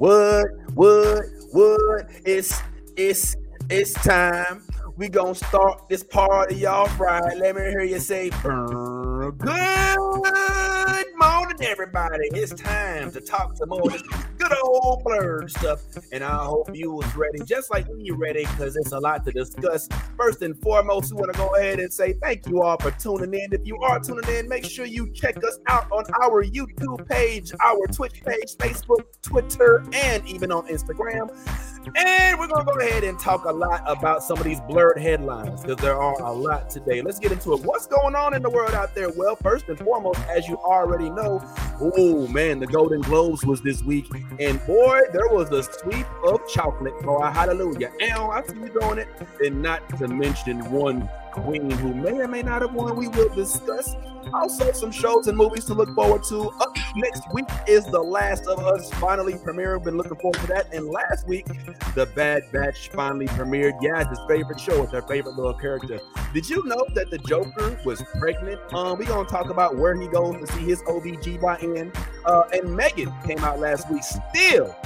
What, what, what? It's it's it's time. We gonna start this party off right. Let me hear you say, "Good everybody. It's time to talk some more this good old blerd stuff. And I hope you was ready, just like we ready, because it's a lot to discuss. First and foremost, we want to go ahead and say thank you all for tuning in. If you are tuning in, make sure you check us out on our YouTube page, our Twitch page, Facebook, Twitter, and even on Instagram. And we're gonna go ahead and talk a lot about some of these blerd headlines because there are a lot today. Let's get into it. What's going on in the world out there? Well, first and foremost, as you already know, oh man, the Golden Globes was this week, and boy, there was a sweep of chocolate. Boy, hallelujah! And I see you doing it, and not to mention one queen who may or may not have won. We will discuss. Also, some shows and movies to look forward to. Up next week is The Last of Us finally premiering. Been looking forward to that. And last week, The Bad Batch finally premiered. Yeah, his favorite show with their favorite little character. Did you know that the Joker was pregnant? Um, we gonna talk about where he goes to see his OBGYN. Uh, and Megan came out last week, still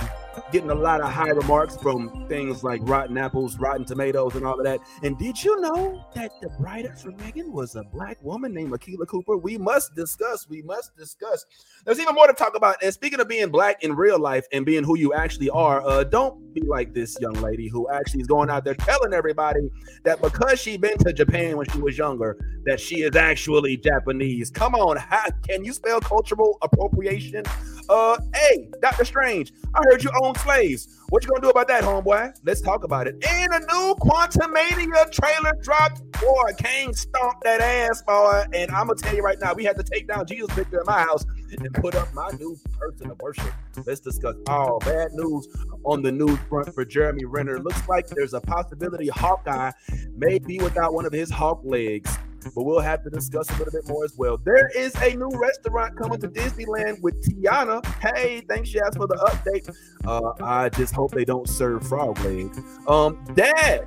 getting a lot of high remarks from things like rotten apples, rotten tomatoes, and all of that. And did you know that the writer for Megan was a black woman named Akela Cooper? We must discuss. We must discuss. There's even more to talk about. And speaking of being black in real life and being who you actually are, uh, don't be like this young lady who actually is going out there telling everybody that because she been to Japan when she was younger, that she is actually Japanese. Come on, how can you spell cultural appropriation? Uh, hey, Doctor Strange, I heard you own slaves. What you gonna do about that, homeboy? Let's talk about it. And a new Quantumania trailer dropped. Boy, Kang stomped that ass, boy. And I'm gonna tell you right now, we had to take down Jesus picture in my house and put up my new person of worship. Let's discuss all bad news on the news front for Jeremy Renner. Looks like there's a possibility Hawkeye may be without one of his hawk legs but we'll have to discuss a little bit more as well. There is a new restaurant coming to Disneyland with Tiana. Hey, thanks, Jazz, for the update. Uh, I just hope they don't serve frog legs. Um, Dad,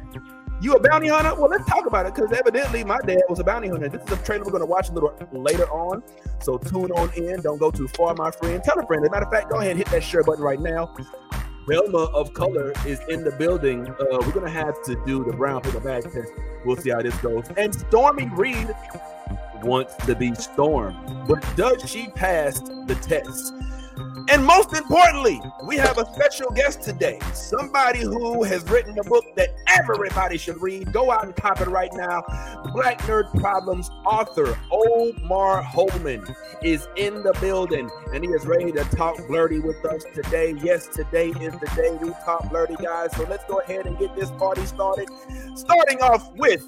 you a bounty hunter? Well, let's talk about it because evidently my dad was a bounty hunter. This is a trailer we're going to watch a little later on. So tune on in. Don't go too far, my friend. Tell a friend. As a matter of fact, go ahead and hit that share button right now. Velma of Color is in the building. Uh, we're gonna have to do the brown paper bag test. We'll see how this goes. And Stormy Reed wants to be Storm, but does she pass the test? And most importantly, we have a special guest today. Somebody who has written a book that everybody should read. Go out and cop it right now. Black Nerd Problems author Omar Holmon is in the building and he is ready to talk blerdy with us today. Yes, today is the day we talk blerdy, guys. So let's go ahead and get this party started. Starting off with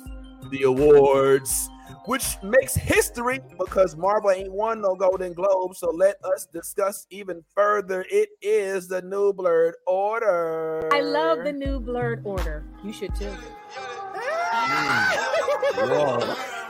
the awards which makes history because Marvel ain't won no Golden Globe. So let us discuss even further. It is the new blerd order. I love the new blerd order. You should too. Mm.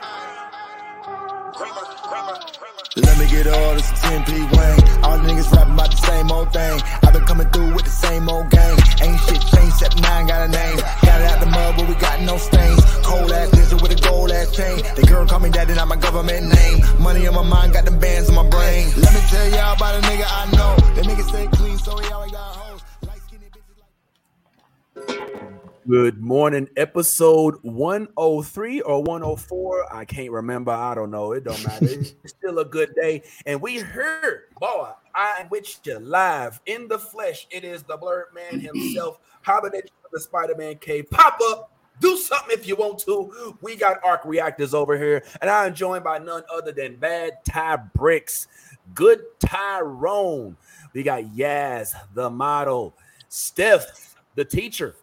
Let me get all this 10p Wayne. All the niggas rapping about the same old thing. I've been coming through with the same old gang. Ain't shit changed except nine got a name. Got it out the mud, but we got no stains. Cold ass pistol with a gold ass chain. The girl call me daddy, not my government name. Money on my mind, got them bands on my brain. Let me tell y'all about a nigga I know. That nigga stay Good morning, episode 103 or 104. I can't remember. I don't know. It don't matter. It's still a good day. And we heard, boy, I'm with you live in the flesh. It is the blerd man himself, holiday the Spider-Man cave. Pop up. Do something if you want to. We got arc reactors over here, and I'm joined by none other than Bad Ty Bricks, Good Tyrone. We got Yaz, the model, Steph, the teacher,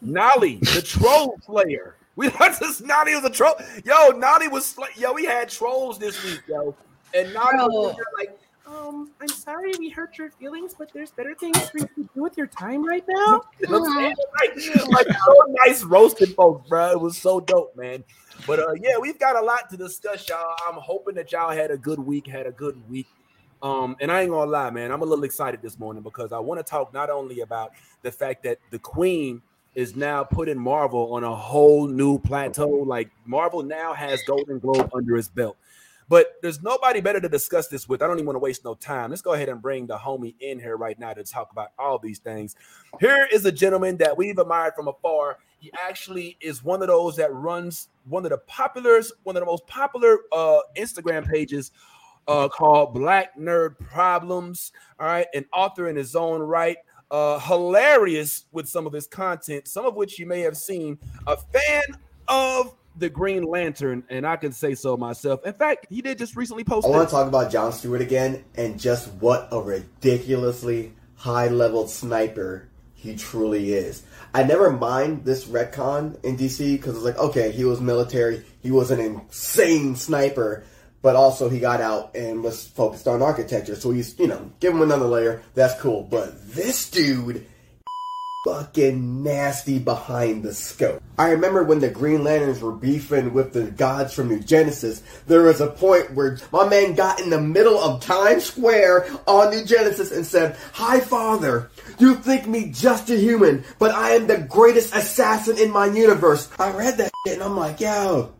Nolly, the troll player. We thought this Nolly was a troll. Yo, Nolly was yo. We had trolls this week, yo, and Nolly was like, um, I'm sorry we hurt your feelings, but there's better things for you to do with your time right now. You know what I'm like, like so nice roasted folks, bro. It was so dope, man. But uh, yeah, we've got a lot to discuss, y'all. I'm hoping that y'all had a good week, had a good week. Um, and I ain't gonna lie, man, I'm a little excited this morning because I want to talk not only about the fact that the Queen is now putting Marvel on a whole new plateau. Like Marvel now has Golden Globe under his belt. But there's nobody better to discuss this with. I don't even want to waste no time. Let's go ahead and bring the homie in here right now to talk about all these things. Here is a gentleman that we've admired from afar. He actually is one of those that runs one of the popular, one of the most popular uh, Instagram pages uh, called Black Nerd Problems. All right, an author in his own right. Uh, hilarious with some of his content, some of which you may have seen. A fan of the Green Lantern, and I can say so myself. In fact, he did just recently post. I want to talk about John Stewart again and just what a ridiculously high level sniper he truly is. I never mind this retcon in DC because it's like, okay, he was military, he was an insane sniper, but also he got out and was focused on architecture. So he's, you know, give him another layer. That's cool. But this dude fucking nasty behind the scope. I remember when the Green Lanterns were beefing with the gods from New Genesis, there was a point where my man got in the middle of Times Square on New Genesis and said, Hi father, you think me just a human, but I am the greatest assassin in my universe. I read that shit and I'm like, yo,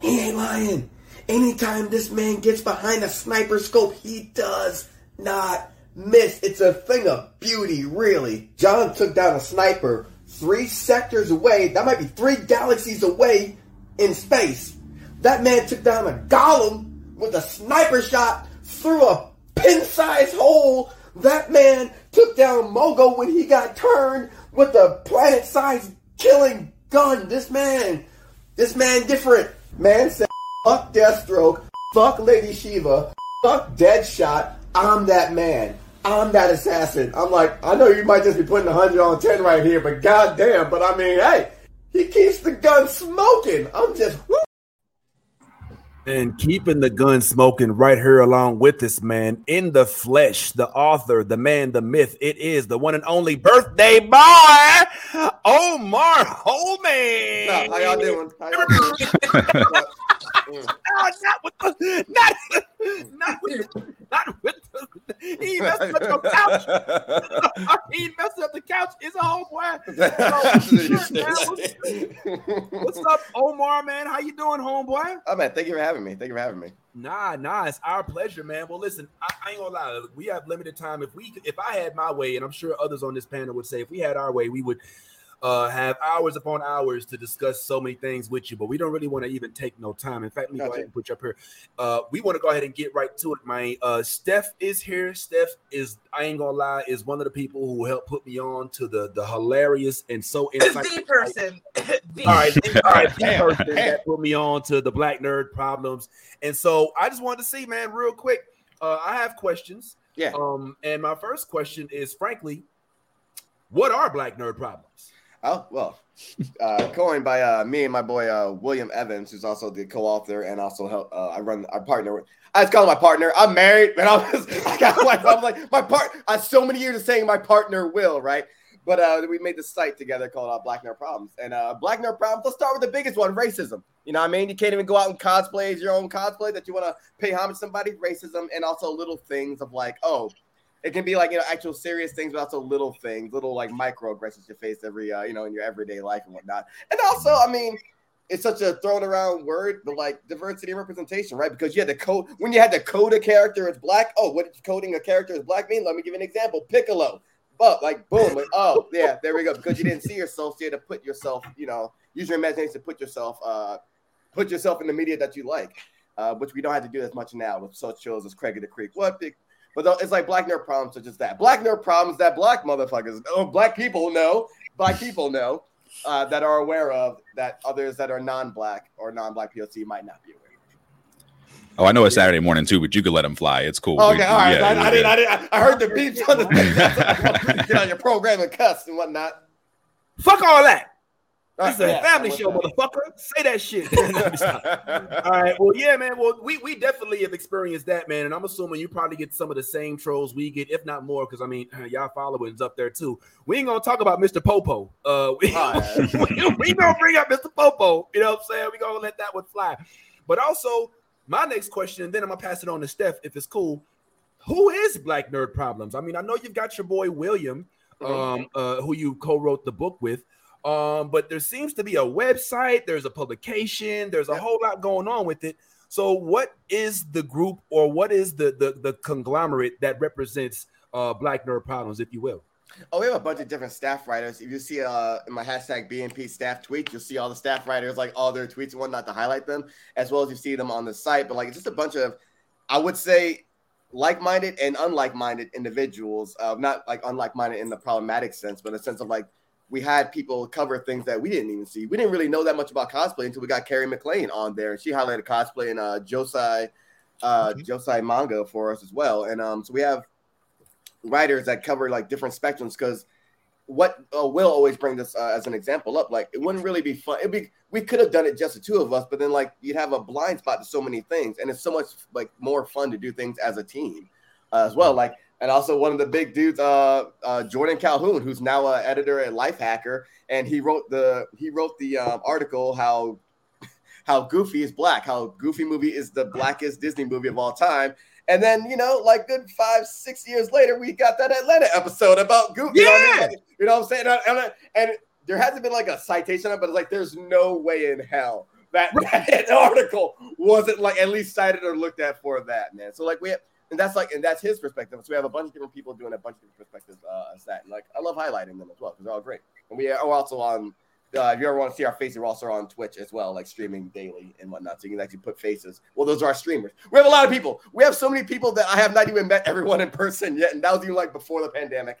he ain't lying. Anytime this man gets behind a sniper scope, he does not miss. It's a thing of beauty, really. John took down a sniper three sectors away. That might be three galaxies away in space. That man took down a golem with a sniper shot through a pin-sized hole. That man took down Mogo when he got turned with a planet-sized killing gun. This man, this man different. Man said, fuck Deathstroke, fuck Lady Shiva, fuck Deadshot. I'm that man. I'm that assassin. I'm like, I know you might just be putting 100 on 10 right here, but goddamn, but I mean, hey, he keeps the gun smoking. I'm just, whoo. And keeping the gun smoking right here along with this man in the flesh, the author, the man, the myth. It is the one and only birthday boy, Omar Holmon. No, how y'all doing? How y'all doing? No, not with the, not, not with, not with the, he messed up your couch. he messed up the couch. It's a homeboy. So, what's up, Omar? Man, how you doing, homeboy? Oh man, thank you for having me. Thank you for having me. Nah, nah, it's our pleasure, man. Well, listen, I, I ain't gonna lie. We have limited time. If we, if I had my way, and I'm sure others on this panel would say, if we had our way, we would uh, have hours upon hours to discuss so many things with you, but we don't really want to even take no time. In fact, let me go ahead and put you up here. Uh, we want to go ahead and get right to it, man. Uh, Steph is here. Steph is, I ain't gonna lie, is one of the people who helped put me on to the the hilarious and so insightful. the person. The- all right, all right, the person that put me on to the Black Nerd Problems, and so I just wanted to see, man, real quick. Uh, I have questions. Yeah. Um, and my first question is, frankly, what are Black Nerd Problems? Oh well, uh, coined by uh, me and my boy uh, William Evans, who's also the co-author and also help. Uh, I run I partner. with- I just call him my partner. I'm married, and I'm just, I got like I'm like my part. I so many years of saying my partner Will, right? But uh, we made this site together called uh, Black Nerd Problems. And uh, Black Nerd Problems. Let's start with the biggest one: racism. You know, what I mean, you can't even go out and cosplay as your own cosplay that you want to pay homage to somebody. Racism, and also little things of like, oh, it can be like you know actual serious things, but also little things, little like microaggressions you face every uh, you know in your everyday life and whatnot. And also, I mean, it's such a thrown around word, but like diversity and representation, right? Because you had to code when you had to code a character as black. Oh, what coding a character as black mean? Let me give you an example. Piccolo. But like boom, like, oh yeah, there we go. Because you didn't see yourself, so you had to put yourself, you know, use your imagination to put yourself, uh, put yourself in the media that you like. Uh, which we don't have to do as much now with such shows as Craig of the Creek. What but though, it's like black nerd problems such as that. Black nerd problems that black motherfuckers, oh, black people know, black people know uh, that are aware of that others that are non-black or non-black POC might not be aware. Oh, I know it's Saturday morning too, but you could let them fly. It's cool. Okay, We- all right. yeah, I, I yeah. didn't. I didn't. I heard the beats on the get on your program and cuss and whatnot. Fuck all that. All This is a yeah, family show, with motherfucker. Say that shit. All right. Well, yeah, man. Well, we, we definitely have experienced that, man. And I'm assuming you probably get some of the same trolls we get, if not more, because I mean, y'all followings up there too. We ain't gonna talk about Mr. Popo. Uh, we, Oh, we, we gonna bring up Mr. Popo. You know what I'm saying? We gonna let that one fly. But also, my next question, and then I'm gonna pass it on to Steph if it's cool. Who is Black Nerd Problems? I mean, I know you've got your boy William, um, uh, who you co-wrote the book with. Um, but there seems to be a website, there's a publication, there's a whole lot going on with it. So, what is the group or what is the the, the conglomerate that represents uh, Black Nerd Problems, if you will? Oh, we have a bunch of different staff writers. If you see uh in my hashtag BNP staff tweet, you'll see all the staff writers, like all their tweets and whatnot to highlight them, as well as you see them on the site. But like it's just a bunch of, I would say, like-minded and unlike-minded individuals. Uh, not like unlike-minded in the problematic sense, but in the sense of like we had people cover things that we didn't even see. We didn't really know that much about cosplay until we got Carrie McLean on there, and she highlighted cosplay and uh Josei, uh Mhm. Josei manga for us as well. And um, so we have writers that cover like different spectrums because what uh, Will always bring this uh, as an example up, like it wouldn't really be fun. It'd be we could have done it just the two of us, but then like you'd have a blind spot to so many things, and it's so much like more fun to do things as a team uh, as well. Like and also one of the big dudes, uh, uh, Jordan Calhoun, who's now an editor at Lifehacker, and he wrote the he wrote the um, article how how Goofy is black, how Goofy movie is the blackest Disney movie of all time. And then, you know, like good five, six years later, we got that Atlanta episode about Goofy. You know what I mean? Yeah. You know what I'm saying? And, and, and there hasn't been like a citation, on it, but it's like there's no way in hell that, that article wasn't like at least cited or looked at for that, man. So like we have, and that's like, and that's his perspective. So we have a bunch of different people doing a bunch of different perspectives uh, as that. And like I love highlighting them as well because they're all great. And we are also on. Uh, if you ever want to see our faces, we're also on Twitch as well, like streaming daily and whatnot. So you can actually put faces. Well, those are our streamers. We have a lot of people. We have so many people that I have not even met everyone in person yet, and that was even like before the pandemic.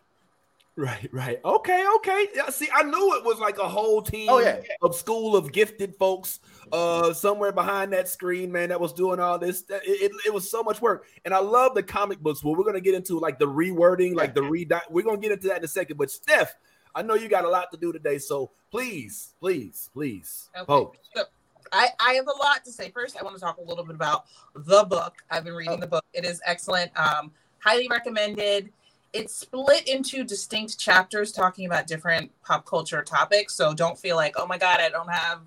Right, right. Okay, okay. Yeah, see, I knew it was like a whole team Oh, yeah. of school of gifted folks uh somewhere behind that screen, man, that was doing all this. It, it, it was so much work. And I love the comic books. Well, we're gonna get into like the rewording, like the re we're gonna get into that in a second. But Steph, I know you got a lot to do today, so please, please, please, Okay. vote. So I, I have a lot to say. First, I want to talk a little bit about the book. I've been reading Oh. the book. It is excellent. Um, highly recommended. It's split into distinct chapters talking about different pop culture topics. So don't feel like, oh my God, I don't have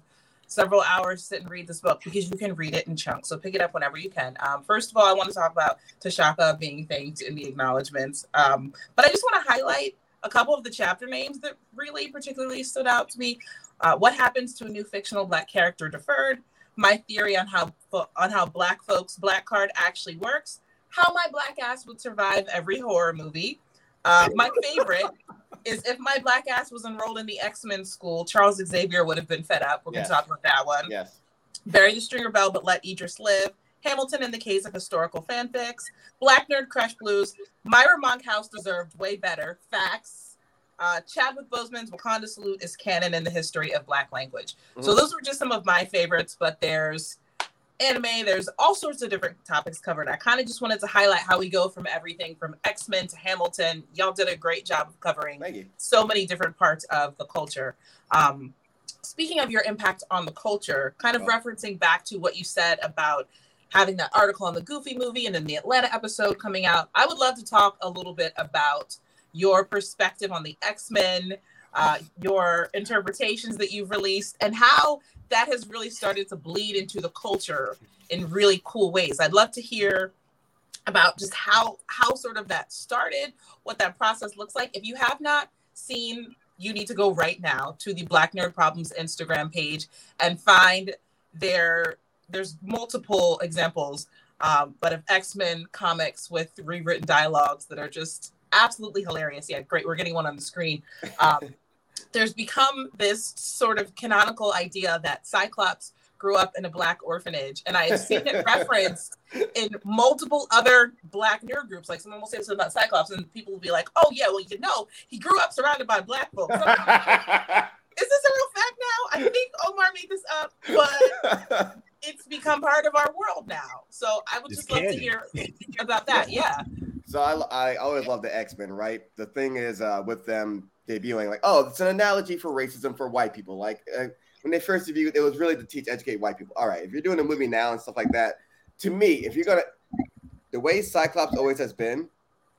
several hours to sit and read this book because you can read it in chunks. So pick it up whenever you can. Um, first of all, I want to talk about Tashaka being thanked in the acknowledgments. Um, but I just want to highlight a couple of the chapter names that really particularly stood out to me. Uh, what happens to a new fictional black character deferred? My theory on how on how black folks black card actually works. How my black ass would survive every horror movie. Uh, my favorite is if my black ass was enrolled in the X Men school, Charles Xavier would have been fed up. We're Yes. gonna talk about that one. Yes. Bury the Stringer Bell, but let Idris live. Hamilton in the case of historical fanfics. Black Nerd Crush Blues. Myra Monkhouse deserved way better. Facts. Uh, Chadwick Boseman's Wakanda Salute is canon in the history of Black language. So Mhm. those were just some of my favorites, but there's anime, there's all sorts of different topics covered. I kind of just wanted to highlight how we go from everything from X Men to Hamilton. Y'all did a great job of covering so many different parts of the culture. Um, speaking of your impact on the culture, kind of Oh. referencing back to what you said about having that article on the Goofy movie and then the Atlanta episode coming out, I would love to talk a little bit about your perspective on the X Men, uh, your interpretations that you've released, and how that has really started to bleed into the culture in really cool ways. I'd love to hear about just how how sort of that started, what that process looks like. If you have not seen, you need to go right now to the Black Nerd Problems Instagram page and find their there's multiple examples, um, but of X Men comics with rewritten dialogues that are just absolutely hilarious. Yeah, great. We're getting one on the screen. Um, there's become this sort of canonical idea that Cyclops grew up in a black orphanage, and I have seen it referenced in multiple other black nerd groups. Like someone will say something about Cyclops, and people will be like, "Oh yeah, well you know, he grew up surrounded by black folks." Is this a real fact now? I think Omar made this up, but it's become part of our world now. So I would It's just love to hear about that. Yeah. So I, I always love the X Men, right? The thing is uh, with them debuting, like, oh, it's an analogy for racism for white people. Like uh, when they first debuted, it was really to teach, educate white people. All right, if you're doing a movie now and stuff like that, to me, if you're gonna, the way Cyclops always has been,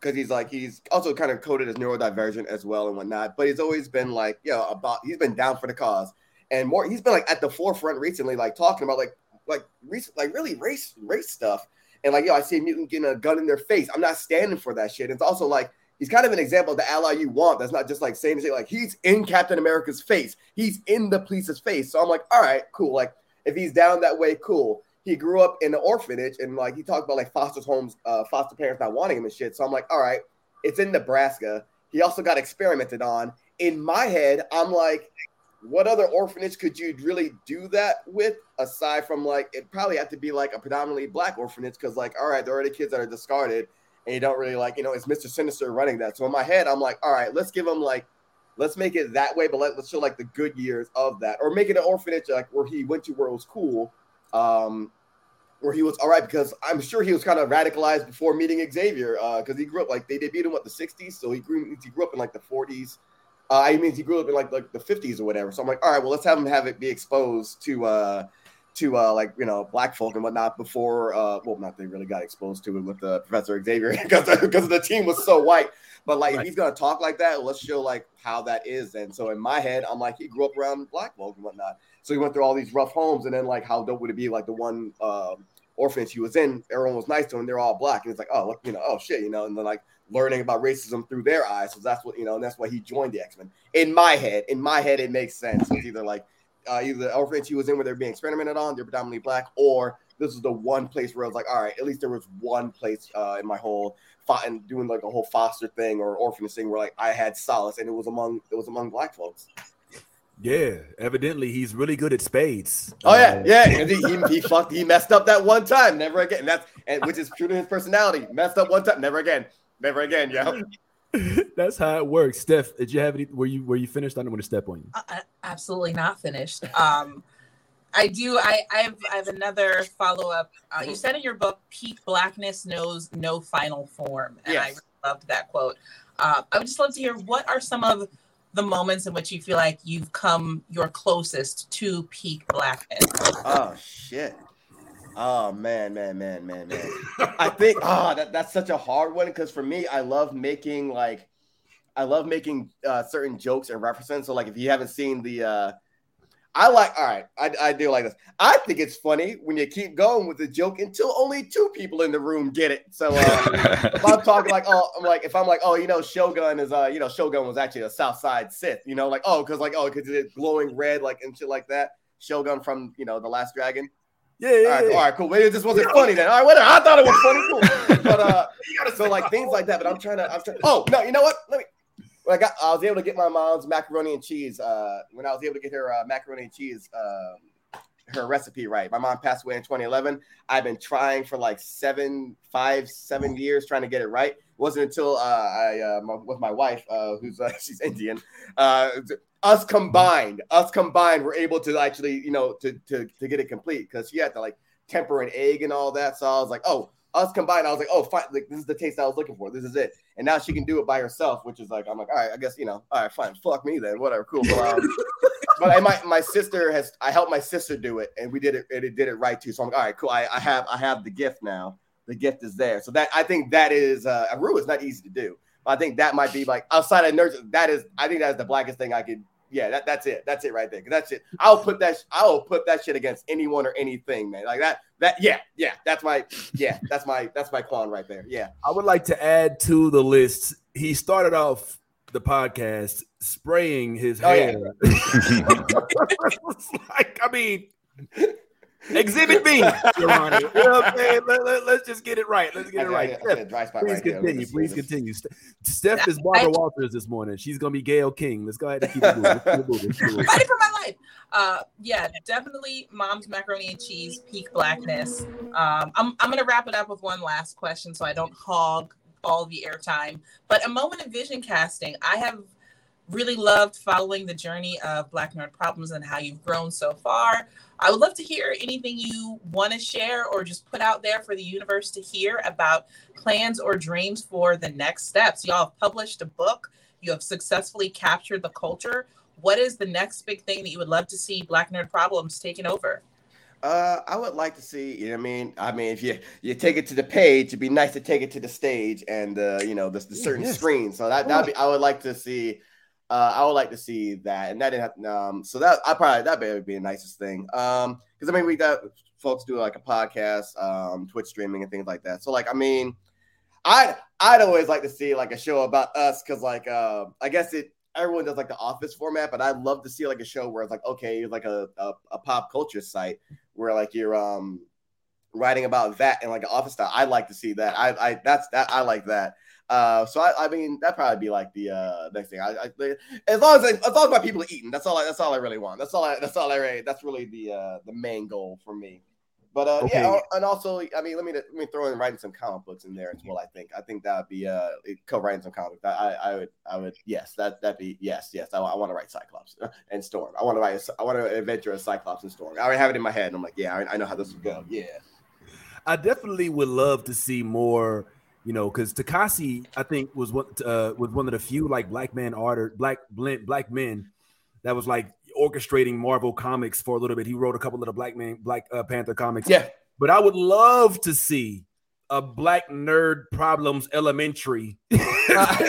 because he's like he's also kind of coded as neurodivergent as well and whatnot, but he's always been like, you know, about he's been down for the cause and more. He's been like at the forefront recently, like talking about like like recent, like really race race stuff. And like, yo, I see a mutant getting a gun in their face. I'm not standing for that shit. It's also like he's kind of an example of the ally you want. That's not just like saying shit. Like he's in Captain America's face. He's in the police's face. So I'm like, all right, cool. Like if he's down that way, cool. he grew up in an orphanage and like he talked about like foster homes, uh, foster parents not wanting him and shit. So I'm like, all right, it's in Nebraska. He also got experimented on. In my head, I'm like, what other orphanage could you really do that with aside from like it probably had to be like a predominantly black orphanage because like all right there are the kids that are discarded and you don't really like you know it's mr sinister running that? So in my head i'm like all right let's give him like let's make it that way but let, let's show like the good years of that or make it an orphanage like where he went to where it was cool um where he was all right because i'm sure he was kind of radicalized before meeting xavier uh because he grew up like they debuted him at the 60s so he grew he grew up in like the 40s uh, I mean, he grew up in like like the fifties or whatever. So I'm like, all right, well, let's have him have it be exposed to uh to uh like you know black folk and whatnot before uh well not they really got exposed to it with the uh, Professor Xavier because because the team was so white. But like right. if he's gonna talk like that, let's show like how that is. And so in my head, I'm like, he grew up around black folk and whatnot. So he went through all these rough homes, and then like how dope would it be like the one uh, orphanage he was in, everyone was nice to him, they're all black, and it's like, oh look, you know, oh shit, you know, and then like learning about racism through their eyes. So that's what you know, and that's why he joined the X Men. In my head, in my head, it makes sense. It's either like uh, either the orphanage he was in where they're being experimented on, they're predominantly black, or this is the one place where I was like, all right, at least there was one place uh, in my whole and doing like a whole foster thing or orphanage thing where like I had solace, and it was among it was among black folks. Yeah, evidently he's really good at spades. Oh yeah, uh, yeah. And he, he, he fucked. He messed up that one time. Never again. That's and which is true to his personality. Messed up one time. Never again. Never again, yo. That's how it works. Steph, did you have any? Were you were you finished? I don't want to step on you. Uh, absolutely not finished. Um, I do. I I have I have another follow up. Uh, you said in your book, "Peak blackness knows no final form," and yes. I loved that quote. Uh, I would just love to hear what are some of the moments in which you feel like you've come your closest to peak blackness. Oh shit. Oh man, man, man, man, man. I think ah, oh, that, that's such a hard one because for me, I love making like I love making uh, certain jokes and references. So like if you haven't seen the uh I like all right, I, I do like this. I think it's funny when you keep going with the joke until only two people in the room get it. So uh, if I'm talking like oh I'm like if I'm like, oh, you know, Shogun is uh, you know, Shogun was actually a South Side Sith, you know, like oh, because like oh, because it's glowing red, like and shit like that. Shogun from you know the last dragon. Yeah, yeah, all right, yeah. all right, cool. Maybe this wasn't funny then. All right, whatever. I thought it was funny, cool. But uh, so like things like that. But I'm trying to. I'm trying. Oh no, you know what? Let me. When I got, I was able to get my mom's macaroni and cheese. Uh, when I was able to get her uh, macaroni and cheese, um, her recipe right. My mom passed away in 2011. I've been trying for like seven, five, seven years trying to get it right. It wasn't until uh, I uh, my, with my wife, uh, who's uh, she's Indian, uh, us combined, us combined, were able to actually, you know, to to to get it complete because she had to like temper an egg and all that. So I was like, oh, us combined, I was like, oh, fine, like this is the taste I was looking for. This is it. And now she can do it by herself, which is like, I'm like, all right, I guess you know, all right, fine, fuck me then, whatever, cool. But, um, but my my sister has, I helped my sister do it, and we did it, and it did it right too. So I'm like, all right, cool. I, I have I have the gift now. The gift is there. So that I think that is uh, a rule is not easy to do. But I think that might be like outside of nurse. That is, I think that is the blackest thing I could yeah, that, that's it. That's it right there. That's it. I'll put that. I'll put that shit against anyone or anything, man. Like that. That. Yeah, yeah. That's my. Yeah, that's my. That's my clown right there. Yeah. I would like to add to the list. He started off the podcast spraying his oh, hair. Yeah. like, I mean, Exhibit B, Your Honor. You know what I'm saying? Let, us let, just get it right. Let's get it right. Steph, please right continue. Please continue. Steph is Barbara Walters this morning. She's gonna be Gayle King. Let's go ahead and keep it moving. Fighting for my life. Uh, yeah, definitely. Mom's macaroni and cheese, peak blackness. Um, I'm I'm gonna wrap it up with one last question, so I don't hog all the airtime. But a moment of vision casting. I have really loved following the journey of Black Nerd Problems and how you've grown so far. I would love to hear anything you want to share or just put out there for the universe to hear about plans or dreams for the next steps. Y'all have published a book, you have successfully captured the culture. What is the next big thing that you would love to see Black Nerd Problems taking over? Uh, I would like to see. You know, what I mean, I mean, if you you take it to the page, it'd be nice to take it to the stage and uh, you know the, the certain yes. screen. So that that be I would like to see uh, I would like to see that, and that didn't have, um, so that I probably that would be the nicest thing. Um, because I mean we got folks do like a podcast, um, Twitch streaming and things like that. So like I mean, I I'd, always like to see like a show about us because like uh, I guess it everyone does like the office format, but I'd love to see like a show where it's like okay, like a, a, a pop culture site where like you're um writing about that in like an office style. I'd like to see that. I, I that's that I like that. Uh, so I, I mean that probably be like the uh next thing. I, I as long as I, as long as my people are eating, that's all. I, that's all I really want. That's all. I, that's all I really. That's really the uh the main goal for me. But uh, Okay. yeah, and also, I mean, let me let me throw in writing some comic books in there as well. I think I think that would be uh co-writing some comic. books. I, I I would I would yes that that'd be yes yes. I, want to write Cyclops and Storm. I want to write. a- I want to adventure a Cyclops and Storm. I already have it in my head. And I'm like, yeah, I, I know how this would go. Yeah. I definitely would love to see more, you know, because Takasi, I think, was one uh, was one of the few like black man art black blend black men that was like orchestrating Marvel comics for a little bit. He wrote a couple of the Black Man Black uh, Panther comics. Yeah. But I would love to see a black nerd problems elementary. like,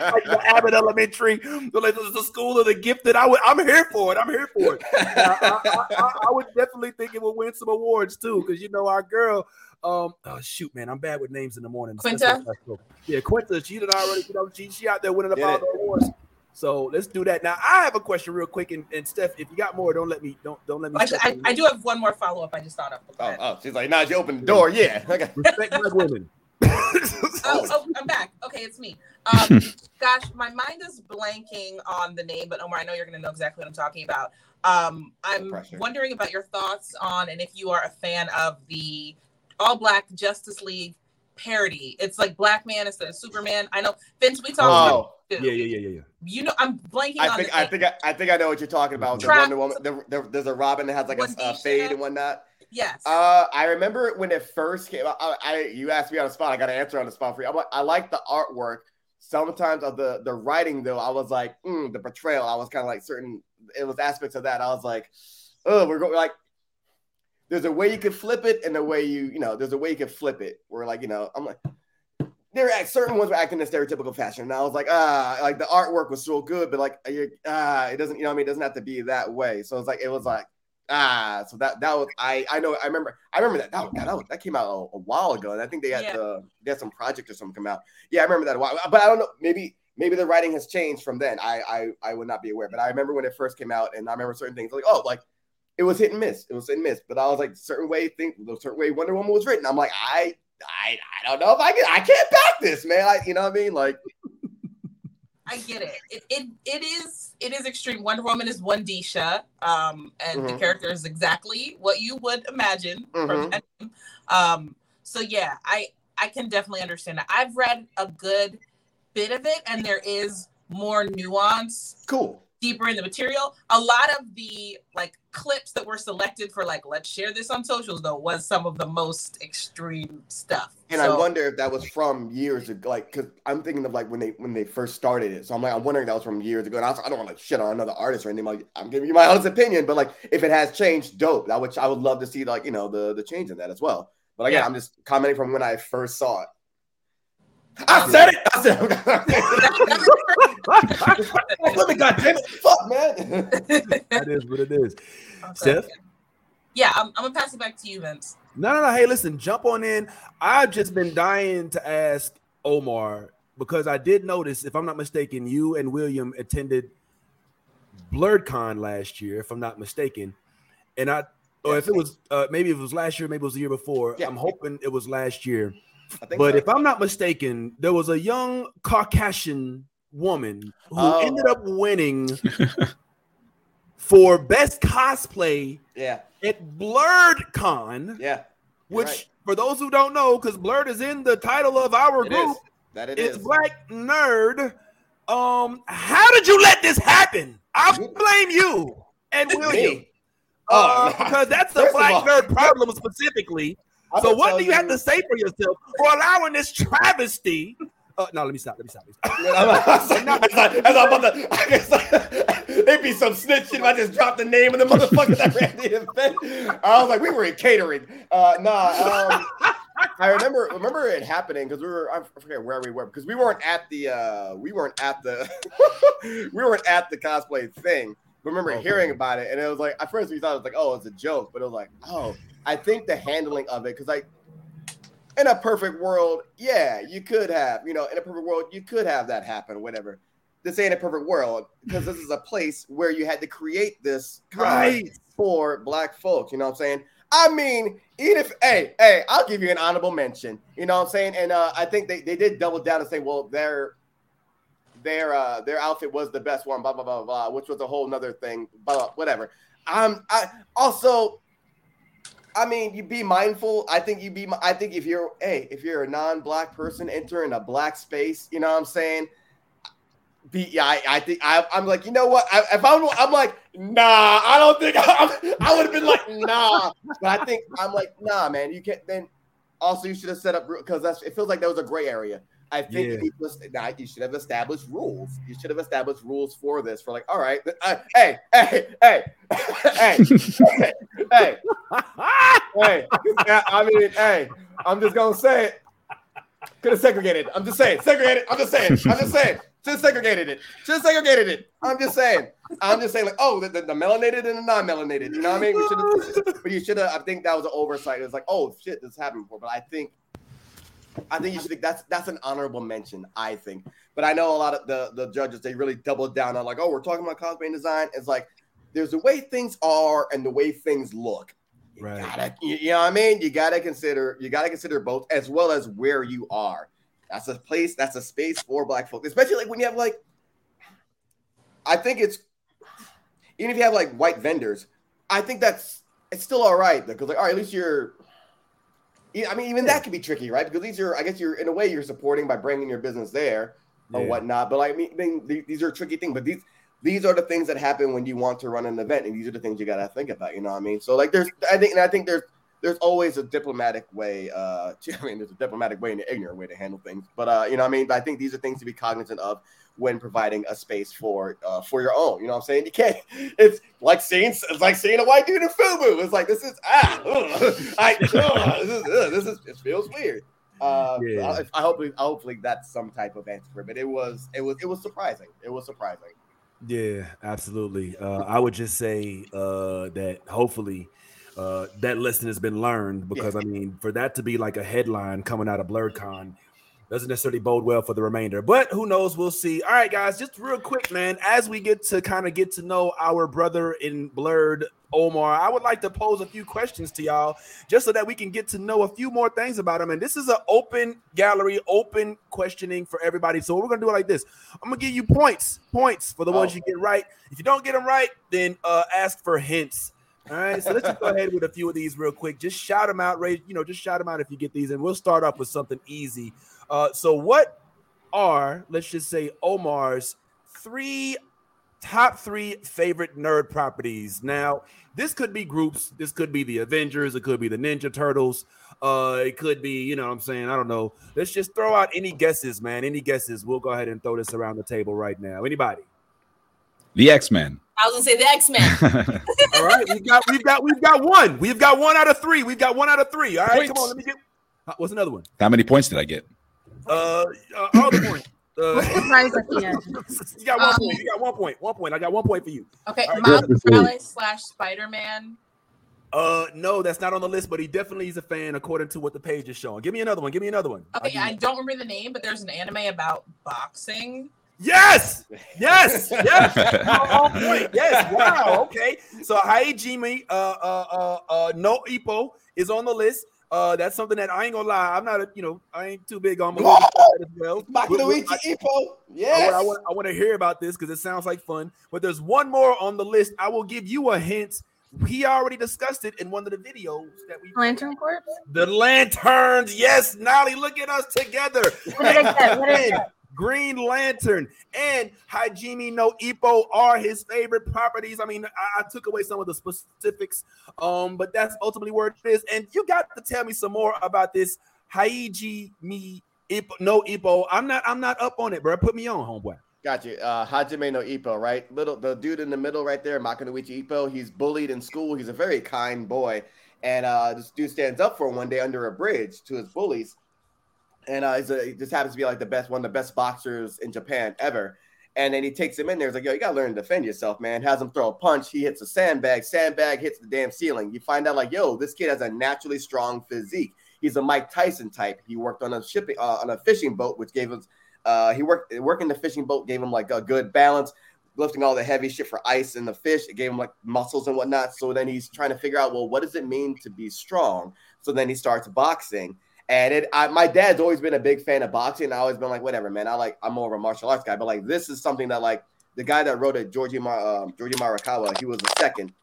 like the Abbott Elementary, the, like, the school of the gifted. I would, I'm here for it. I'm here for it. I, I, I, I would definitely think it would win some awards too, because you know our girl. Um, oh shoot, man, I'm bad with names in the morning. Quinta? Yeah, Quinta. She did already. You know, she she out there winning Did about it. the awards. So let's do that now. I have a question real quick, and, and Steph, if you got more, don't let me don't don't let me. Actually, I. I do have one more follow up. I just thought of. Oh, oh, she's like, nah, you open the door. Yeah. Okay. respect black women. Oh, oh, I'm back. Okay, it's me. Um, gosh, my mind is blanking on the name, but Omar, I know you're going to know exactly what I'm talking about. Um, I'm pressure. wondering about your thoughts on and if you are a fan of the all black Justice League parody. It's like Black Man instead of Superman. I know, Vince, we talked Oh, about it too. yeah, yeah, yeah, yeah, yeah. You know, I'm blanking I on think the I think I, I think I know what you're talking about. The Wonder Woman. The, the, there's a Robin that has like a, a fade and whatnot. yes. Uh, I remember when it first came out. I, I you asked me on the spot. I got an answer on the spot for you. I'm like, I like the artwork. Sometimes of the the writing though, I was like, mm, the portrayal. I was kind of like certain. It was aspects of that. I was like, oh, we're going like. There's a way you could flip it, and the way you you know, there's a way you could flip it. Where like you know, I'm like. There are certain ones were acting in stereotypical fashion, and I was like, ah, like the artwork was so good, but like, ah, it doesn't, you know, what I mean, it doesn't have to be that way. So it's like, it was like, Ah, so that that was I I know I remember I remember that that that, that came out a, a while ago, and I think they had Yeah. the they had some project or something come out. Yeah, I remember that a while, but I don't know. Maybe maybe the writing has changed from then. I I I would not be aware, but I remember when it first came out, and I remember certain things like oh like it was hit and miss. It was hit and miss, but I was like certain way think the certain way Wonder Woman was written. I'm like I I I don't know if I can I can't back this man. I you know what I mean like I get it. It it it is it is extreme. Wonder Woman is one Disha, um, and the Mhm. character is exactly what you would imagine from Mhm. Um, so yeah, I I can definitely understand that. I've read a good bit of it, and there is more nuance cool. Deeper in the material. A lot of the like clips that were selected for like let's share this on socials though was some of the most extreme stuff. And I wonder if that was from years ago, like, cause I'm thinking of like when they when they first started it. So I'm like, I'm wondering if that was from years ago. And I, was- I don't want to shit on another artist or anything. Like, I'm giving you my honest opinion, but like, if it has changed, dope. That which I would love to see, like, you know, the the change in that as well. But again, Yeah. I'm just commenting from when I first saw it. I said it. I said, let me, goddamn it, fuck, man. That is what it is. Okay. Steph? Yeah, I'm, I'm gonna pass it back to you, Vince. No, no, no. Hey, listen, jump on in. I've just been dying to ask Omar because I did notice, if I'm not mistaken, you and William attended BlerdCon last year, if I'm not mistaken. And I, or if it was, uh, maybe it was last year, maybe it was the year before. Yeah. I'm hoping it was last year. But so. if I'm not mistaken, there was a young Caucasian woman who Oh. ended up winning for best cosplay yeah, at BlerdCon. yeah, which right. for those who don't know, because Blerd is in the title of our it group, is. That it it's is. Black Nerd. Um, how did you let this happen? I blame you and William. Me. Uh, Oh, because that's the First Black all- Nerd problem specifically. So what do you have to say for yourself for allowing this travesty? Uh, no, let me stop. Let me stop. Let me stop. I was like, as I, as I'm about to, I guess like, it'd be some snitching if I just dropped the name of the motherfucker that ran the event. I was like, we were in catering. Uh, nah, um, I remember remember it happening because we were I forget where we were because we weren't at the uh, we weren't at the we weren't at the cosplay thing. But remember Okay. hearing about it and it was like at first we thought it was like oh it's a joke, but it was like oh I think the handling of it because like in a perfect world, yeah, you could have, you know, in a perfect world, you could have that happen, whatever. This ain't a perfect world because this is a place where you had to create this Right. for black folks. You know what I'm saying? I mean, even if hey, hey, I'll give you an honorable mention. You know what I'm saying? And uh, I think they, they did double down and say, well, their their uh their outfit was the best one, blah blah blah blah, which was a whole nother thing, blah, blah whatever. Um, I also, I mean, you be mindful. I think you be. I think if you're hey, if you're a non-black person entering a black space, you know what I'm saying be yeah, I, I think I, am like, you know what? I, if I'm, I'm like, nah, I don't think I, I would have been like, nah. But I think I'm like, nah, man, you can't. Then also, you should have set up because that's. It feels like that was a gray area. I think yeah. you, nah, you should have established rules. You should have established rules for this. For like, all right, uh, hey, hey, hey, hey, hey, hey, hey. I mean, hey, I'm just gonna say it. Could have segregated. I'm just saying, segregated. I'm just saying. I'm just saying. Just segregated it. Just segregated it. I'm just saying. I'm just saying, like, oh, the, the, the melanated and the non-melanated. You know what I mean? We should have, but you should have. I think that was an oversight. It was like, oh shit, this happened before. But I think, I think you should think that's that's an honorable mention. I think. But I know a lot of the the judges they really doubled down on like, oh, we're talking about cosplay and design. It's like there's the way things are and the way things look. You right. Gotta, you, you know what I mean? You gotta consider you gotta consider both as well as where you are. That's a place, that's a space for black folks, especially like when you have like, I think it's even if you have like white vendors, I think that's it's still all right because like all right, at least you're. I mean, even that could be tricky, right? Because these are, I guess, you're in a way you're supporting by bringing your business there or yeah. whatnot. But like, I mean, these are tricky things. But these these are the things that happen when you want to run an event, and these are the things you got to think about. You know what I mean? So like, there's, I think, and I think there's there's always a diplomatic way. Uh, to, I mean, there's a diplomatic way and an ignorant way to handle things. But uh, you know, what I mean, But I think these are things to be cognizant of when providing a space for uh, for your own. You know what I'm saying? You can't. It's like seeing it's like seeing a white dude in FUBU. It's like this is ah, ugh, I, ugh, this is ugh, this is it feels weird. Uh, yeah. I, I hopefully hopefully that's some type of answer, but it was it was it was surprising. It was surprising. Yeah, absolutely. Uh, I would just say uh, that hopefully uh, that lesson has been learned because yeah. I mean, for that to be like a headline coming out of BlerdCon doesn't necessarily bode well for the remainder. But who knows? We'll see. All right, guys, just real quick, man. As we get to kind of get to know our brother in blerd Omar, I would like to pose a few questions to y'all just so that we can get to know a few more things about him. And this is an open gallery, open questioning for everybody. So we're gonna do it like this. I'm gonna give you points, points for the oh. ones you get right. If you don't get them right, then uh, ask for hints. All right, so let's just go ahead with a few of these real quick. Just shout them out, Ray. You know, just shout them out if you get these, and we'll start off with something easy. Uh, so, what are let's just say Omar's three top three favorite nerd properties? Now, this could be groups. This could be the Avengers. It could be the Ninja Turtles. Uh, it could be, you know, what I'm saying, I don't know. Let's just throw out any guesses, man. Any guesses? We'll go ahead and throw this around the table right now. Anybody? The X Men. I was gonna say the X Men. All right, we've got we've got we've got one. We've got one out of three. We've got one out of three. All right, points. come on, let me get. Uh, what's another one? How many points did I get? Uh, uh all the points. Uh, you got one um, point. You got one point. One point. I got one point for you. Okay, right. Miles Morales slash Spider Man. Uh, no, that's not on the list, but he definitely is a fan according to what the page is showing. Give me another one. Give me another one. Okay, I don't remember the name, but there's an anime about boxing. Yes, yes, yes. on point. Yes. Wow. Okay. So Hajime, uh, uh, uh, uh, no Ippo is on the list. Uh, that's something that I ain't gonna lie. I'm not a, you know, I ain't too big on as well. Makunouchi Ippo. Yes. I, I, want, I want to hear about this because it sounds like fun. But there's one more on the list. I will give you a hint. He already discussed it in one of the videos that we Lantern Corps. The lanterns, yes, Nolly, look at us together. What did I get? What did I get? Green Lantern and Hajime no Ippo are his favorite properties. I mean, I, I, took away some of the specifics, um, but that's ultimately where it is. And you got to tell me some more about this Hajime Ippo, no Ippo. I'm not, I'm not up on it, bro. Put me on, homeboy. Got you. Uh, Hajime no Ippo, right? Little the dude in the middle right there, Makunouchi Ippo. He's bullied in school. He's a very kind boy. And uh, this dude stands up for him one day under a bridge to his bullies and uh, a, he just happens to be like the best one of the best boxers in Japan ever. And then he takes him in there. He's like, "Yo, you gotta learn to defend yourself, man." Has him throw a punch. He hits a sandbag. Sandbag hits the damn ceiling. You find out like, "Yo, this kid has a naturally strong physique. He's a Mike Tyson type. He worked on a shipping uh, on a fishing boat, which gave him uh, he worked working the fishing boat gave him like a good balance. lifting all the heavy shit for ice and the fish. It gave him like muscles and whatnot. So then he's trying to figure out, well, what does it mean to be strong? So then he starts boxing. And it, I, my dad's always been a big fan of boxing. I always been like, whatever, man. I like, I'm more of a martial arts guy, but like, this is something that like the guy that wrote it, Georgie Mar, um, Georgie Morikawa, he was the second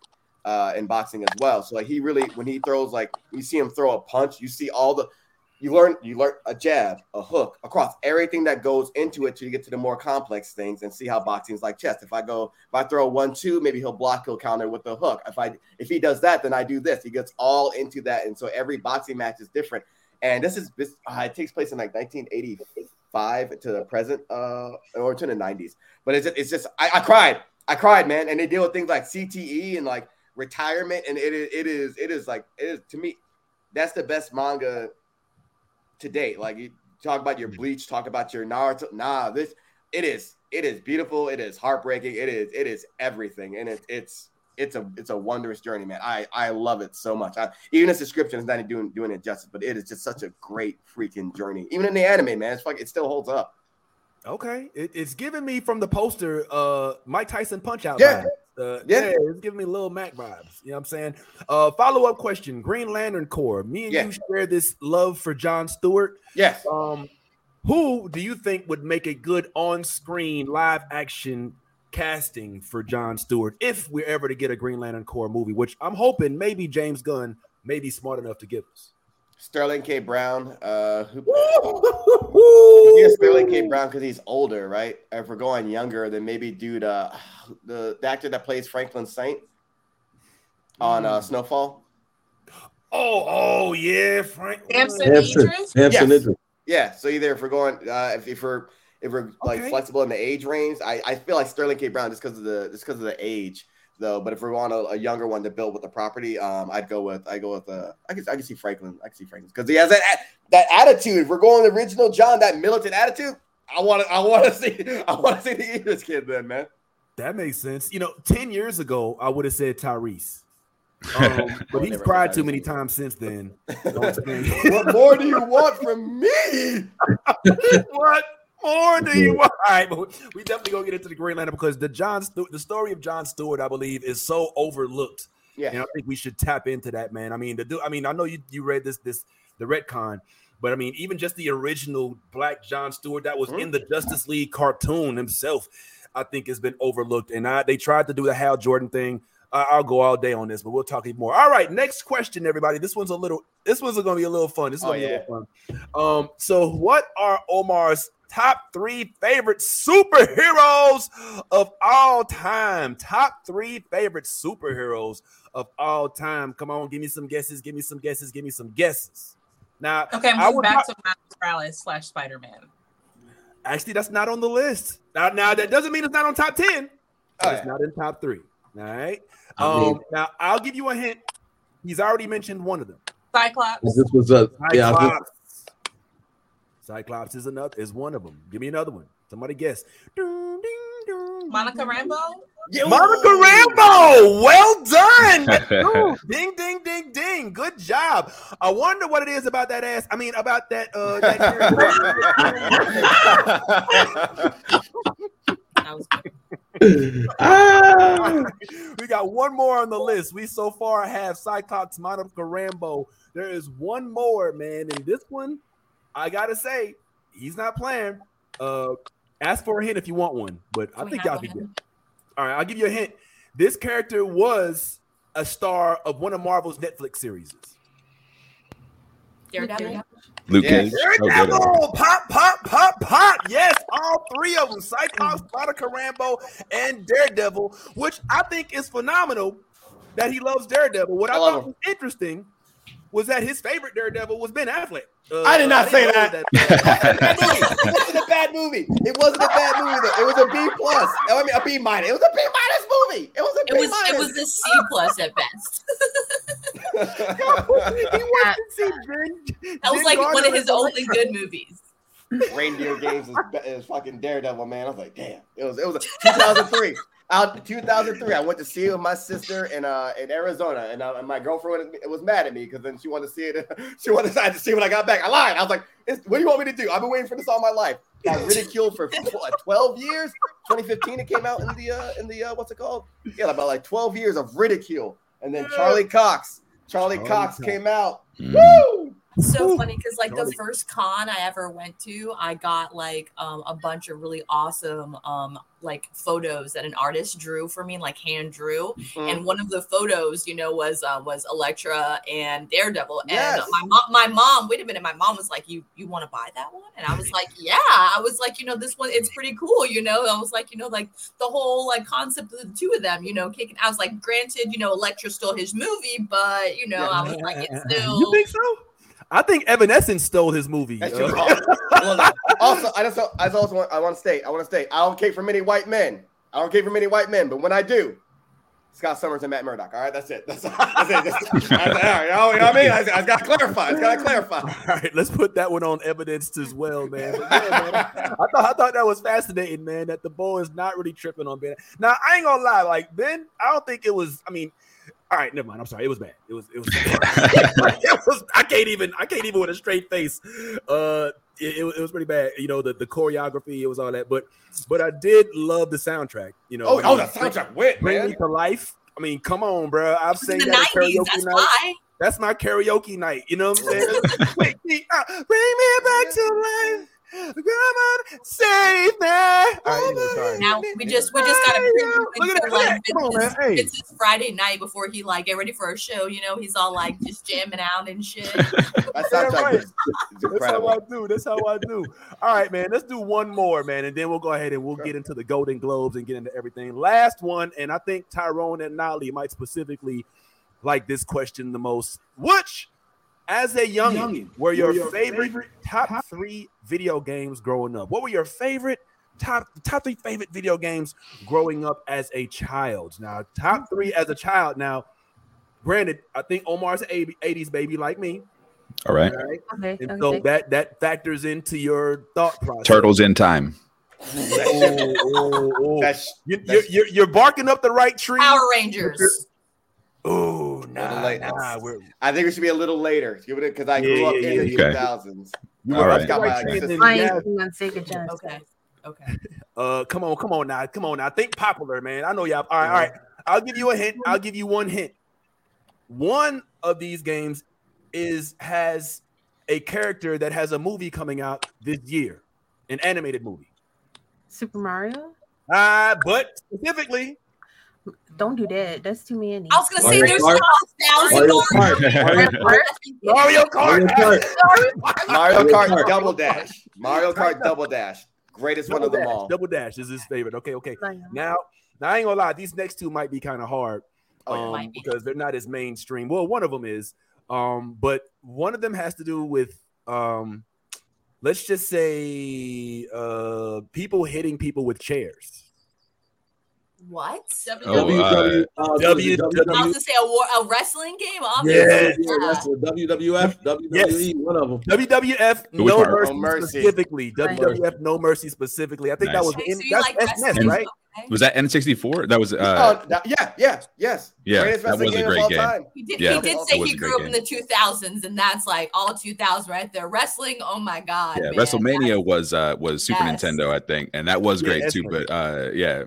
uh, in boxing as well. So like, he really, when he throws, like, you see him throw a punch, you see all the, you learn, you learn a jab, a hook across everything that goes into it till you get to the more complex things and see how boxing is like chess. If I go, if I throw one, two, maybe he'll block, he'll counter with the hook. If I, if he does that, then I do this. He gets all into that. And so every boxing match is different. And this is, this, uh, it takes place in like 1985 to the present, uh, or to the 90s. But it's just, it's just, I, I cried. I cried, man. And they deal with things like CTE and like retirement. And it is, it is, it is like, it is to me, that's the best manga to date. Like you talk about your Bleach, talk about your Naruto. Nah, this it is it is beautiful. It is heartbreaking. It is it is everything, and it, it's it's a it's a wondrous journey, man. I I love it so much. I, even its description is not doing doing it justice, but it is just such a great freaking journey. Even in the anime, man, it's like it still holds up. Okay, it, it's giving me from the poster, uh, Mike Tyson Punch Out. Yeah. Uh, Yeah. yeah. it's giving me little Mac vibes. You know what I'm saying? Uh, follow up question: Green Lantern Corps. Me and Yeah. you share this love for John Stewart. Yes. Um, who do you think would make a good on-screen live action casting for John Stewart if we're ever to get a Green Lantern Corps movie? Which I'm hoping maybe James Gunn may be smart enough to give us. Sterling K. Brown, uh, who yeah, Sterling K. Brown because he's older, right? If we're going younger, then maybe dude, uh, the, the actor that plays Franklin Saint on uh, Snowfall. Oh, oh yeah, Frank. Damson Damson, Idris. Damson Yes. Idris. Yeah, so either if we're going, uh, if, if we're if we're like Okay. flexible in the age range, I, I feel like Sterling K. Brown just because of the just because of the age though. But if we want a, a younger one to build with the property, um, I'd go with I go with uh, I can I can see Franklin, I can see Franklin because he has that that attitude. If we're going the original John, that militant attitude. I want to I want to see I want to see the Idris kid then, man. That makes sense. You know, 10 years ago, I would have said Tyrese. Um, but he's cried too Tyrese. many times since then. What more do you want from me? what more do you want? All right, but we- definitely gonna get into the Green Lantern because the John Stu- the story of John Stewart, I believe, is so overlooked. Yeah, And I think we should tap into that, man. I mean, the do I mean, I know you you read this this the retcon, but I mean, even just the original Black John Stewart that was Mhm. in the Justice League cartoon himself, I think has been overlooked. And I they tried to do the Hal Jordan thing. I- I'll go all day on this, but we'll talk even more. All right, next question, everybody. This one's a little. This one's gonna be a little fun. This is Oh, gonna be a little fun. Um, so what are Omar's top three favorite superheroes of all time? Top three favorite superheroes of all time. Come on, give me some guesses. Give me some guesses. Give me some guesses. Now, Okay, I move would back not- to Miles Morales slash Spider Man. actually that's not on the list. Now, now that doesn't mean it's not on top ten. But it's not in top three. All right. I mean- Um, now I'll give you a hint. He's already mentioned one of them. Cyclops. This was a yeah. This- Cyclops. Cyclops is another is one of them. Give me another one. Somebody guess. Ding, ding, ding, Monica ding. Rambo. Monica Rambo. Well done. Ding, ding, ding, ding. Good job. I wonder what it is about that ass. I mean, about that. Uh, that That was good. ah, we got one more on the list. We so far have Cyclops, Monica Rambo. There is one more, man, and this one, I gotta say, he's not playing. Uh, ask for a hint if you want one, but I We think have y'all can one. get. All right, I'll give you a hint. This character was a star of one of Marvel's Netflix series. Daredevil. Luke Cage. Oh, Daredevil, Daredevil. pop, pop, pop, pop. Yes, all three of them: Cyclops, Monica Rambo, and Daredevil, which I think is phenomenal. That he loves Daredevil. What I, I love thought him. was interesting was that his favorite Daredevil was Ben Affleck. Uh, I did not didn't say know that. Movie. It wasn't a bad movie. It wasn't a bad movie. Though. It was a B plus. I mean, a B minus. It was a B minus movie. It was a It B was it was a C plus at best. he wants to see Ben. That was Ben like one of his only Electro. good movies. Reindeer Games is, is fucking Daredevil, man. I was like, damn. It was it was 2003. Out 2003, I went to see it with my sister in uh in Arizona, and, uh, and my girlfriend was- was mad at me because then she wanted to see it. she wanted to see when I got back. I lied. I was like, it's, "What do you want me to do? I've been waiting for this all my life." Got ridiculed for what, 12 years. 2015 it came out in the uh, in the uh, what's it called? Yeah, about like 12 years of ridicule, and then Charlie Cox, Charlie, Charlie Cox Cox. came out. Mm. Woo! So funny because like the first con I ever went to, I got like um, a bunch of really awesome um, like photos that an artist drew for me, like hand drew. Mm. And one of the photos, you know, was uh, was Elektra and Daredevil. And my mom, my mom, wait a minute, my mom was like, "You you want to buy that one?" And I was like, "Yeah." I was like, you know, this one, it's pretty cool, you know. I was like, you know, like the whole like concept of the two of them, you know, kicking. I was like, granted, you know, Elektra stole his movie, but you know, I was like, it's still. You think so? I think Evanescence stole his movie. That's true. Also, I just I just also want I want to state I want to state I don't care for many white men. I don't care for many white men, but when I do, Scott Summers and Matt Murdock. All right, that's it. That's, that's it. That's, all right, you know, what I mean? I, I got to clarify. I got to clarify. All right, let's put that one on evidence as well, man. Yeah, man, I thought I thought that was fascinating, man. That the boy is not really tripping on Ben. Now I ain't gonna lie, like Ben, I don't think it was. I mean, all right, never mind. I'm sorry, it was bad. It was. It was. it was. I can't even. I can't even with a straight face. Uh, it, it, was- it was pretty bad. You know, the, the choreography, it was all that. But but I did love the soundtrack. You know, Oh, I oh, the soundtrack went, bring me to life. I mean, come on, bro. I've It was sang in the that 90s, karaoke that's night. why. That's my karaoke night. You know what I'm saying? Wake me up, bring me back to life. Come on, save me. All right. Now we just we just gotta preview Look at it that, like look at that. Come on, man. Hey. Vince's Friday night before he like get ready for a show. You know, he's all like just jamming out and shit. That Yeah, soundtrack right. is, is That's how. I do. That's how I do. All right, man. Let's do one more, man, and then we'll go ahead and we'll get into the Golden Globes and get into everything. Last one, and I think Tyrone and Nolly might specifically like this question the most. Which, as a young, were your, favorite, top, three video games growing up? What were your favorite top top three favorite video games growing up as a child? Now, top mm-hmm. three as a child. Now, granted, I think Omar's an 80s baby like me. All right. All right. Okay. And so that that factors into your thought process. Turtles in time. Oh, oh, oh. That's You, you're, you're, you're barking up the right tree. Power Rangers. Oh, nah, late. nah, we're, I think we should be a little later. Give it because I Yeah, grew up yeah, in the yeah, yeah. 2000s. you All were right. up the right Got my tree, and then Mine you is on Sega Genesis. Okay. Okay. Uh, come on, come on now, come on now. Think popular, man. I know y'all. All right, all right. I'll give you a hint. I'll give you one hint. One of these games is has a character that has a movie coming out this year, an animated movie. Super Mario. Uh, but specifically, Don't do that. That's too many. I was gonna say there's Kart. a Mario dollars. Mario Kart. Mario Kart. Mario Mario Kart Kart. Double Dash. Mario Kart Double Dash. Greatest one Double of them Dash. all. Double Dash is his favorite. Okay, okay. Now, now I ain't gonna lie, these next two might be kind of hard Oh, um, Might be. because they're not as mainstream. Well, one of them is, um, but one of them has to do with, um, let's just say, uh, people hitting people with chairs. What? Oh, WW, uh, W- I was gonna say a, war, a wrestling game. Yeah. Obviously. WWF, WWE, one of them. WWF Which No part? Mercy, No Mercy. specifically. WWF No Mercy specifically. I think that Nice. was Okay, in, so you that's like SNS, wrestling? right? Okay. Was that N64? That was uh oh, that- yeah, yeah, yes. Yeah, Greatest that wrestling was a game great of all game. time. He did, Yeah, he did that say was he a grew great up in the 2000s, and that's like all 2000s right there. Wrestling, oh my god. yeah, man. WrestleMania was uh was Super Yes. Nintendo, I think, and that was Yeah, great that's too. right. But uh yeah.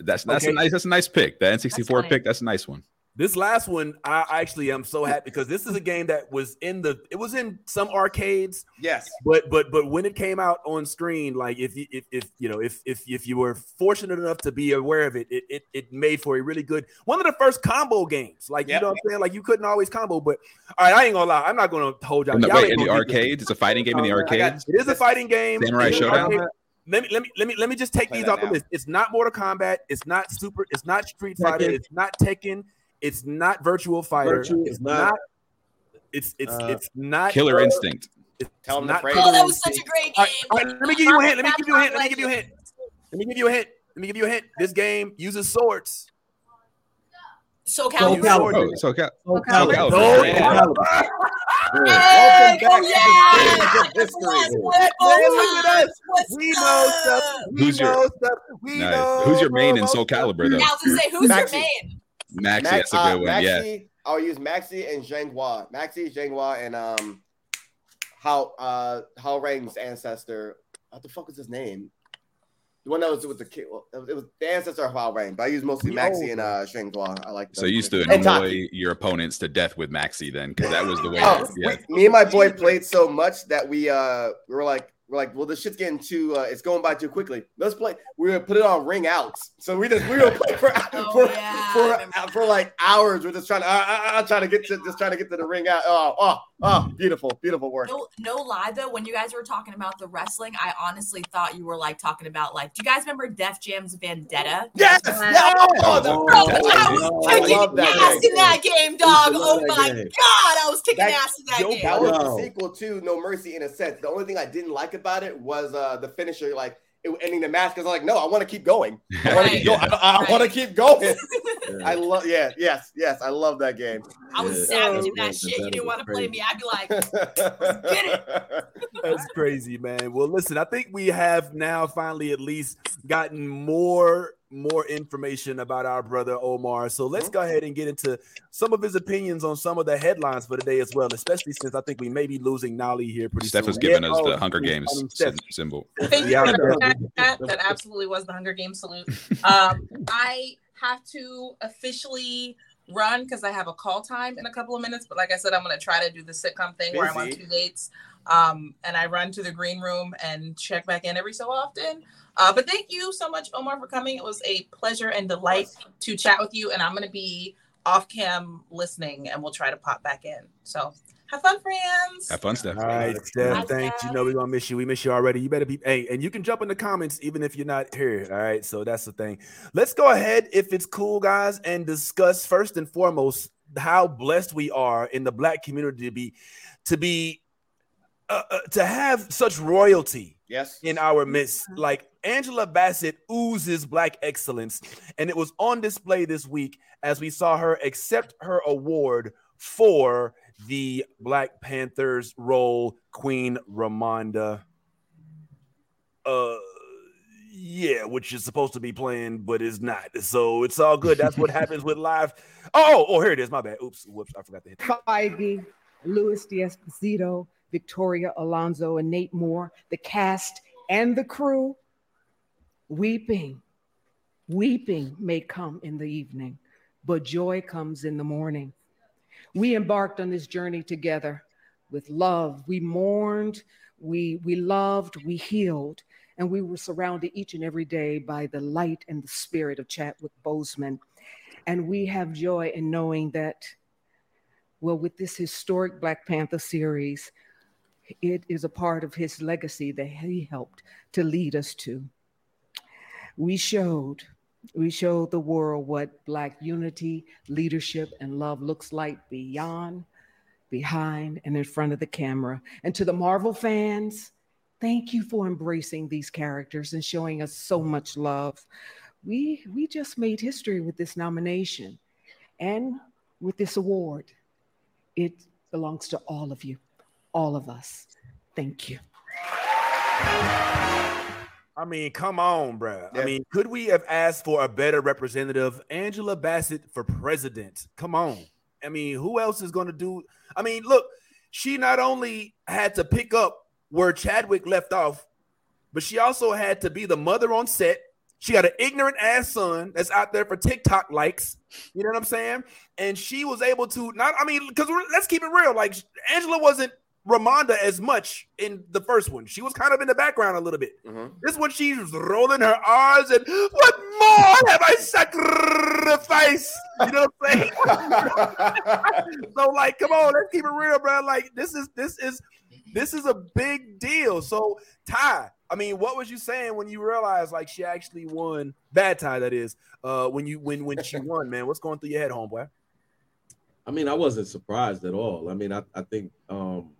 That's that's Okay. a nice that's a nice pick. The N64 funny. pick, that's a nice one. This last one, I actually am so happy because this is a game that was in the it was in some arcades, Yes. but but but when it came out on screen, like if you if, if you know if if if you were fortunate enough to be aware of it, it it, it made for a really good one of the first combo games. Like Yep. you know what I'm saying? Like you couldn't always combo, but all right, I ain't gonna lie, I'm not gonna hold y'all. In the, y'all wait, in the gonna arcades, it's a fighting game in the man, I got- arcades. It is a fighting game. Samurai It is an Showdown? Arcade. Let me let me let me let me just take Play these that off the list. It's not Mortal Kombat. It's not Super. It's not Street Fighter. Tekken. It's not Tekken. It's not Virtual Fighter. Virtua it's is not- It's it's Uh, it's not Killer uh, Instinct. It's Tell 'em the not phrase. Oh, that was such a great game. right, all right, let me give you a hint. Let me give you a hint. Let me give you a Legends. hint. Let me give you a hint. Let me give you a hint. This game uses swords. Soul Soul Calibur. Calibur. Oh, so Cal- Soul Okay. Calibur. Calibur. Soul Yeah. Calibur. Welcome back oh, to yeah. the Stage History. up? Man, look at us. What's We know stuff. up? We Who's your- stuff. We Nice. know Who's your main in about Soul stuff. Calibur though? Now to say, who's Maxi. your main? Maxi, Max- that's a uh, good one. Yeah. I'll use Maxi and Xianghua. Maxi, Xianghua, and um, how uh, how Rang's ancestor. What the fuck is his name? The one that was with the kid. Well, it was, it was the ancestor of Hal Rain, but I use mostly Maxi old and uh, Shane I like. So you used to And annoy Taki. your opponents to death with Maxi then, because that was the way. Oh, yeah. we- me and my boy played so much that we uh we were like we're like well this shit's getting too uh, it's going by too quickly. Let's play. We would put it on ring outs. So we just we were play for Oh, for, yeah, for, for like hours. We're just trying to uh, uh, uh, trying to get to just trying to get to the ring out. Oh oh oh beautiful beautiful work. No, no lie though. When you guys were talking about the wrestling, I honestly thought you were like talking about like. Do you guys remember Def Jam's Vendetta? Yes. Yeah. Oh, the- Oh, Bro, I was kicking love that ass game. in that game, dog. Oh my game. god, I was kicking That- ass in that Yo, game. That was Wow. the sequel to No Mercy in a sense. The only thing I didn't like about it was uh, the finisher, like it ending the match. Because I'm like, no, I want to keep going. I want to Right. keep going. I, I Right. keep going. I love. Yeah. Yes. Yes. I love that game. I was Yeah. savage in Yeah, that shit. You didn't want to play me. I'd be like, get it. That's crazy, man. Well, listen, I think we have now finally at least gotten more more information about our brother Omar. So let's go ahead and get into some of his opinions on some of the headlines for the day as well, especially since I think we may be losing Nolly here pretty Steph soon. was giving Yeah, us oh, the Hunger I Games mean, symbol. Thank you Yeah, for that, that. That absolutely was the Hunger Games salute. Um, I have to officially run because I have a call time in a couple of minutes. But like I said, I'm going to try to do the sitcom thing where I'm on two dates. Um, and I run to the green room and check back in every so often. Uh, but thank you so much, Omar, for coming. It was a pleasure and delight to chat with you. And I'm going to be off cam listening and we'll try to pop back in. So have fun, friends. Have fun, Steph. All right, Bye, Steph. Thanks. You know we're gonna miss you. We miss you already. You better be. Hey, and you can jump in the comments even if you're not here. All right. So that's the thing. Let's go ahead, if it's cool, guys, and discuss first and foremost how blessed we are in the black community to be, to be, uh, uh, to have such royalty yes. in our midst. Like Angela Bassett oozes black excellence, and it was on display this week as we saw her accept her award for the Black Panthers role, Queen Ramonda. Uh, yeah, which is supposed to be playing, but is not. So it's all good. That's what happens with live. Oh, oh, here it is. My bad. Oops, whoops, I forgot to hit. Feige, Louis D'Esposito, Victoria Alonso, and Nate Moore, the cast and the crew, weeping, weeping may come in the evening, but joy comes in the morning. We embarked on this journey together with love. We mourned, we, we loved, we healed, and we were surrounded each and every day by the light and the spirit of Chadwick Boseman. And we have joy in knowing that well, with this historic Black Panther series, it is a part of his legacy that he helped to lead us to. We showed, we showed the world what Black unity, leadership, and love looks like beyond, behind, and in front of the camera. And to the Marvel fans, thank you for embracing these characters and showing us so much love. We we just made history with this nomination and with this award. It belongs to all of you, all of us. Thank you. I mean, come on, bro. I mean, could we have asked for a better representative? Angela Bassett for president. Come on. I mean, who else is going to do? I mean, look, she not only had to pick up where Chadwick left off, but she also had to be the mother on set. She got an ignorant ass son that's out there for TikTok likes. You know what I'm saying? And she was able to not, I mean, because let's keep it real. Like, Angela wasn't Ramonda as much in the first one. She was kind of in the background a little bit. Mhm. This one, she's rolling her R's and what more have I sacrificed? You know what I'm saying? so, like, come on, let's keep it real, bro. Like, this is this is this is a big deal. So, Ty, I mean, what was you saying when you realized like she actually won? Bad Ty, that is. Uh, when you when when she won, man, what's going through your head, homeboy? I mean, I wasn't surprised at all. I mean, I, I think um,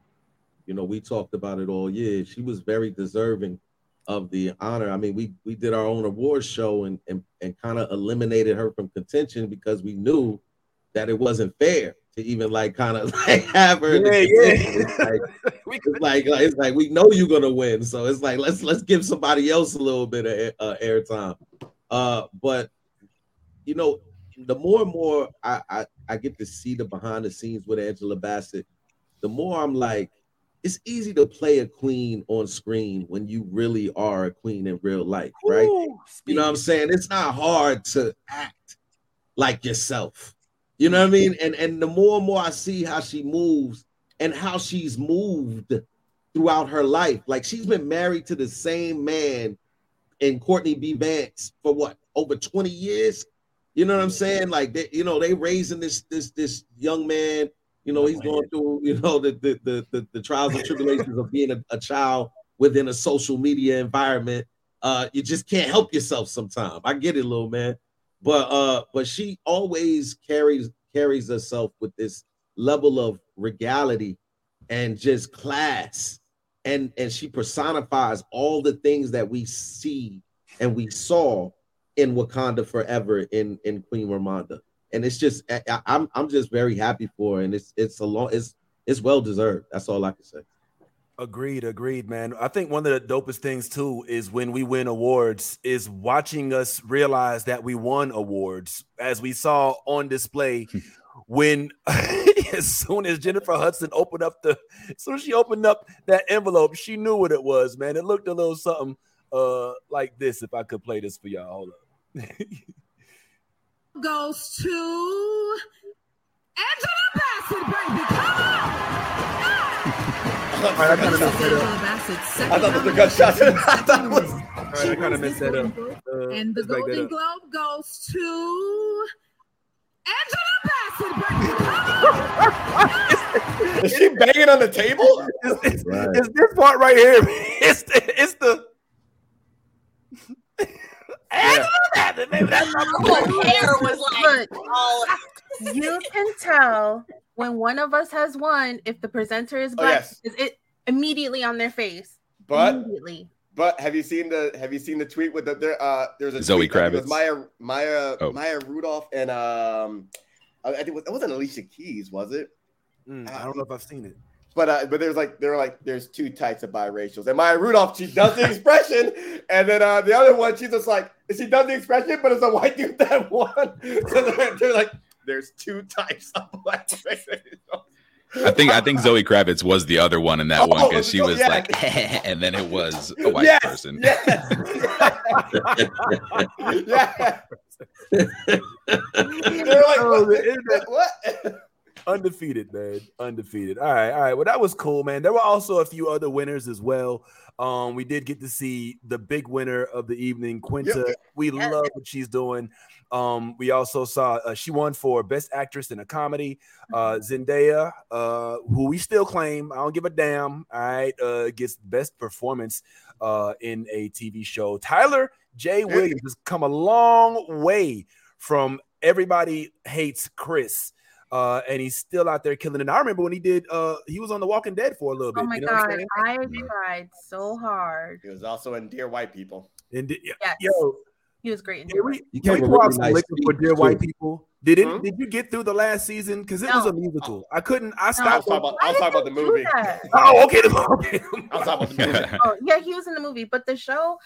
you know, we talked about it all year. She was very deserving of the honor. I mean, we we did our own award show and and, and kind of eliminated her from contention because we knew that it wasn't fair to even like kind of like have her. Yeah, yeah. It's like, it's like, like it's like we know you're gonna win, so it's like let's let's give somebody else a little bit of air- uh, airtime. Uh, but you know, the more and more I, I I get to see the behind the scenes with Angela Bassett, the more I'm like, it's easy to play a queen on screen when you really are a queen in real life, right? Ooh, You know what I'm saying? It's not hard to act like yourself. You know what I mean? And and the more and more I see how she moves and how she's moved throughout her life, like she's been married to the same man in Courtney B. Vance for what over 20 years. You know what I'm saying? Like they, you know, they raising this this this young man. You know, he's going through you know the the the, the, the trials and tribulations of being a, a child within a social media environment. Uh, you just can't help yourself sometimes. I get it, little man, but uh, but she always carries carries herself with this level of regality and just class, and and she personifies all the things that we see and we saw in Wakanda Forever in in Queen Ramonda, and it's just I, I'm I'm just very happy for her, and it's it's a long it's it's well deserved. That's all I can say. Agreed, agreed, man. I think one of the dopest things too is when we win awards is watching us realize that we won awards, as we saw on display when as soon as Jennifer Hudson opened up the as soon as she opened up that envelope, she knew what it was, man. It looked a little something uh like this. If I could play this for y'all, hold up. goes to Angela Bassett, baby. Come on! All right, I kind of messed that Angela up. Bassett's I second thought those were nomination gunshots. for I thought it was. All right, I kind of messed that up. Uh, And the let's back that Golden. Globe goes to Angela Bassett, baby. Come on! Is she banging on the table? Is, it's- Right. it's this part right here. It's the it's the Angela Bassett, baby. That's my Her hair was like all You can tell when one of us has won if the presenter is Oh, yes. Is it immediately on their face? But immediately. but have you seen the have you seen the tweet with the there uh there's a Zoe tweet, I think it was Kravitz. Maya Maya Oh. Maya Rudolph and um I I think it was- it wasn't Alicia Keys was it? Mm, I don't know if I've seen it. But uh, but there's like there were like there's two types of biracials. And Maya Rudolph, she does the expression, and then uh, the other one, she's just like she does the expression, but it's a white dude that won. So they're, they're like, there's two types of black biracials. I think I think Zoe Kravitz was the other one in that one Oh, because she was yeah. like, and then it was a white Yes, person. yeah. They're like, Oh, what? The internet- what? Undefeated, man. Undefeated. All right, all right. Well, that was cool, man. There were also a few other winners as well. Um, we did get to see the big winner of the evening, Quinta. We Yes. love what she's doing. Um, we also saw uh, she won for best actress in a comedy. Uh, Zendaya, uh, who we still claim, I don't give a damn. All right, uh, gets best performance uh, in a TV show. Tyler J. Williams has come a long way from everybody hates Chris. Uh, and he's still out there killing it. And I remember when he did uh he was on The Walking Dead for a little bit. Oh my you know what I'm god. I tried so hard. He was also in Dear White People. And di- Yes. yo, He was great in can we, You can we gave a out really some nice liquor for speech, Dear White. People? Did it? Hmm? Did you get through the last season? Because it was a musical. I couldn't. I I was stopped. talking about, I was Why talking about the movie. do I that? oh, okay. okay. was talking about the movie. Oh, yeah, he was in the movie, but the show,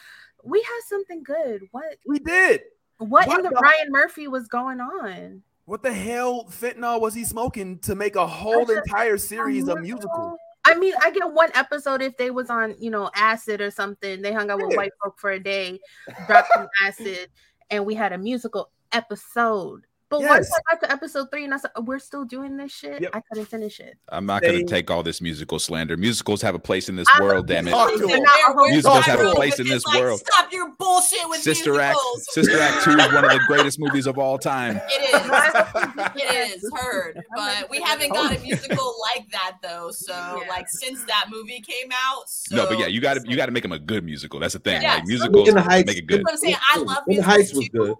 we had something good. What? we did. What, What in the the- Ryan Murphy was going on? What the hell fentanyl was he smoking to make a whole entire series a musical? I mean, I get one episode if they was on, you know, acid or something. They hung out with Yeah. white folk for a day, dropped some acid, and we had a musical episode. But once Yes. I got to episode three and I said, "Oh, "We're still doing this shit," Yep. I couldn't finish it. I'm not going to take all this musical slander. Musicals have a place in this I world, damn it. Talk to They're him. not a whole Musicals have a place in this like, world. Stop your bullshit with Sister Act. Sister Act Two is one of the greatest movies of all time. It is. it is heard, but we haven't got a musical like that though. So Yeah. like since that movie came out. So No, but yeah, you got to you got to make them a good musical. That's the thing. Yes. Like musicals, In the Heights, make it good. What I'm saying. I love In the Heights was too. good.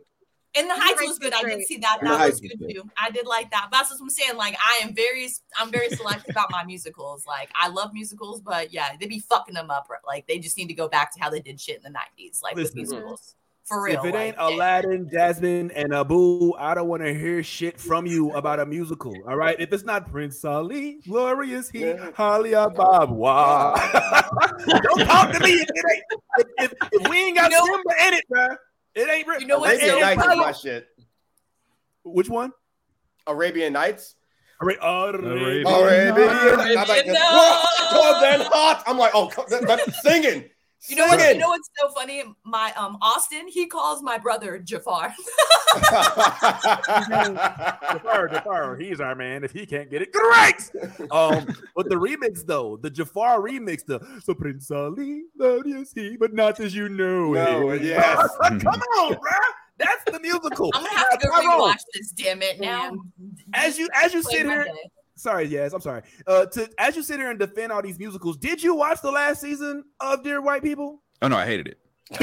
In the Heights Heights was good. I did great. see that. In That was was good good. too. I did like that. But that's what I'm saying. Like I am very, I'm very selective about my musicals. Like I love musicals, but yeah, they be fucking them up. Like they just need to go back to how they did shit in the '90s, like with musicals. For real. If it ain't like, Aladdin, Jasmine, and Abu, I don't want to hear shit from you about a musical. All right. If it's not Prince Ali, glorious he, Yeah. Ali Ababwa. don't talk to me if it ain't. If, if, if we ain't got You know- Simba in it, bruh, it ain't. re- You know what's Arabian so Nights is funny? my shit. Which one? Arabian Nights. Arabian. Arabian. I'm like, "Whoa, then hot. I'm like, oh, co- that, that's singing. You know what? You know what's so funny? My um Austin, he calls my brother Jafar. Jafar, Jafar, he's our man. If he can't get it, correct. Um, but the remix though, the Jafar remix, the so Prince Ali, love you see, but not as you know No, it. yes. Come on, bruh. That's the musical. I'm gonna have to go rewatch this. Damn it! Now, As you as you sit here, day. Sorry, yes, I'm sorry. Uh, to as you sit here and defend all these musicals, did you watch the last season of Dear White People? Oh no, I hated it.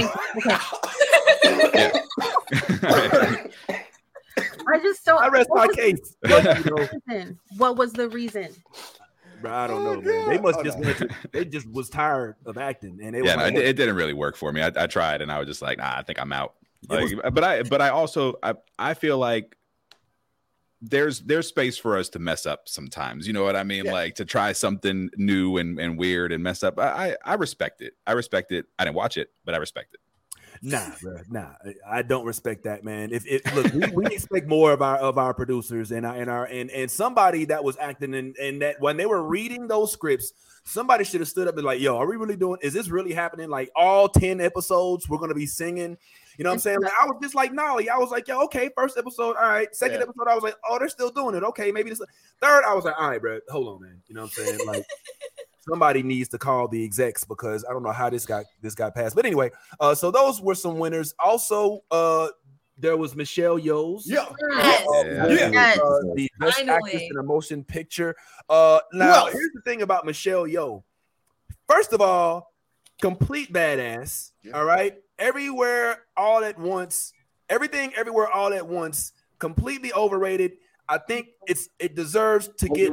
I just don't. I rest my case. What was the reason? What was the reason? I don't know, Oh, man. They must Oh, just no. went to, they just was tired of acting, and they yeah, no, it, it didn't really work for me. I, I tried, and I was just like, nah, I think I'm out. It was- Like, but I, but I also, I, I feel like there's there's space for us to mess up sometimes. You know what I mean? Yeah. Like to try something new and, and weird and mess up. I, I I respect it. I respect it. I didn't watch it, but I respect it. Nah, bro, nah. I- don't respect that, man. If it look, we, we expect more of our of our producers and our and our and and somebody that was acting in and that when they were reading those scripts, somebody should have stood up and like, yo, are we really doing? Is this really happening? Like all ten episodes, we're gonna be singing. You know what I'm saying? Like I was just like Nolly. I was like, yo, okay, first episode, all right. Second Yeah. episode, I was like, oh, they're still doing it. Okay, maybe this. Third, I was like, all right, bro, hold on, man. You know what I'm saying? Like somebody needs to call the execs because I don't know how this got this got passed. But anyway, uh, so those were some winners. Also, uh, there was Michelle Yeoh's. Yeah. Yes. uh, Yes. uh, the best actress Finally. in a motion picture. Uh, now else? here's the thing about Michelle Yeoh. First of all, complete badass. Yeah. All right, everywhere, all at once. Everything, everywhere, all at once. Completely overrated. I think it's it deserves to get.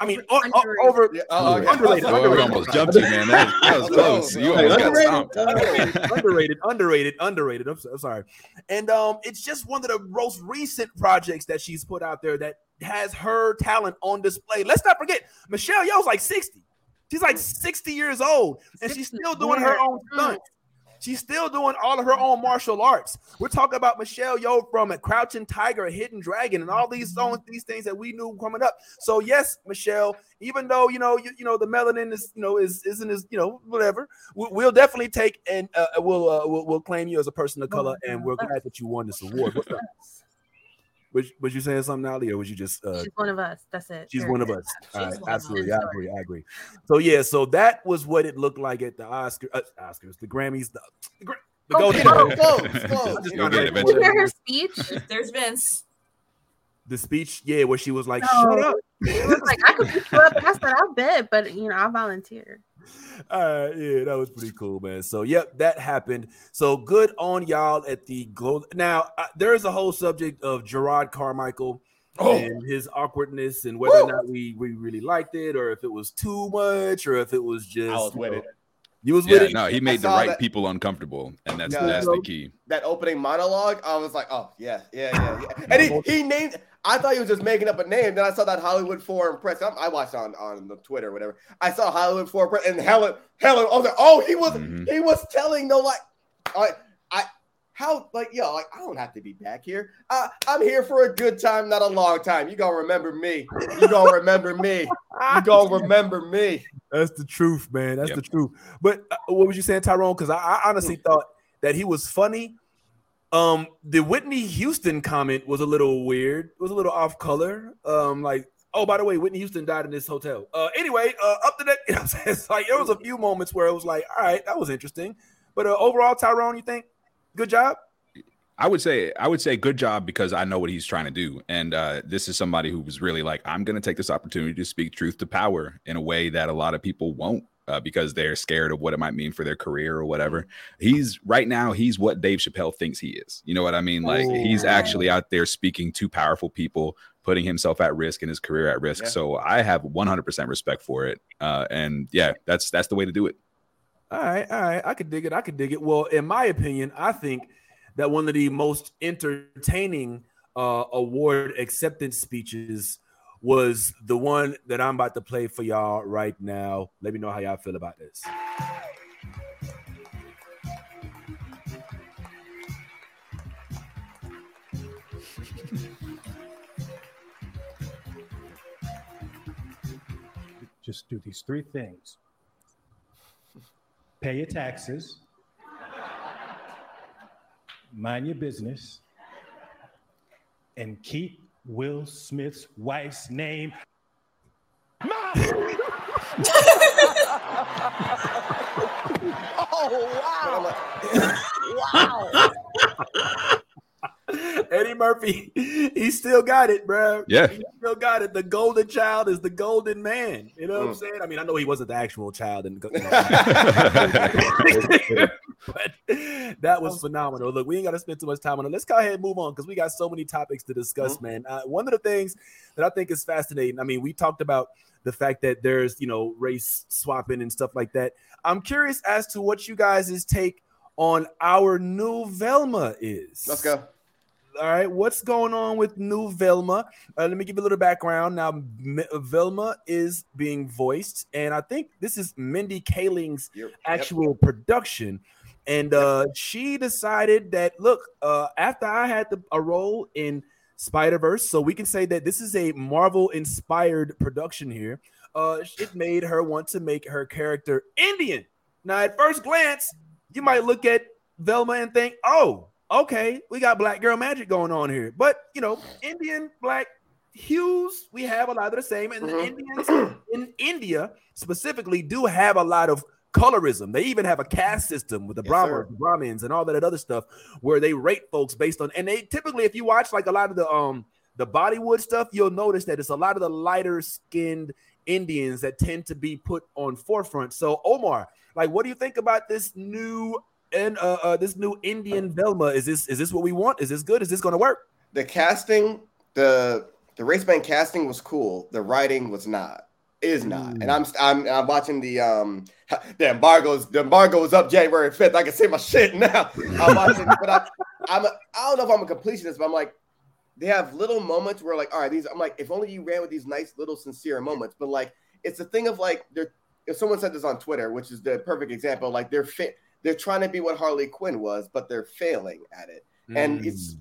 I mean, o- o- over Yeah, oh, okay. underrated. Oh, we underrated. almost jumped you, man. That, that was close. You Hey, almost got underrated. stomped. underrated, underrated, underrated. I'm, so, I'm sorry. And um, it's just one of the most recent projects that she's put out there that has her talent on display. Let's not forget, Michelle Yeoh's like 60. She's like 60 years old, and she's still doing her own stunts. She's still doing all of her own martial arts. We're talking about Michelle Yeoh from a Crouching Tiger, a Hidden Dragon, and all these songs, these things that we knew coming up. So yes, Michelle, even though you know you, you know the melanin is you know is isn't as you know whatever, we, we'll definitely take and uh, we'll, uh, we'll we'll claim you as a person of color, and we're glad that you won this award. What's up? Was, was you saying something, Ali, or was you just uh, She's one of us. That's it. She's Period. one of us. She's All right, one of us. absolutely, I agree. I agree. So yeah, so that was what it looked like at the Oscar, uh, Oscars, the Grammys, the, the, Gra- the Oh, Golden close, Globes. close, You'll get it Did you hear her speech? There's Vince. The speech, yeah, where she was like, No. "Shut up." It was like I could pick you up. I said I'll bet, but you know I volunteer. All right, yeah, that was pretty cool, man. So, yep, that happened. So good on y'all at the gold. Now, uh, there is a whole subject of Jerrod Carmichael Oh. and his awkwardness, and whether or not we we really liked it, or if it was too much, or if it was just. I was you with know, it. You was with it. no, he made the right that- people uncomfortable, and that's Yeah. that's the key. That opening monologue, I was like, oh yeah, yeah, yeah, yeah. And he, he named. I thought he was just making up a name. Then I saw that Hollywood Foreign Press. I I watched on on the Twitter or whatever. I saw Hollywood Foreign Press and Helen Helen. I was like, oh, he was Mhm. he was telling no like, I I how like yo like I don't have to be back here. I, I'm here for a good time, not a long time. You gonna remember me. You gonna remember me. You gonna remember me. That's the truth, man. That's Yep. the truth. But uh, what was you saying, Tyrone? Because I, I honestly thought that he was funny. Um, the Whitney Houston comment was a little weird. It was a little off color. Um, like, oh, by the way, Whitney Houston died in this hotel. Uh, anyway, uh, up to that, you know, it's like there was a few moments where it was like, all right, that was interesting. But uh, overall, Tyrone, you think good job? I would say I would say good job because I know what he's trying to do, and uh, this is somebody who was really like, I'm going to take this opportunity to speak truth to power in a way that a lot of people won't uh, because they're scared of what it might mean for their career or whatever. He's right now he's what Dave Chappelle thinks he is. You know what I mean? Like he's Oh. actually out there speaking to powerful people, putting himself at risk and his career at risk. Yeah. So I have 100% respect for it, uh, and yeah, that's that's the way to do it. All right, all right. I could dig it. I could dig it. Well, in my opinion, I think that one of the most entertaining uh, award acceptance speeches was the one that I'm about to play for y'all right now. Let me know how y'all feel about this. just do these three things pay your taxes, mind your business, and keep Will Smith's wife's name. Oh wow! wow! Eddie Murphy, he still got it, bro. Yeah. he still got it. The golden child is the golden man. You know what I'm Mm. saying? I mean, I know he wasn't the actual child, and but that was phenomenal. Look, we ain't got to spend too much time on it. Let's go ahead and move on because we got so many topics to discuss, Mm-hmm. man. Uh, one of the things that I think is fascinating. I mean, we talked about the fact that there's you know race swapping and stuff like that. I'm curious as to what you guys' take on our new Velma is. Let's go. All right, what's going on with new Velma? Uh, let me give you a little background. Now, M- Velma is being voiced, and I think this is Mindy Kaling's Yep. actual production. And uh, she decided that look, uh, after I had the, a role in Spider Verse, so we can say that this is a Marvel inspired production here. Uh, it made her want to make her character Indian. Now, at first glance, you might look at Velma and think, oh, okay, we got black girl magic going on here. But you know, Indian black hues, we have a lot of the same, and the Mhm. Indians in India specifically do have a lot of colorism. They even have a caste system with the Yes. Brahmins, and all that other stuff where they rate folks based on. And they typically, if you watch like a lot of the um the Bollywood stuff, you'll notice that it's a lot of the lighter skinned Indians that tend to be put on forefront. So Omar, like, what do you think about this new and uh, uh this new Indian Velma? Is this is this what we want? Is this good? Is this going to work? The casting, the the race band casting was cool. The writing was not. Is not. And I'm I'm I'm watching the um the embargoes the embargo is up January 5th. I can say my shit now. I'm watching, but I I'm a, I don't know if I'm a completionist, but I'm like they have little moments where like all right these I'm like if only you ran with these nice little sincere moments, but like it's a thing of like they're if someone said this on Twitter, which is the perfect example, like they're fit they're trying to be what Harley Quinn was, but they're failing at it. And it's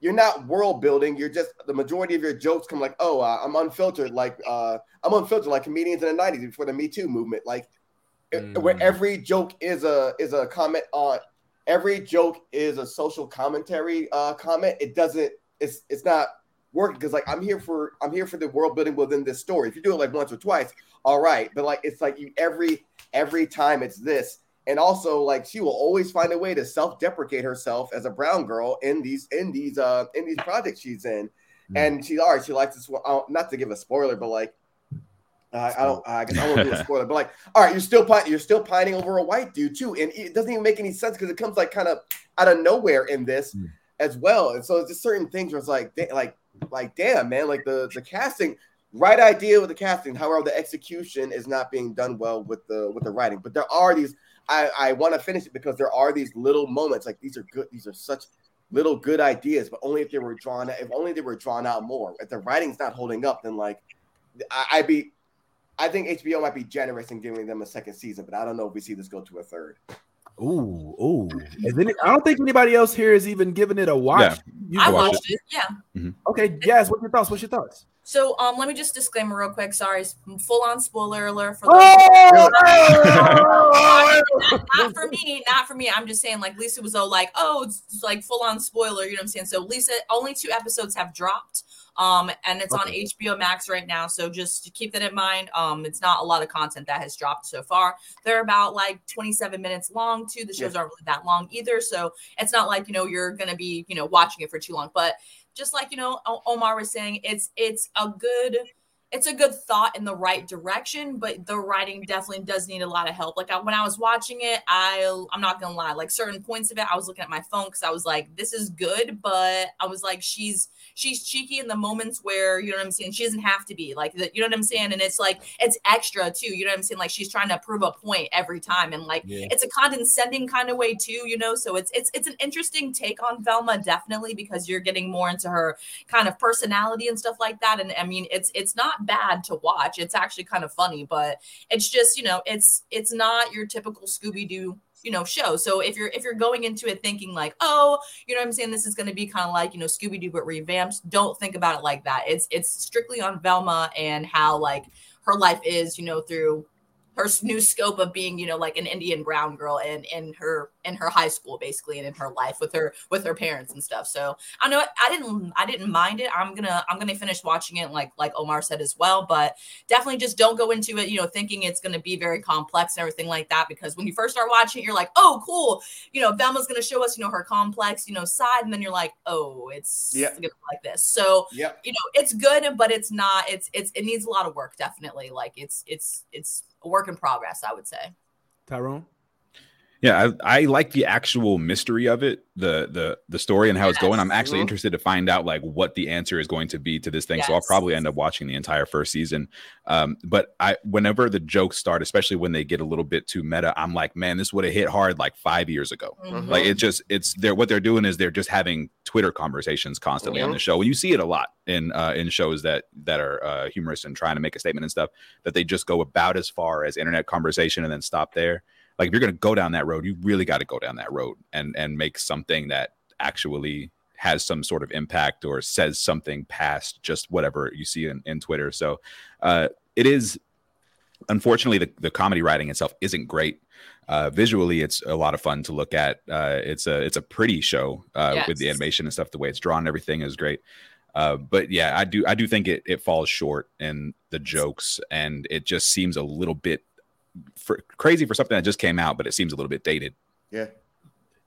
you're not world building. You're just the majority of your jokes come like, oh, uh, I'm unfiltered, like uh, I'm unfiltered, like comedians in the '90s before the Me Too movement, like it- where Mm. every joke is a is a comment on every joke is a social commentary uh, comment. It doesn't. It's it's not working because like I'm here for I'm here for the world building within this story. If you do it like once or twice, all right. But like it's like you every every time it's this. And also, like she will always find a way to self-deprecate herself as a brown girl in these in these uh in these projects she's in. And she's all right. She likes this one. uh, Not to give a spoiler, but like uh, I don't. I guess I won't do a spoiler. But like, all right, you're still. You're still pining over a white dude too, and it doesn't even make any sense because it comes like kind of out of nowhere in this as well. And so it's just certain things where it's like, da- like, like, damn, man, like the the casting, right idea with the casting. However, the execution is not being done well with the with the writing. But there are these. I I want to finish it because there are these little moments. Like these are good. These are such little good ideas, but only if they were drawn. If only they were drawn out more. If the writing's not holding up, then like, I, I'd be. I think HBO might be generous in giving them a second season, but I don't know if we see this go to a third. Ooh, ooh. Is any, I don't think anybody else here is even giving it a watch. You I watched watched it. Yeah. Okay, yes. What's your thoughts? What's your thoughts? So um, let me just disclaimer real quick. Sorry, full on spoiler alert for Oh! not, not for me, not for me. I'm just saying, like Lisa was all like, "Oh, it's like full on spoiler." You know what I'm saying? So Lisa, only two episodes have dropped, um, and it's Okay. on HBO Max right now. So just to keep that in mind. Um, it's not a lot of content that has dropped so far. They're about like 27 minutes long too. The shows Yeah. aren't really that long either, so it's not like you know you're gonna be you know watching it for too long. But just like you know Omar was saying, it's it's a good it's a good thought in the right direction, but the writing definitely does need a lot of help. Like I, when I was watching it, I I'm not gonna lie, like certain points of it, I was looking at my phone because I was like, this is good, but I was like, she's she's cheeky in the moments where you know what I'm saying. She doesn't have to be like that, you know what I'm saying, and it's like it's extra too. You know what I'm saying? Like she's trying to prove a point every time, and like Yeah. it's a condescending kind of way too. You know, so it's it's it's an interesting take on Velma definitely because you're getting more into her kind of personality and stuff like that. And I mean, it's it's not bad to watch. It's actually kind of funny, but it's just you know, it's it's not your typical Scooby Doo you know show. So if you're if you're going into it thinking like, oh, you know what I'm saying, this is going to be kind of like you know Scooby Doo but revamped. Don't think about it like that. It's it's strictly on Velma and how like her life is, you know, through her new scope of being, you know, like an Indian brown girl and in her in her high school basically and in her life with her with her parents and stuff. So I know I didn't I didn't mind it. I'm gonna I'm gonna finish watching it like like Omar said as well, but definitely just don't go into it, you know, thinking it's gonna be very complex and everything like that. Because when you first start watching it, you're like, oh cool, you know, Velma's gonna show us, you know, her complex, you know, side, and then you're like, oh, it's Yeah. gonna be like this. So Yep. you know, it's good, but it's not. It's it's it needs a lot of work, definitely. Like it's it's it's a work in progress, I would say. Tyrone. Yeah, I, I like the actual mystery of it, the the the story and how it's going. I'm actually interested to find out like what the answer is going to be to this thing. So I'll probably end up watching the entire first season. Um, but I whenever the jokes start, especially when they get a little bit too meta, I'm like, man, this would have hit hard like five years ago. Mhm. Like it just it's they're what they're doing is they're just having Twitter conversations constantly on Mhm. the show. And you see it a lot in uh in shows that that are uh humorous and trying to make a statement and stuff, that they just go about as far as internet conversation and then stop there. Like if you're gonna go down that road, you really got to go down that road and and make something that actually has some sort of impact or says something past just whatever you see in, in Twitter. So uh it is unfortunately the, the comedy writing itself isn't great. Uh, visually it's a lot of fun to look at. Uh, it's a it's a pretty show uh, with the animation and stuff the way it's drawn and everything is great. Uh, but yeah i do i do think it, it falls short in the jokes and it just seems a little bit for, crazy for something that just came out but it seems a little bit dated Yeah.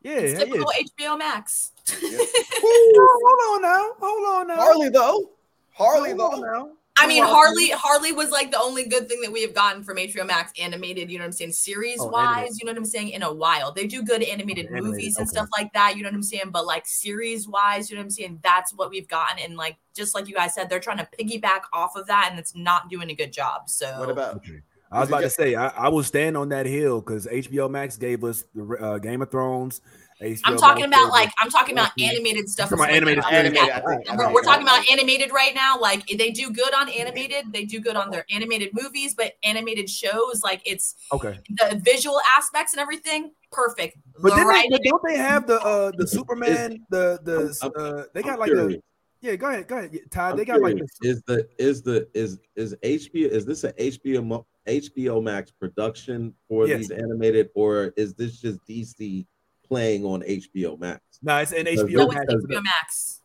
Yeah, It's yeah, typical yeah. HBO Max. Hold on now. Hold on now. Harley though. Harley Hold though. now. I mean, Harley Harley was like the only good thing that we have gotten from HBO Max animated, you know what I'm saying, series Oh, wise, animated. you know what I'm saying, in a while. They do good animated Animated, movies and okay. stuff like that, you know what I'm saying, but like series wise, you know what I'm saying, that's what we've gotten. And like, just like you guys said, they're trying to piggyback off of that and it's not doing a good job. So, What about Okay. I was Is it about to say I, I will stand on that hill because HBO Max gave us the uh, Game of Thrones. HBO I'm talking Max about gave like I'm talking about animated stuff. Talking about as well. animated Animated, yeah. I think. And we're, we're talking about animated right now. Like they do good on animated, they do good on their animated movies, but animated shows, like it's Okay, the visual aspects and everything, perfect. but, The then they, but don't they have the uh the Superman the the uh they got I'm like the yeah go ahead go ahead Yeah, Todd I'm they got like the, curious. is the is the is is HBO is this a HBO Mo- HBO Max production for Yes. these animated or is this just DC playing on HBO Max? no it's an HBO no, Max. it's HBO Max.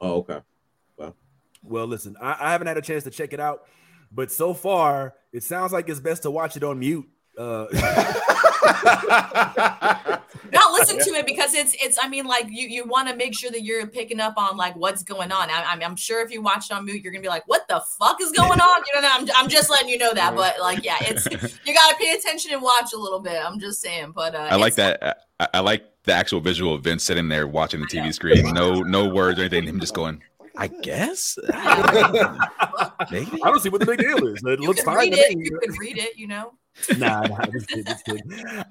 Oh, okay. Well, listen, I, I haven't had a chance to check it out, but so far it sounds like it's best to watch it on mute. Uh, Not listen to it because it's it's. I mean, like you you want to make sure that you're picking up on like what's going on. I, I'm I'm sure if you watch it on mute, you're gonna be like, what the fuck is going on? You know, I'm I'm just letting you know that. But like, yeah, it's you gotta pay attention and watch a little bit. I'm just saying. But uh, i like that I, I like the actual visual of vince sitting there watching the tv screen no no words or anything him just going i guess maybe I don't see what the big deal is. It You looks fine read to it. me. You can read it. You know. nah, nah.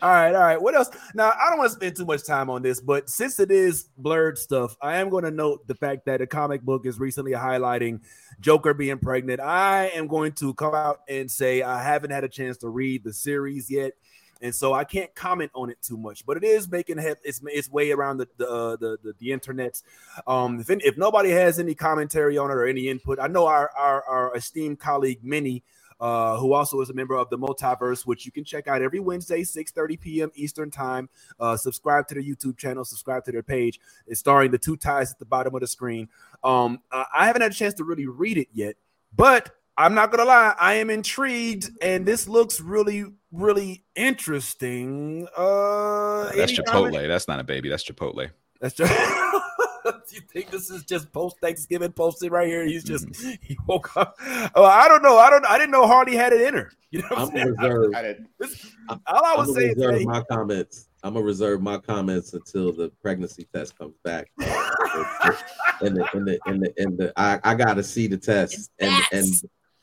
All right, all right. What else? Now, I don't want to spend too much time on this, but since it is blerd stuff, I am going to note the fact that a comic book is recently highlighting Joker being pregnant. I am going to come out and say I haven't had a chance to read the series yet. And so I can't comment on it too much, but it is making he- its its way around the the uh, the, the, the internet. Um, if if nobody has any commentary on it or any input, I know our our, our esteemed colleague Minnie uh, who also is a member of the Multiverse, which you can check out every Wednesday, 6:30 p.m. Eastern Time. Uh, subscribe to their YouTube channel, subscribe to their page. It's starring the two ties at the bottom of the screen. Um, I haven't had a chance to really read it yet, but I'm not gonna lie, I am intrigued, and this looks really, really interesting. Uh, that's chipotle comment? that's not a baby that's chipotle That's just. you think this is just post Thanksgiving posted right here? He's just he woke up. Oh, I don't know. I don't. I didn't know Hardy had it in her. You know what I'm, I'm saying? reserved. I did. All I I'm was gonna saying reserve today, my comments. I'm gonna reserve my comments until the pregnancy test comes back. and the and the and the, and the I, I gotta see the test and and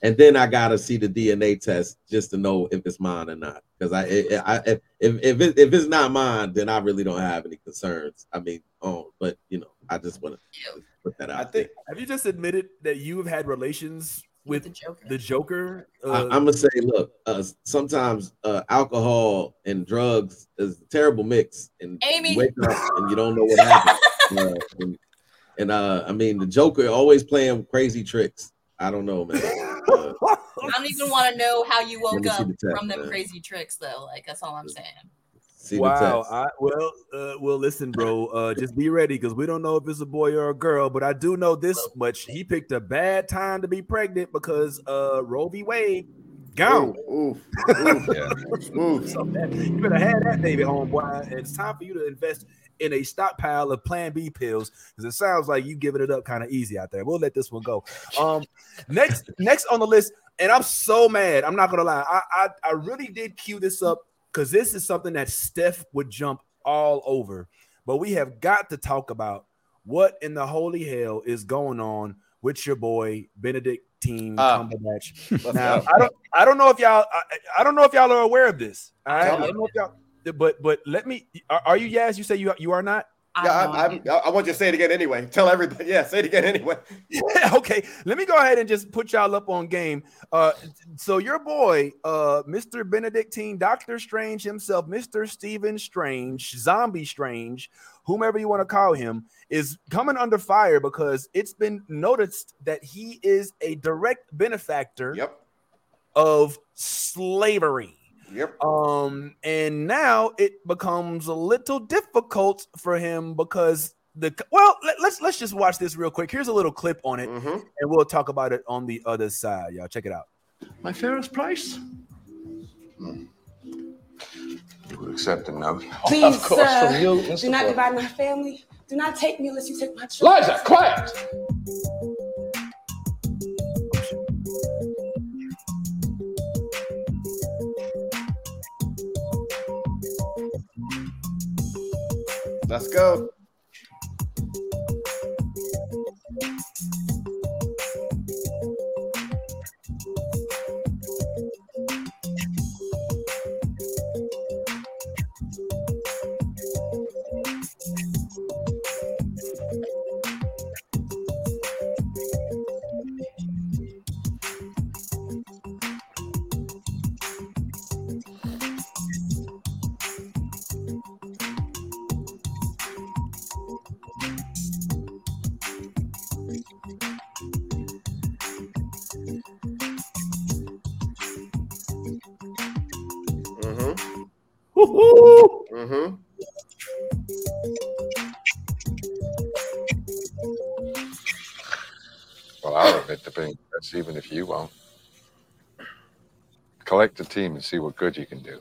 and then I gotta see the DNA test just to know if it's mine or not. Because I, I, I if if it, if it's not mine, then I really don't have any concerns. I mean, oh, but you know, I just want to put that out. I think have you just admitted that you've had relations with the Joker? the Joker? I, Uh, I'm gonna say, look, uh, sometimes uh, alcohol and drugs is a terrible mix, and Amy. you wake up and you don't know what happened. Uh, and, and uh, I mean, the Joker always playing crazy tricks. I don't know, man. Uh, I don't even want to know how you woke up the text, from them man. crazy tricks, though. Like that's all I'm saying. See wow. text. I, well, uh, well, listen, bro. Uh, just be ready because we don't know if it's a boy or a girl, but I do know this much: he picked a bad time to be pregnant because uh, Roe v. Wade gone. Ooh, Yeah. ooh. So that, you better have that baby, homeboy. It's time for you to invest in a stockpile of Plan B pills because it sounds like you giving it up kind of easy out there. We'll let this one go. Um, next, next on the list, and I'm so mad. I'm not gonna lie. I I, I really did cue this up because this is something that Steph would jump all over. But we have got to talk about what in the holy hell is going on with your boy Benedict Team Ah. Cumberbatch. Now. I don't I don't know if y'all I, I don't know if y'all are aware of this. All right? I don't know if y'all but but let me are, are you Yaz? You say you you are not? Yeah, I, I'm, I, I want you to say it again anyway. Tell everybody. Yeah, say it again anyway. Yeah, okay. Let me go ahead and just put y'all up on game. Uh so your boy, uh, Mr. Benedictine, Doctor Strange himself, Mr. Stephen Strange, Zombie Strange, whomever you want to call him, is coming under fire because it's been noticed that he is a direct benefactor Yep. of slavery. Yep. Um, and now it becomes a little difficult for him because the well, let, let's let's just watch this real quick. Here's a little clip on it, Mm-hmm. and we'll talk about it on the other side. Y'all check it out. My fairest price? You will accept a note. Please, Of course, sir, from you, do not divide my family. Do not take me unless you take my children. Liza, quiet! Let's go. Mm-hmm. Well, I'll admit to being that's even if you won't. Collect a team and see what good you can do.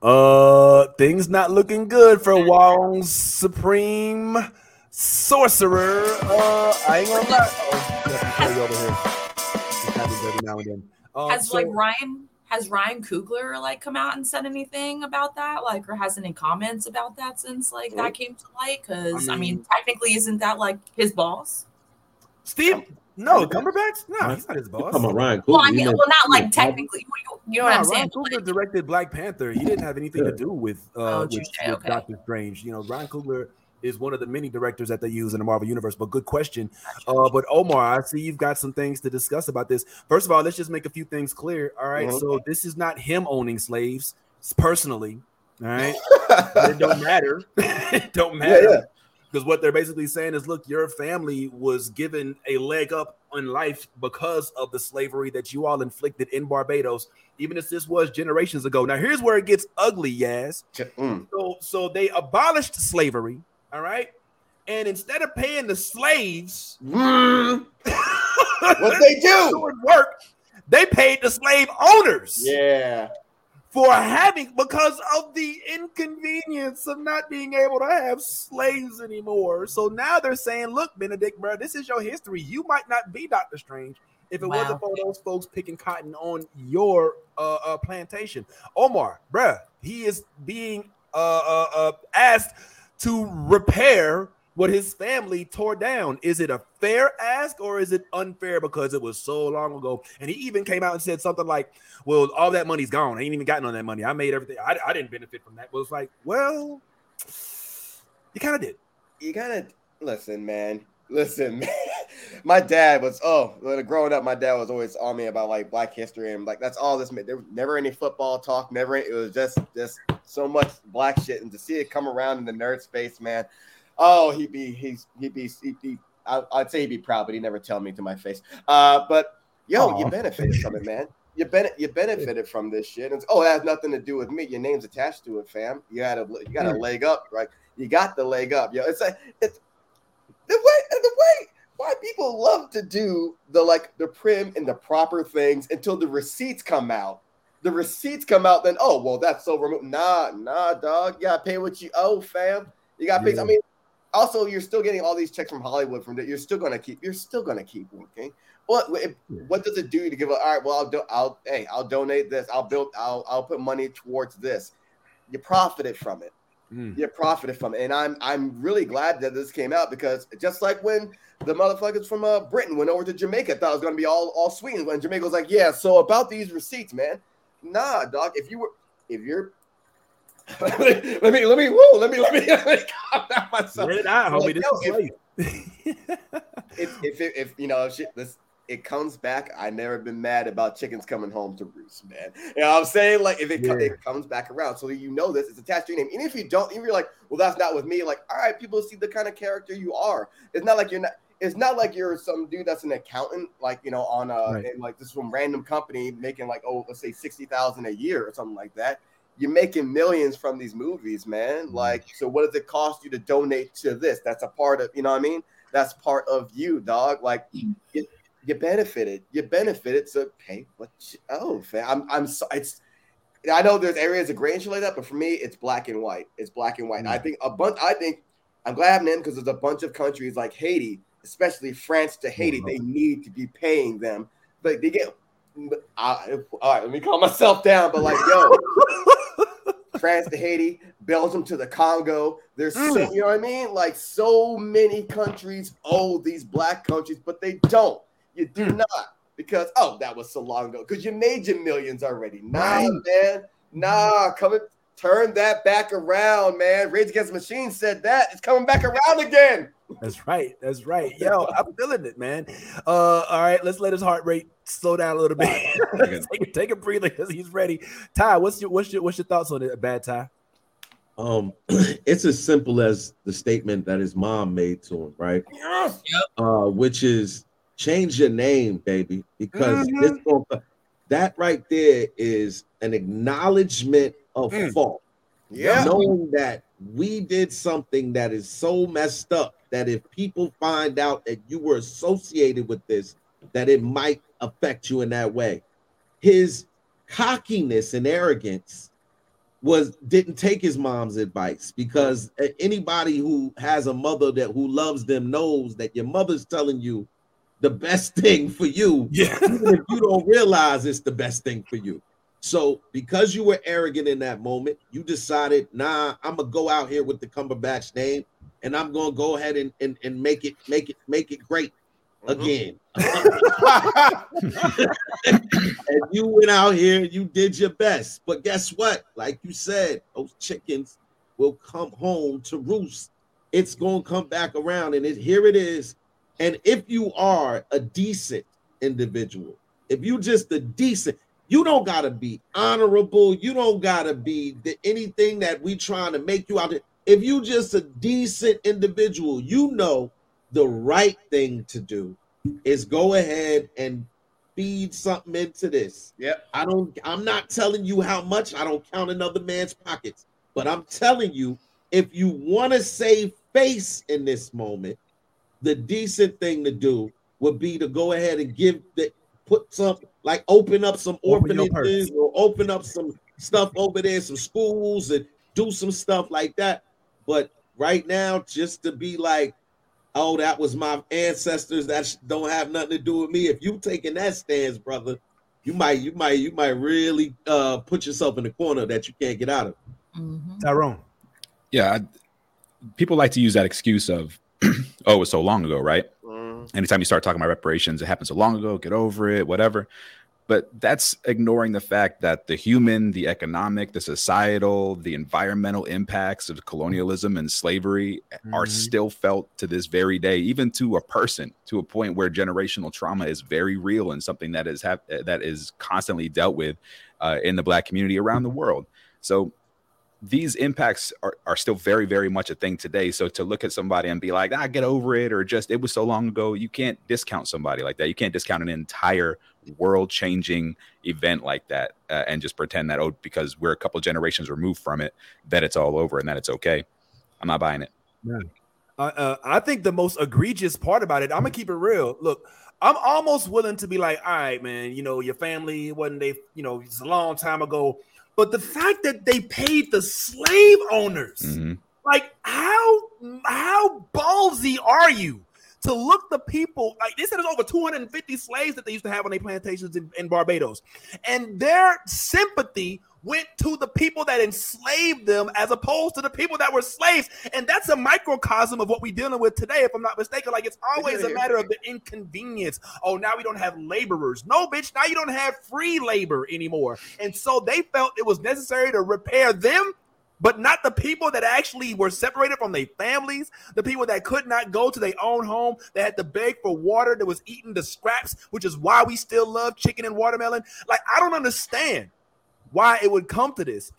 Uh, things not looking good for Wong's supreme sorcerer. Uh, I ain't gonna lie. Oh, you have to play over here. This happens every now and then. Um, has so- like Ryan has Ryan Coogler like come out and said anything about that? Like, or has any comments about that since like that came to light? Because I, I mean, mean- technically, isn't that like his boss? Steve, no, Cumberbatch? No, he's not his boss. Come on, Ryan. Well, Coogler, I you mean, know- well, not like technically. You, you know what Nah, I'm saying? Ryan Coogler directed Black Panther. He didn't have anything to do with uh Oh, with, touche, with. Doctor Strange. You know, Ryan Coogler is one of the many directors that they use in the Marvel universe. But good question. Uh, but Omar, I see you've got some things to discuss about this. First of all, let's just make a few things clear. All right? Mhm. so this is not him owning slaves personally. All right, it don't matter. it don't matter. yeah. Because what they're basically saying is, look, your family was given a leg up on life because of the slavery that you all inflicted in Barbados, even if this was generations ago. Now, here's where it gets ugly, Yaz. Mm. So, so they abolished slavery, all right, and instead of paying the slaves Mm. What they do? doing work, they paid the slave owners Yeah. for having because of the inconvenience of not being able to have slaves anymore. So now they're saying, "Look, Benedict, bro, this is your history. You might not be Doctor Strange if it wasn't for those folks picking cotton on your uh, uh, plantation." Omar, bruh, he is being uh, uh, uh, asked to repair what his family tore down. Is it a fair ask or is it unfair because it was so long ago? And he even came out and said something like, Well, all that money's gone. I ain't even gotten on that money. I made everything. I, I didn't benefit from that. But it's like, well, you kind of did. You gotta listen, man. Listen, man. My dad was oh, when growing up, my dad was always on me about like Black history and like that's all this. meant. There was never any football talk. Never. It was just just so much black shit, and to see it come around in the nerd space, man. Oh, he'd be he's he'd be he'd be I, I'd say he'd be proud, but he'd never tell me to my face. Uh, but yo, you benefited from it, man. You ben- you benefited from this shit. It's, oh, it has nothing to do with me. Your name's attached to it, fam. You got a you got a leg up, right? You got the leg up, yo. It's like it's the way the way why people love to do the like the prim and the proper things until the receipts come out. The receipts come out, then oh well, that's so remote. Nah, nah, dog. You gotta pay what you owe, fam. You gotta pay. Yeah. I mean, also you're still getting all these checks from Hollywood from that. You're still gonna keep. You're still gonna keep working. What what- what does it do to give? A, all right, well, I'll do. I'll hey, I'll donate this. I'll build. I'll I'll put money towards this. You profited from it Mm. you profited from it. And I'm I'm really glad that this came out because just like when the motherfuckers from uh, Britain went over to Jamaica, thought it was gonna be all all sweet. And when Jamaica was like, yeah, so about these receipts, man. Nah, dog. If you were if you're let me let me let me whoa, let me let me, let me calm down myself. Let it out, homie. Like, This if- if if if you know shit this it comes back i never been mad about chickens coming home to roost man. You know what i'm saying? Like if it, co- Yeah. it comes back around. So you know this it's attached to your name. Even if you don't even if you're like well that's not with me like all right people see the kind of character you are. It's not like you're not it's not like you're some dude that's an accountant like you know on a Right. in, like this from random company making like oh let's say 60000 a year or something like that. You're making millions from these movies man. Mm-hmm. Like so what does it cost you to donate to this? That's a part of you know what i mean? That's part of you dog. Like mm. you, you benefited you benefited so pay what you owe fam. i'm i'm so it's I know there's areas of gray and shit like that, but for me, it's black and white. It's black and white. And I think a bunch. I think I'm glad I'm in because there's a bunch of countries like Haiti, especially France to Haiti. They need to be paying them, but they get. I, all right, let me calm myself down. But like, yo, France to Haiti, Belgium to the Congo. There's so, Mm. you know what I mean? Like so many countries owe these black countries, but they don't. You do Mm. not because oh, that was so long ago. Because you made your millions already. Nah, Right. man. Nah, come and turn that back around, man. Rage Against the Machine said that. It's coming back around again. That's right. That's right. Yo, I'm feeling it, man. Uh, all right, let's let his heart rate slow down a little bit. take, a- take a breather because he's ready. Ty, what's your what's your what's your thoughts on it? Bad Ty. Um, it's as simple as the statement that his mom made to him, right? Yes. Uh, which is change your name, baby, because Mhm. it's gonna, that right there is an acknowledgement of Mm. fault. Yeah. Knowing that we did something that is so messed up that if people find out that you were associated with this, that it might affect you in that way. His cockiness and arrogance was didn't take his mom's advice because anybody who has a mother that who loves them knows that your mother's telling you the best thing for you Yeah. even if you don't realize it's the best thing for you so because you were arrogant in that moment you decided nah i'm gonna go out here with the cumberbatch name and i'm gonna go ahead and, and, and make it make it make it great mm-hmm. again and you went out here you did your best. But guess what? Like you said, those chickens will come home to roost. It's gonna come back around, and it here it is. And if you are a decent individual, if you just a decent, you don't gotta be honorable, you don't gotta be the, anything that we trying to make you out. to- If you just a decent individual, you know the right thing to do is go ahead and feed something into this. Yep. I don't I'm not telling you how much, I don't count another man's pockets, but I'm telling you if you want to save face in this moment, the decent thing to do would be to go ahead and give the put some like open up some Open your orphanages or open up some stuff over there, some schools and do some stuff like that. But right now, just to be like, oh, that was my ancestors, that don't have nothing to do with me. If you taking that stance, brother, you might, you might, you might really uh put yourself in a corner that you can't get out of. Tyrone. Yeah, I, people like to use that excuse of, "Oh, it was so long ago," right? Anytime you start talking about reparations, it happened so long ago. Get over it, whatever. But that's ignoring the fact that the human, the economic, the societal, the environmental impacts of colonialism and slavery are Mhm. still felt to this very day, even to a person, to a point where generational trauma is very real and something that is hap- that is constantly dealt with uh, in the Black community around the world. So these impacts are, are still very, very much a thing today. So to look at somebody and be like, ah, get over it, or just it was so long ago, you can't discount somebody like that. You can't discount an entire world changing event like that uh, and just pretend that, oh, because we're a couple generations removed from it, that it's all over and that it's okay. I'm not buying it. Yeah. Uh, uh, I think the most egregious part about it, I'm gonna keep it real. Look, I'm almost willing to be like, all right, man, you know, your family wasn't they, you know, it's a long time ago. But the fact that they paid the slave owners, Mm-hmm. like how how ballsy are you to look the people like they said there's over 250 slaves that they used to have on their plantations in, in Barbados, and their sympathy went to the people that enslaved them as opposed to the people that were slaves. And that's a microcosm of what we're dealing with today, if I'm not mistaken. Like it's always a matter of the inconvenience. Oh, now we don't have laborers. No, bitch, now you don't have free labor anymore. And so they felt it was necessary to repair them but not the people that actually were separated from their families, the people that could not go to their own home, that had to beg for water, that was eating the scraps, which is why we still love chicken and watermelon. Like, I don't understand why it would come to this.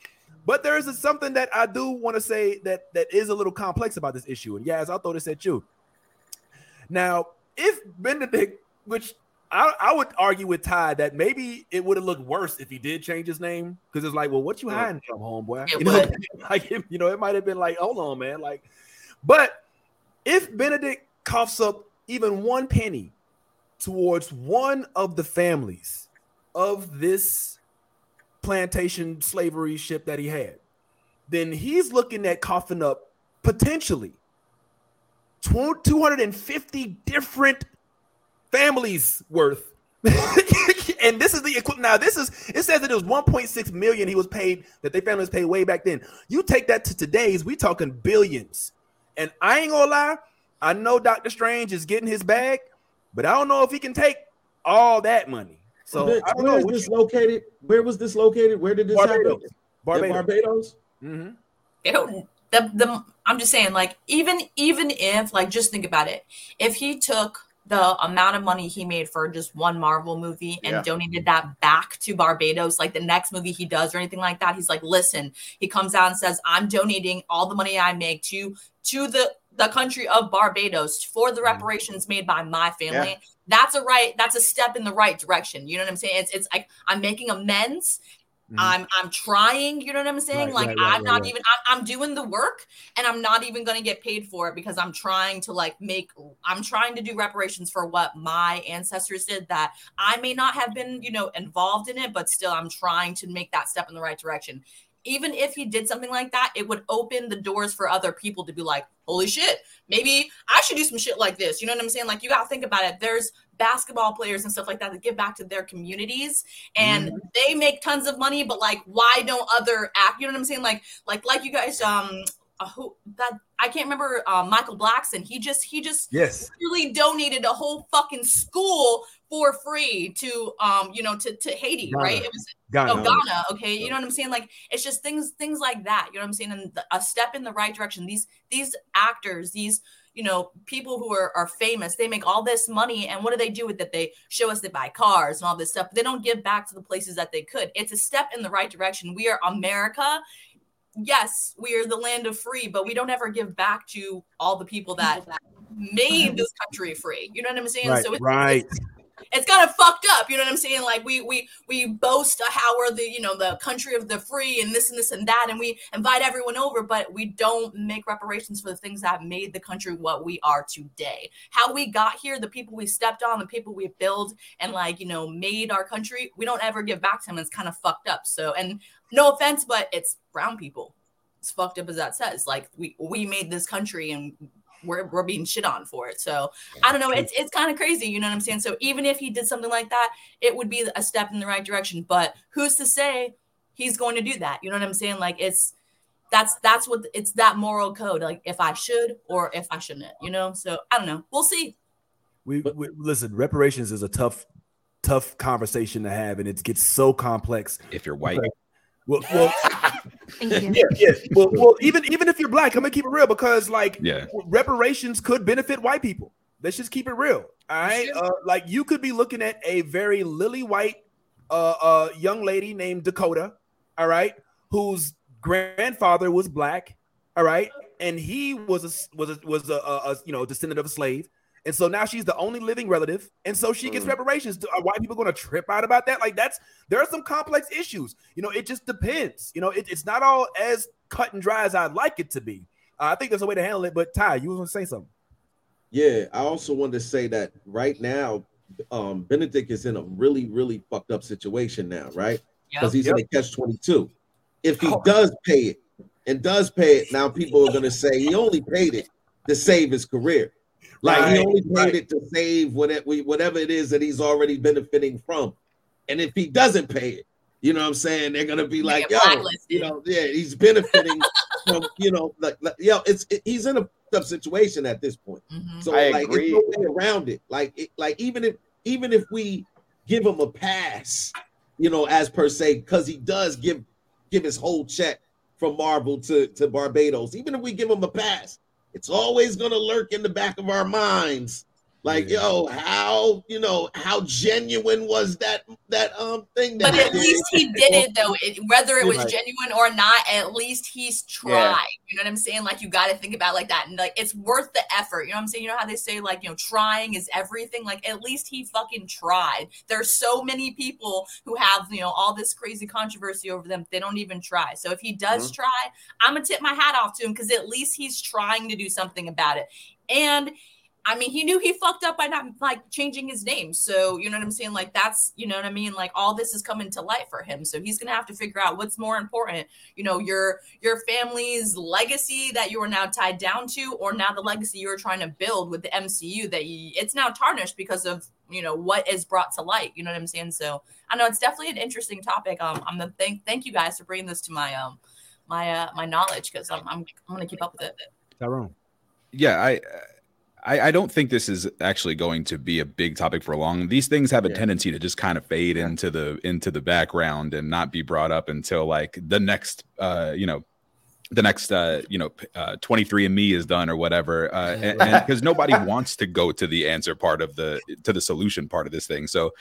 But there is something that I do want to say that that is a little complex about this issue. And yes, I'll throw this at you. Now, if Benedict, which I, I would argue with Ty that maybe it would have looked worse if he did change his name because it's like, well, what you hiding from, homeboy? You know, like you know, it might have been like, hold on, man, like. But if Benedict coughs up even one penny towards one of the families of this plantation slavery ship that he had, then he's looking at coughing up potentially 250 different families worth. and this is the equivalent. Now, this is it says that it was 1.6 million he was paid that they families paid way back then. You take that to today's, we talking billions. And I ain't gonna lie, I know Doctor Strange is getting his bag, but I don't know if he can take all that money. So Where- I don't where know. is What this you- located? Where was this located? Where did this Barbados. happen? Barbados. In Barbados. Mhm. they don't the, the i'm just saying like even even if like just think about it if he took the amount of money he made for just one marvel movie and Yeah. donated that back to barbados like the next movie he does or anything like that he's like listen he comes out and says i'm donating all the money i make to to the the country of barbados for the reparations made by my family Yeah. that's a right that's a step in the right direction you know what i'm saying it's it's like i'm making amends I'm I'm trying, you know what I'm saying? Mm-hmm. Right, like right, I'm right, not even I'm, I'm doing the work and I'm not even going to get paid for it because I'm trying to like make I'm trying to do reparations for what my ancestors did that I may not have been, you know, involved in it, but still I'm trying to make that step in the right direction. Even if he did something like that, it would open the doors for other people to be like, holy shit, maybe I should do some shit like this. You know what I'm saying? Like you gotta think about it. There's basketball players and stuff like that that give back to their communities and they make tons of money, but like why don't other act you know what I'm saying? Like like like you guys um uh, who that I can't remember uh, Michael Blackson. He just he just Yes. really donated a whole fucking school for free to um you know to to Haiti, Ghana. right? It was Ghana. oh Ghana, okay. You know what I'm saying? Like it's just things things like that. You know what I'm saying? And the, a step in the right direction. These these actors, these you know people who are, are famous they make all this money and what do they do with it they show us they buy cars and all this stuff they don't give back to the places that they could it's a step in the right direction we are america yes we are the land of free but we don't ever give back to all the people that made mhm. this country free you know what i'm saying Right, so it's, right. it's it's kind of fucked up. You know what I'm saying? Like we we we boast how we're the you know the country of the free and this and this and that, and we invite everyone over, but we don't make reparations for the things that made the country what we are today. How we got here, the people we stepped on, the people we built, and like you know made our country. We don't ever give back to them. It's kind of fucked up. So and no offense, but it's brown people. It's fucked up as that says. Like we we made this country and we're, we're being shit on for it. So I don't know. It's it's kind of crazy. You know what I'm saying? So even if he did something like that, it would be a step in the right direction. But who's to say he's going to do that? You know what I'm saying? Like it's that's that's what it's that moral code. Like if I should or if I shouldn't. You know. So I don't know. We'll see. We, we listen. Reparations is a tough, tough conversation to have, and it gets so complex. If you're white, well, well yeah, yeah. Well, well, even even if you're black, I'm gonna keep it real because like Yeah. reparations could benefit white people. Let's just keep it real. All right. Uh, like you could be looking at a very lily white uh, uh young lady named Dakota, all right, whose grandfather was black, all right, and he was a was a, was a, a, a you know descendant of a slave, and so now she's the only living relative, and so she gets Mm. reparations. Are white people going to trip out about that? Like that's there are some complex issues. You know, it just depends. You know, it, it's not all as cut and dry as I'd like it to be. Uh, I think there's a way to handle it. But Ty, you was going to say something. Yeah, I also wanted to say that right now, um, Benedict is in a really, really fucked up situation now, right? Because he's in a catch 22. If he does pay it and does pay it, now people are gonna say he only paid it to save his career. Like he Right, only paid it to save whatever whatever it is that he's already benefiting from. And if he doesn't pay it, you know what I'm saying? They're gonna be like, yo, you know, yeah, he's benefiting from, you know, like, like yo, it's it, he's in a tough situation at this point. So I like agree. it's no way around it. Like it, like even if even if we give him a pass, you know, as per se, because he does give give his whole check from Marvel to, to Barbados, even if we give him a pass, it's always gonna lurk in the back of our minds. Like, yo, how you know how genuine was that that um thing? That But at did? least he did it though. It, whether it was Right. genuine or not, at least he's tried. Yeah. You know what I'm saying? Like you got to think about it like that, and like it's worth the effort. You know what I'm saying? You know how they say like you know trying is everything. Like at least he fucking tried. There's so many people who have you know all this crazy controversy over them. They don't even try. So if he does Mhm. try, I'm gonna tip my hat off to him because at least he's trying to do something about it. And I mean, he knew he fucked up by not like changing his name. So, you know what I'm saying? Like, that's, you know what I mean? Like, all this is coming to light for him. So, he's going to have to figure out what's more important, you know, your your family's legacy that you are now tied down to, or now the legacy you're trying to build with the MCU that you, it's now tarnished because of, you know, what is brought to light. You know what I'm saying? So, I know it's definitely an interesting topic. Um, I'm going to thank, thank you guys for bringing this to my, um, my, uh, my knowledge because I'm, I'm, I'm going to keep up with it. Tyrone. yeah i I, I don't think this is actually going to be a big topic for long. These things have a tendency to just kind of fade into the into the background and not be brought up until like the next uh you know the next uh you know uh 23 and me is done or whatever uh and because nobody wants to go to the answer part of the to the solution part of this thing. So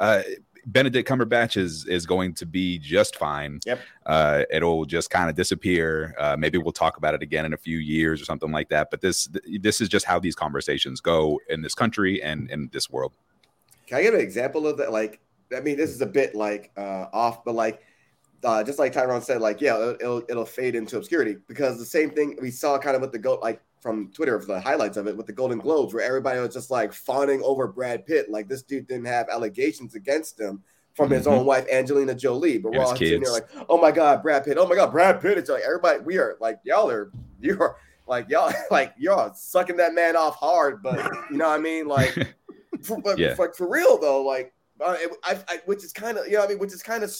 uh benedict cumberbatch is is going to be just fine. Yep. Uh it'll just kind of disappear. Uh maybe we'll talk about it again in a few years or something like that. But this this is just how these conversations go in this country and in this world. Can I give an example of that? Like, I mean, this is a bit like uh, off, but like, uh, just like Tyrone said, like, yeah, it'll, it'll it'll fade into obscurity because the same thing we saw kind of with the goat, like from Twitter, of the highlights of it with the Golden Globes, where everybody was just like fawning over Brad Pitt, like this dude didn't have allegations against him from his Mhm. own wife Angelina Jolie, but And we're all sitting there like, oh my god, Brad Pitt, oh my god, Brad Pitt. It's like everybody, we are like y'all are you're like y'all like y'all sucking that man off hard, but you know what I mean, like for, but Yeah. for, for real though, like uh, it, I, I, which is kind of you know what I mean, which is kind of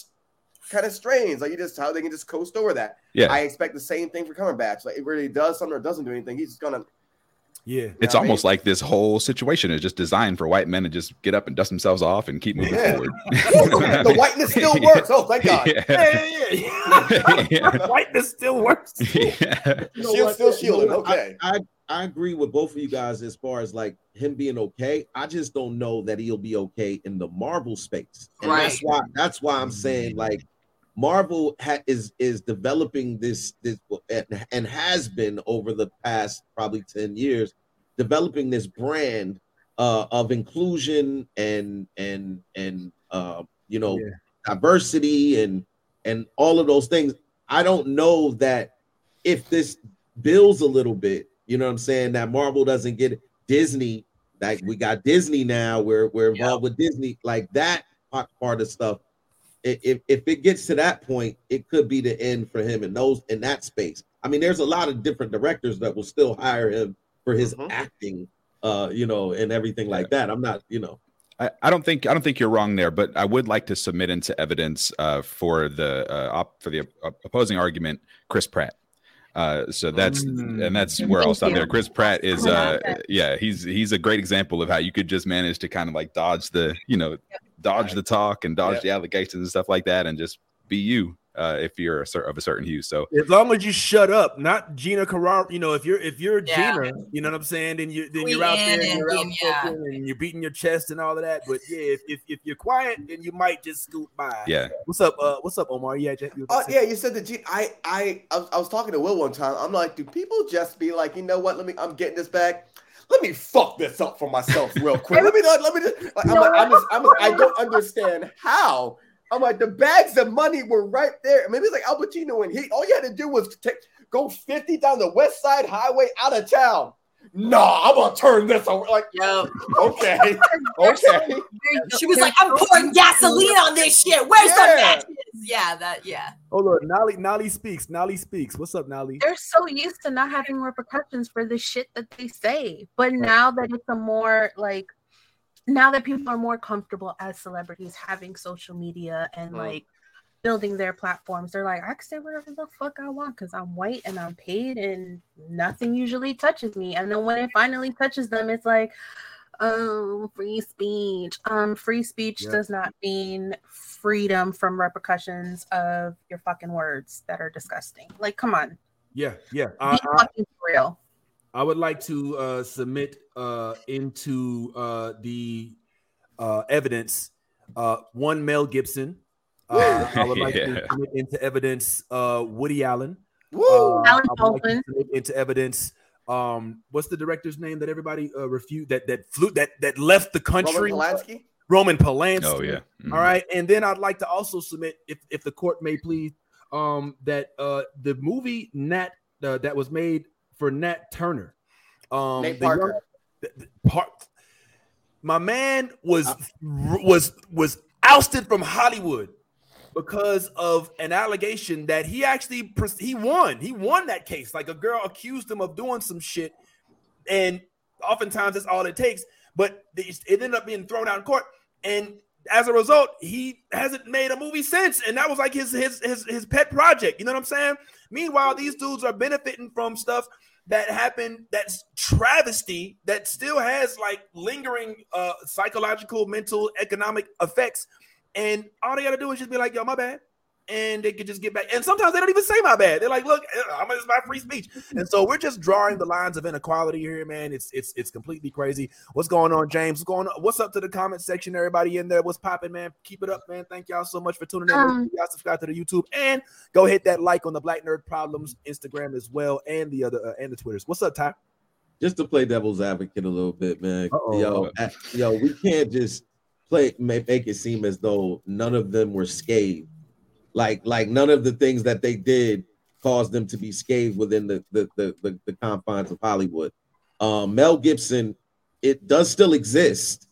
kind of strange. Like you just how they can just coast over that. Yeah. I expect the same thing for Cumberbatch. Like it really does something or doesn't do anything. He's just gonna Yeah. it's what I mean? almost like this whole situation is just designed for white men to just get up and dust themselves off and keep moving Yeah. forward the whiteness still works. Oh, thank God. Yeah. Yeah, yeah, yeah. Whiteness still works. Yeah. You know Shield still You know Okay. I, I I agree with both of you guys as far as like him being okay. I just don't know that he'll be okay in the Marvel space. And that's why that's why I'm saying like Marvel ha- is is developing this this and, and has been over the past probably 10 years developing this brand uh, of inclusion and and and uh, you know diversity and and all of those things. I don't know that if this builds a little bit, you know what I'm saying, that Marvel doesn't get Disney, like we got Disney now, we're we're involved with Disney, like that part of stuff. I- If if it gets to that point, it could be the end for him in those in that space. I mean, there's a lot of different directors that will still hire him for his acting, uh, you know, and everything like that. I'm not, you know, I, I don't think I don't think you're wrong there, but I would like to submit into evidence uh, for the uh, op, for the op- opposing argument, Chris Pratt. Uh, so that's and that's where I'll stop you. there. Chris Pratt is uh, yeah, he's he's a great example of how you could just manage to kind of like dodge the you know dodge the talk and dodge the allegations and stuff like that, and just be you. Uh, if you're a cer- of a certain hue. So As long as you shut up, not Gina Carano. You know, if you're if you're Yeah. Gina, you know what I'm saying. Then you then Queen you're out there, and and you're being- yeah. and you're beating your chest and all of that. But yeah, if, if, if you're quiet, then you might just scoot by. yeah, What's up? Uh, what's up, Omar? Yeah, you Oh yeah, you said the G. I I I was, I was talking to Will one time. I'm like, do people just be like, you know what? Let me. I'm getting this back. Let me fuck this up for myself real quick. let me not. Let me just. Like, I'm like, I'm just. I'm. Just, I don't understand how. I'm like, the bags of money were right there. Maybe it's like Al Pacino and he. All you had to do was take go 50 down the West Side Highway out of town. Nah, I'm gonna turn this over. Like, Yo. okay, okay. She was like, I'm pouring gasoline on this shit. Where's the Yeah. matches? Yeah, that yeah. Hold on, Nolly. Nolly speaks. Nolly speaks. What's up, Nolly? they're so used to not having repercussions for the shit that they say. But now that it's a more like now that people are more comfortable as celebrities having social media and Mhm. like building their platforms, they're like, I can say whatever the fuck I want because I'm white and I'm paid and nothing usually touches me. And then when it finally touches them, it's like, oh, free speech. Um, free speech does not mean freedom from repercussions of your fucking words that are disgusting. Like, come on. Yeah, yeah. Be fucking for real. I would like to uh, submit uh, into uh, the uh, evidence uh, one Mel Gibson. Uh, I would like Yeah. to submit into evidence uh, Woody Allen. Woo! Uh, Alan I would like to submit into evidence. Um, what's the director's name that everybody uh, refused that that flew that that left the country? Roman Polanski. Roman Polanski. Oh, yeah. Mhm. All right, and then I'd like to also submit, if if the court may please, um, that uh the movie Nat uh, that was made for Nat Turner, um, Nate the young- the- the part, my man was was was ousted from Hollywood because of an allegation that he actually he won. He won that case. Like a girl accused him of doing some shit, and oftentimes that's all it takes. But it it ended up being thrown out in court, and as a result, he hasn't made a movie since. And that was like his his his his pet project. You know what I'm saying? Meanwhile, these dudes are benefiting from stuff that happened that's travesty that still has like lingering uh psychological, mental, economic effects. And all they gotta do is just be like, yo, my bad. And they could just get back. And sometimes they don't even say my bad. They're like, look, eh, I'm it's my free speech. And so we're just drawing the lines of inequality here, man. It's it's it's completely crazy. What's going on, James? What's going on? What's up to the comment section? Everybody in there, what's popping, man? Keep it up, man. Thank y'all so much for tuning in. Um, y'all subscribe to the YouTube and go hit that like on the Black Nerd Problems Instagram as well, and the other uh, and the Twitters. What's up, Ty? just to play devil's advocate a little bit, man. Uh-oh. Yo, uh, yo, we can't just play make, make it seem as though none of them were scathed. Like, like none of the things that they did caused them to be scathed within the the the, the, the confines of Hollywood. Um, Mel Gibson, it does still exist,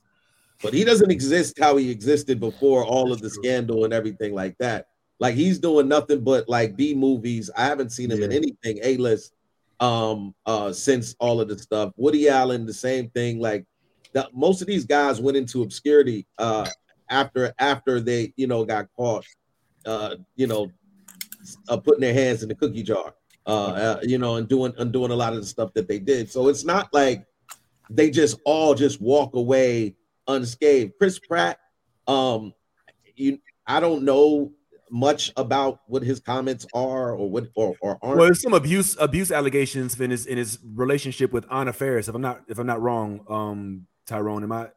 but he doesn't exist how he existed before all of the scandal and everything like that. Like he's doing nothing but like B movies. I haven't seen him in anything A list um uh since all of the stuff. Woody Allen, the same thing. Like the, most of these guys went into obscurity uh after after they you know got caught uh you know uh, putting their hands in the cookie jar uh, uh you know and doing and doing a lot of the stuff that they did. So it's not like they just all just walk away unscathed. Chris Pratt, um, you I don't know much about what his comments are or what or, or aren't. Well, there's some abuse abuse allegations in his in his relationship with Anna Faris. If I'm not if I'm not wrong, um, Tyrone, am I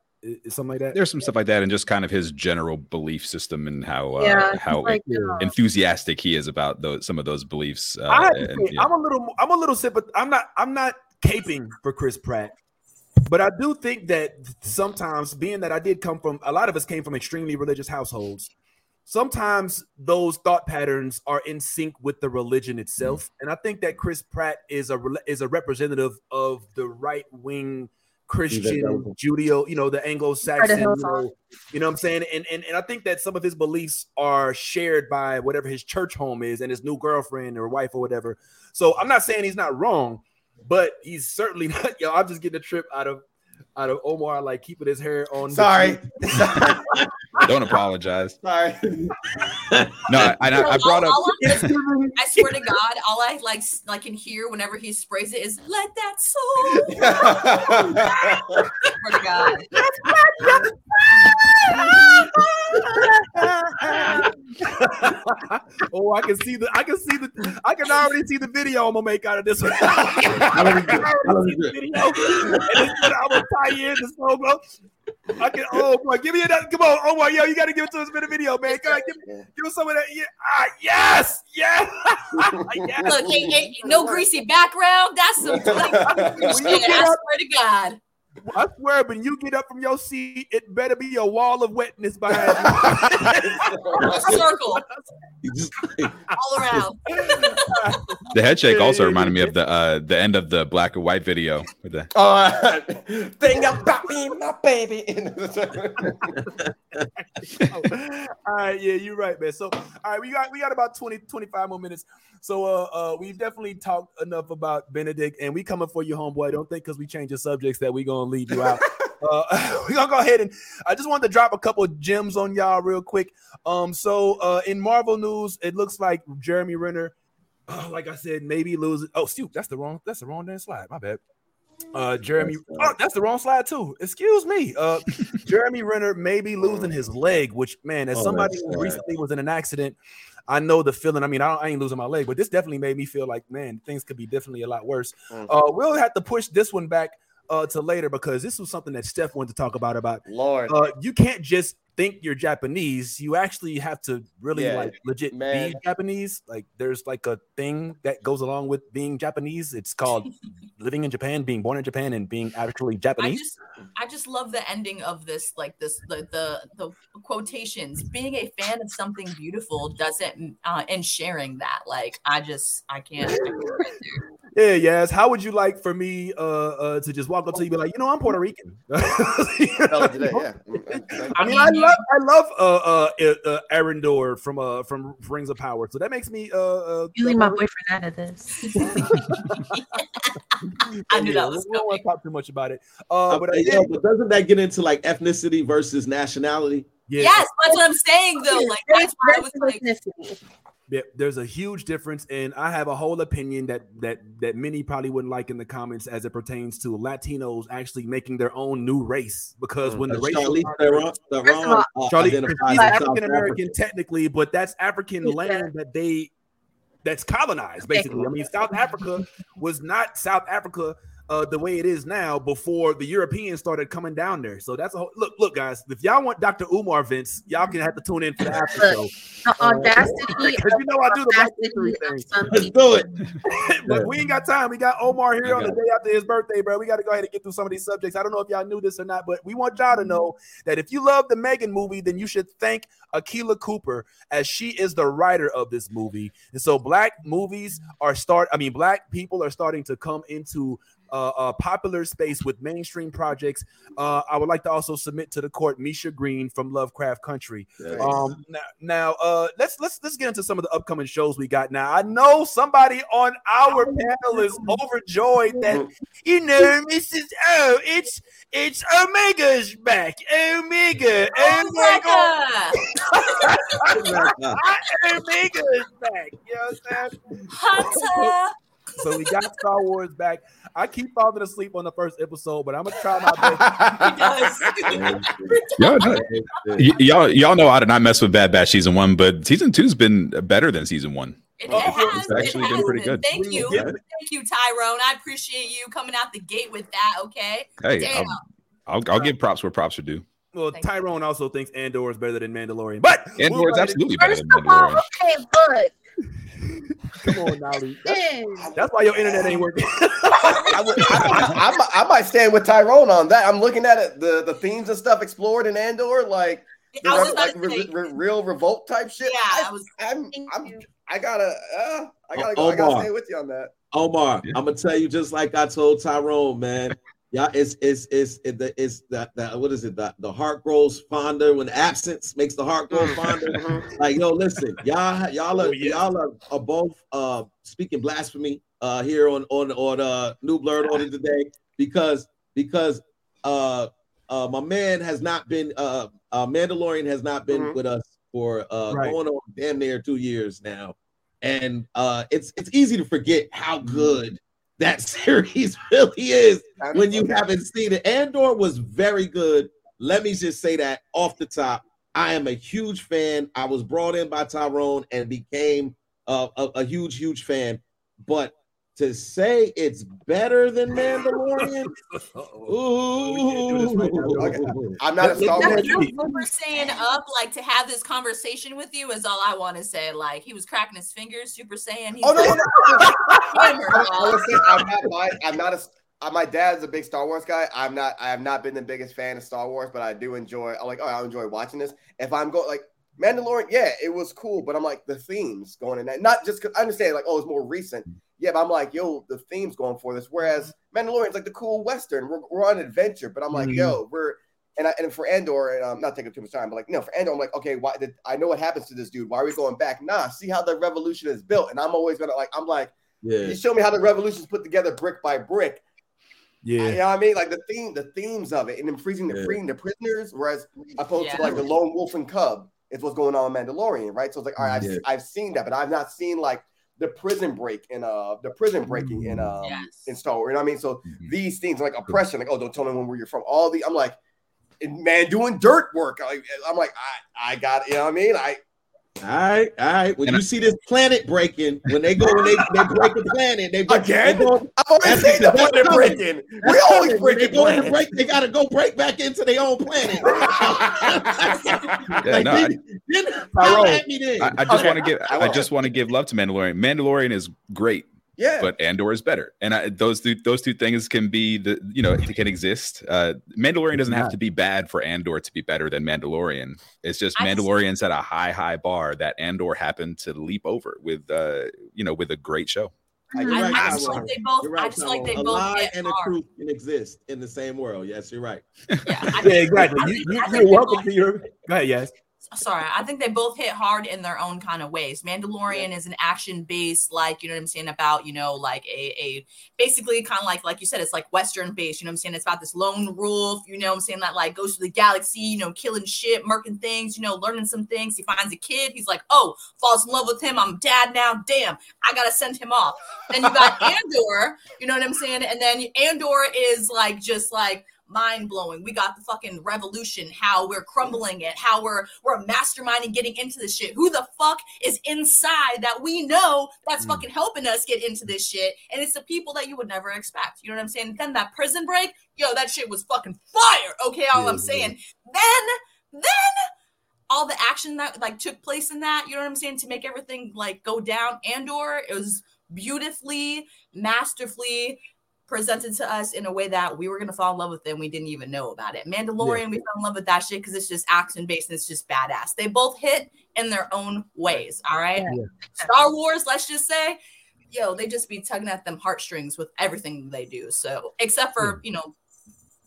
something like that? There's some stuff like that, and just kind of his general belief system and how uh, Yeah, he's how like, uh, enthusiastic he is about those some of those beliefs. Uh, I have to and, say, yeah. I'm a little I'm a little sympath- I'm not I'm not caping for Chris Pratt. But I do think that sometimes, being that I did come from a lot of us came from extremely religious households, sometimes those thought patterns are in sync with the religion itself. And I think that Chris Pratt is a is a representative of the right wing Christian Judeo, you know, the Anglo-Saxon, you know, you know what I'm saying? And, and and I think that some of his beliefs are shared by whatever his church home is and his new girlfriend or wife or whatever. So I'm not saying he's not wrong, but he's certainly not. Yo, I'm just getting a trip out of out of Omar, like keeping his hair on. Sorry. Don't apologize. Sorry. No, I, I, I brought up. All, all I, I swear to God, all I like s- like can hear whenever he sprays it is "Let that soul." I swear to God. oh, I can see the, I can see the, I can already see the video I'm gonna make out of this one. How long is it? How long is it? video. And it's I'm gonna tie in the slow mo. I can. Oh boy, give me that. Come on, oh boy, yo, you gotta give it to us in a video, man. Come on, give, give us some of that. Yeah. Ah, yes, yes. yes. Look, ain't, ain't no greasy background. That's some 20 shit. I swear to God. I swear, when you get up from your seat, it better be a wall of wetness behind you. A circle all around. The head shake also reminded me of the uh the end of the black and white video with the Uh, thing about me, my baby. all right, yeah, you're right, man. So, all right, we got we got about 20, 25 more minutes. So, uh, uh, we've definitely talked enough about Benedict, and we coming for you, homeboy. Don't think because we change the subjects that we gonna leave you out. uh, we gonna go ahead and I just wanted to drop a couple gems on y'all real quick. Um, so uh, in Marvel news, it looks like Jeremy Renner, uh, like I said, maybe losing. Oh, shoot, that's the wrong, that's the wrong damn slide. My bad. Uh, Jeremy, oh, that's the wrong slide too. Excuse me. Uh, Jeremy Renner may be losing his leg, which man, as Oh, somebody who recently was in an accident, I know the feeling. I mean, I, I ain't losing my leg, but this definitely made me feel like, man, things could be definitely a lot worse. Mm. Uh, we'll have to push this one back uh to later because this was something that Steph wanted to talk about. About Lord, uh, you can't just think you're Japanese. You actually have to really Yeah, like legit man. be Japanese. Like there's like a thing that goes along with being Japanese. It's called living in Japan, being born in Japan, and being actually I Japanese. just I just love the ending of this, like this the the, the quotations. Being a fan of something beautiful doesn't uh, and sharing that. Like I just I can't. I can't right there. Yeah, yes. How would you like for me uh, uh to just walk up to you and be like, you know, I'm Puerto Rican? Fella today, yeah. I mean, I love, I love uh, uh, uh, uh Arondir from uh from Rings of Power, so that makes me uh. uh You leave my boyfriend out of this. I knew that was We don't want to talk too much about it. Uh, but Uh, uh, yeah, but doesn't that get into like ethnicity versus nationality? yeah, Yes, that's what I'm saying though. Like that's why I was like, Yeah, there's a huge difference, and I have a whole opinion that that that many probably wouldn't like in the comments as it pertains to Latinos actually making their own new race because when the Uh, race Charlize Theron, Theron uh, Charlie identifies he's as South African American technically, but that's African Yeah. land that they that's colonized basically. I mean, South Africa was not South Africa uh, the way it is now before the Europeans started coming down there. So that's a whole look. Look, guys, if y'all want Dr. Umar Vince, y'all can have to tune in for the after show. The audacity Because you know I do the Black History audacity thing. of Let's do it. but we ain't got time. We got Omar here on the day after his birthday, bro. We got to go ahead and get through some of these subjects. I don't know if y'all knew this or not, but we want y'all to know that if you love the Megan movie, then you should thank Akela Cooper as she is the writer of this movie. And so black movies are start. I mean, black people are starting to come into uh, uh, popular space with mainstream projects. Uh, I would like to also submit to the court Misha Green from Lovecraft Country. Nice. Um, now, now uh, let's let's let's get into some of the upcoming shows we got. Now, I know somebody on our panel is overjoyed that you know, Mrs. Oh, it's it's Omega's back. Omega, Omega, Omega's back. You know what I'm saying? Hunter. So we got Star Wars back. I keep falling asleep on the first episode, but I'm gonna try my best. Y'all, know- y- y'all, y'all know I did not mess with Bad Batch season one, but season two's been better than season one. It, Oh, it has, It's actually it been pretty good. Thank you, Yeah. thank you, Tyrone. I appreciate you coming out the gate with that. Okay. Hey, Damn. I'll, I'll, I'll give props where props are due. Well, Thank you. Tyrone also thinks Andor is better than Mandalorian, but Andor is go ahead absolutely better First than of all, okay, but and- Come on, Nolly. That's, that's why your internet ain't working. I, would, I, I, I, might- I might stand with Tyrone on that. I'm looking at it, the, the themes and stuff explored in Andor, like, the re- like re- re- real revolt type shit. yeah, I, I was. I'm, I'm. I gotta, uh, I gotta, go, I gotta stay with you on that. Omar, I'm gonna tell you just like I told Tyrone, man. Yeah, it's it's it's it, the it's the, the what is it? The, the heart grows fonder when absence makes the heart grow fonder. like yo, listen, y'all y'all are Oh, yeah. y'all are, are both uh speaking blasphemy uh here on on on uh New Blerd Order today because because uh uh my man has not been uh uh Mandalorian has not been Mhm. with us for uh Right. going on damn near two years now and uh it's it's easy to forget how good that series really is when you haven't seen it. Andor was very good. Let me just say that off the top. I am a huge fan. I was brought in by Tyrone and became uh, a, a huge, huge fan. But to say it's better than Mandalorian, ooh, I'm not a Star Wars. That's you for staying up, like to have this conversation with you is all I want to say. Like he was cracking his fingers, Super Saiyan. He's Oh no, no, no. hammered, I dog. was saying, I'm not. My, I'm not a. uh, My dad's a big Star Wars guy. I'm not. I have not been the biggest fan of Star Wars, but I do enjoy. I'm like, oh, I enjoy watching this. If I'm going like Mandalorian, yeah, it was cool, but I'm like the themes going in that. Not just 'cause I understand like, oh, it's more recent. Yeah, but I'm like, yo, the themes going for this. Whereas Mandalorian's like the cool western. We're, we're on an adventure, but I'm like, Mhm. yo, we're and I, and for Andor, and I'm not taking too much time, but like, no, for Andor, I'm like, okay, why did I know what happens to this dude? Why are we going back? Nah, see how the revolution is built, and I'm always gonna like, I'm like, yeah. you show me how the revolution's put together brick by brick. Yeah. You know what I mean? Like the theme, the themes of it, and then freezing the Yeah. freeing the prisoners, whereas opposed Yeah. to like the lone wolf and cub is what's going on in Mandalorian, right? So it's like, all right, I've, Yeah. I've seen that, but I've not seen like the prison break in uh the prison breaking in um Yes. in Star Wars. You know what I mean? So Mhm. these things like oppression, like oh, don't tell me when where you're from. All the I'm like, man, doing dirt work. I, I'm like, I I got, you know what I mean? I All right, all right. When And you I- see this planet breaking, when they go, when they, they break the planet, they break, Again? They go, I've already seen the planet coming. breaking. We always when break they it. go into break, they gotta go break back into their own planet. Yeah, like, no, I- then, then holler at me then. I, I just Okay, want to give I I, just want to give love to Mandalorian. Mandalorian is great, Yeah. but Andor is better, and I, those two those two things can be the you know it can exist. Uh, Mandalorian doesn't have to be bad for Andor to be better than Mandalorian. It's just I just- Mandalorian's at a high high bar that Andor happened to leap over with uh you know with a great show. You're I, right, I just Tyrone. like they both. You're right, I just like they a both lie and a hard. truth can exist in the same world. Yes, you're right. Yeah, I Yeah, exactly. I you, you, I you're welcome both- to your. Go ahead, yes. Sorry, I think they both hit hard in their own kind of ways. Mandalorian is an action based, like you know what I'm saying about you know like a, a basically kind of like like you said, it's like Western based. You know what I'm saying? It's about this lone wolf. You know what I'm saying that like goes to the galaxy, you know, killing shit, murking things, you know, learning some things. He finds a kid. He's like, oh, falls in love with him. I'm dad now. Damn, I gotta send him off. Then you got Andor. You know what I'm saying? And then Andor is like just like mind blowing. We got the fucking revolution, how we're crumbling it, how we're we're masterminding getting into this shit. Who the fuck is inside that we know that's mm. fucking helping us get into this shit? And it's the people that you would never expect. You know what I'm saying? Then that prison break, yo, that shit was fucking fire. Okay, all Yeah, I'm saying. Then, then all the action that like took place in that, you know what I'm saying, to make everything like go down. and or it was beautifully, masterfully presented to us in a way that we were gonna fall in love with it and we didn't even know about it. Mandalorian, we fell in love with that shit because it's just action based and it's just badass. They both hit in their own ways. All right. Star Wars, let's just say, yo, they just be tugging at them heartstrings with everything they do. So except for, you know,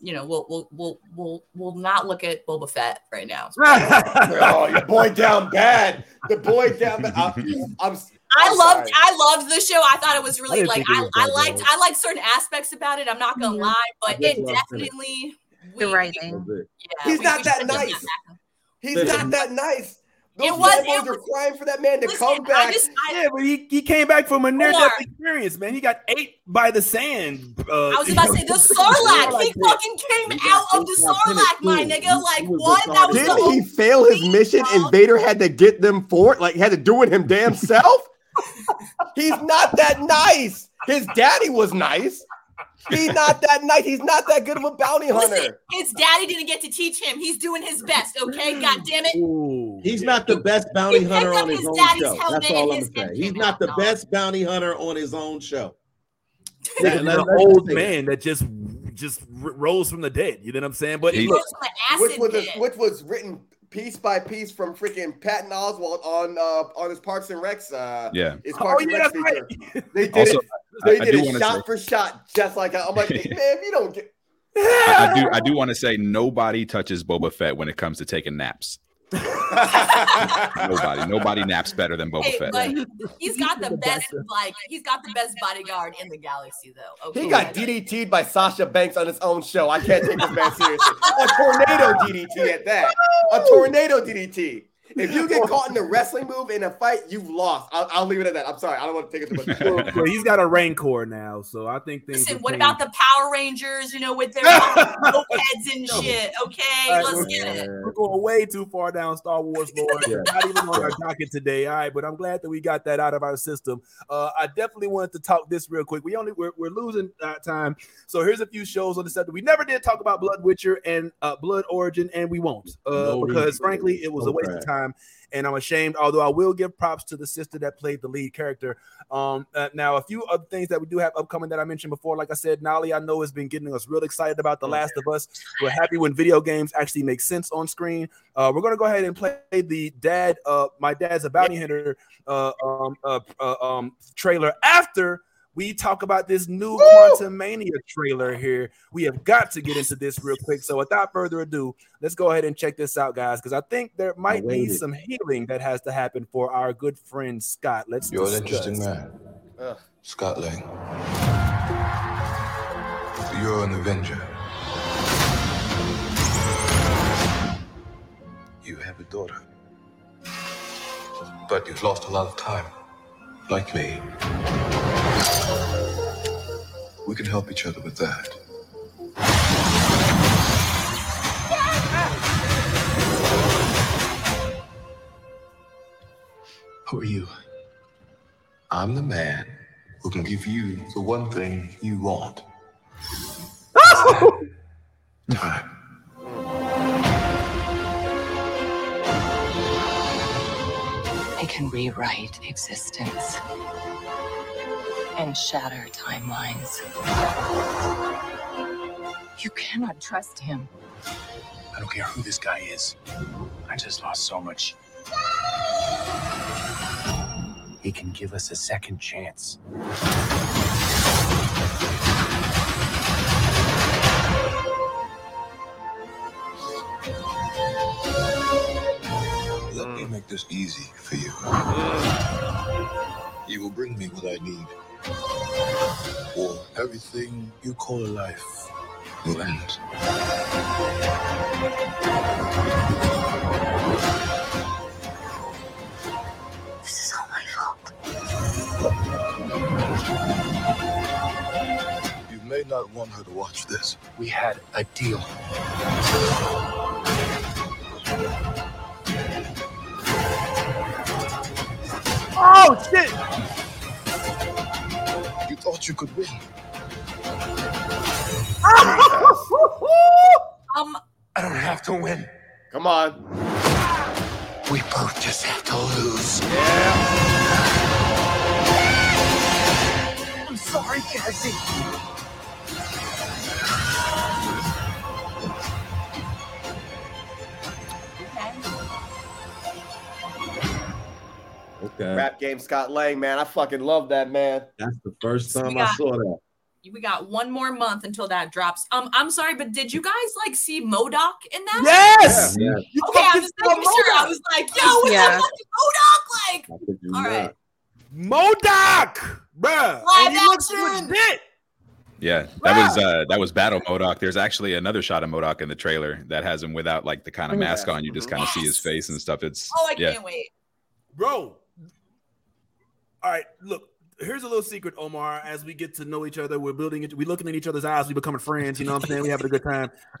you know, we'll we'll we'll we'll we'll not look at Boba Fett right now. Right. Oh, your boy down bad. The boy down bad. I'm, I'm, I loved sorry. I loved the show. I thought it was really didn't like think I, I liked bad. I liked certain aspects about it. I'm not gonna lie, but it definitely The we- writing. Yeah, He's we- not we that nice. that. He's not that nice. Those It was- fanboys it are was- crying for that man to Listen, come back. I just I, Yeah, but he, he came back from a near death experience, man. He got ate by the sand. Uh, I was about to say the Sarlacc. He fucking came out of the Sarlacc, my nigga. Like what? That was Didn't whole he fail his mission and Vader had to get them for it? Like had to do it him damn self? He's not that nice. His daddy was nice. He's not that nice. He's not that good of a bounty Listen, hunter. his daddy didn't get to teach him. He's doing his best, okay? God damn it. Ooh. He's not the best bounty He hunter up on his his own show. That's all I'm his saying. head He's not the dog. best bounty hunter on his own show. Nigga, Let- an old man that just just rose from the dead. You know what I'm saying? But He He- look, goes Which was pit. which was written piece by piece from freaking Patton Oswalt on uh on his Parks and Recs uh Yeah. his oh Parks and yeah, Recs that's right. They did Also, it. They I- I did do it wanna shot say- for shot, just like I'm like, man, if you don't get I, I do I do want to say nobody touches Boba Fett when it comes to taking naps. Nobody, nobody naps better than Boba Hey, Fett. but he's got the best, like, he's got the best bodyguard in the galaxy, though. Okay, He got DDT'd by Sasha Banks on his own show. I can't take this man seriously. A tornado DDT at that. A tornado DDT. If you get caught in the wrestling move in a fight, you've lost. I'll, I'll leave it at that. I'm sorry. I don't want to take it too much. well, well, he's got a rancor now, so I think things. Listen, will what change. about the Power Rangers? You know, with their mopeds and shit. Okay, All right, let's we're, get it. we're going way too far down Star Wars lore. Yeah. Not even on our docket today. All right, but I'm glad that we got that out of our system. Uh, I definitely wanted to talk this real quick. We only we're, we're losing uh, time, so here's a few shows on the subject. We never did talk about Blood Witcher and uh, Blood Origin, and we won't uh, No because reason. frankly it was a waste of Okay. Time. And I'm ashamed, although I will give props to the sister that played the lead character. Um, uh, now, a few other things that we do have upcoming that I mentioned before, like I said, Nolly, I know has been getting us real excited about The Last of Us. We're happy when video games actually make sense on screen. Uh, we're gonna go ahead and play the dad, uh, my dad's a bounty hunter, uh, um, uh, uh, um, trailer after we talk about this new Quantumania trailer here. We have got to get into this real quick. So, without further ado, let's go ahead and check this out, guys, because I think there might be some healing that has to happen for our good friend Scott. Let's You're an interesting man, Ugh. Scott Lang. You're an Avenger. You have a daughter. But you've lost a lot of time, like me. We can help each other with that. Who are you? I'm the man who can give you the one thing you want. Time. I can rewrite existence and shatter timelines. You cannot trust him. I don't care who this guy is. I just lost so much. He can give us a second chance. Let me make this easy for you. You will bring me what I need. Or everything you call life will end. This is all my fault. You may not want her to watch this. We had a deal. Oh shit! You thought you could win. Um, I don't have to win. Come on. We both just have to lose. I'm sorry, Cassie. Okay. Rap game Scott Lang, man. I fucking love that man. That's the first time Yeah. I saw that. we got one more month until that drops. Um, I'm sorry, but did you guys like see MODOK in that? Yes! Yeah. You Okay, I was saw making sure. I was like, yo, what's Yeah. that fucking MODOK like? I kid you All not. right. MODOK, bruh. Live he looks legit. Yeah, that was uh that was Battle MODOK. There's actually another shot of MODOK in the trailer that has him without like the kind of mask on. You just kind of see his face and stuff. It's Oh, I yeah. can't wait. bro. All right, look. Here's a little secret, Omar. As we get to know each other, we're building it. We're looking in each other's eyes. We're becoming friends. You know what I'm saying? We're having a good time.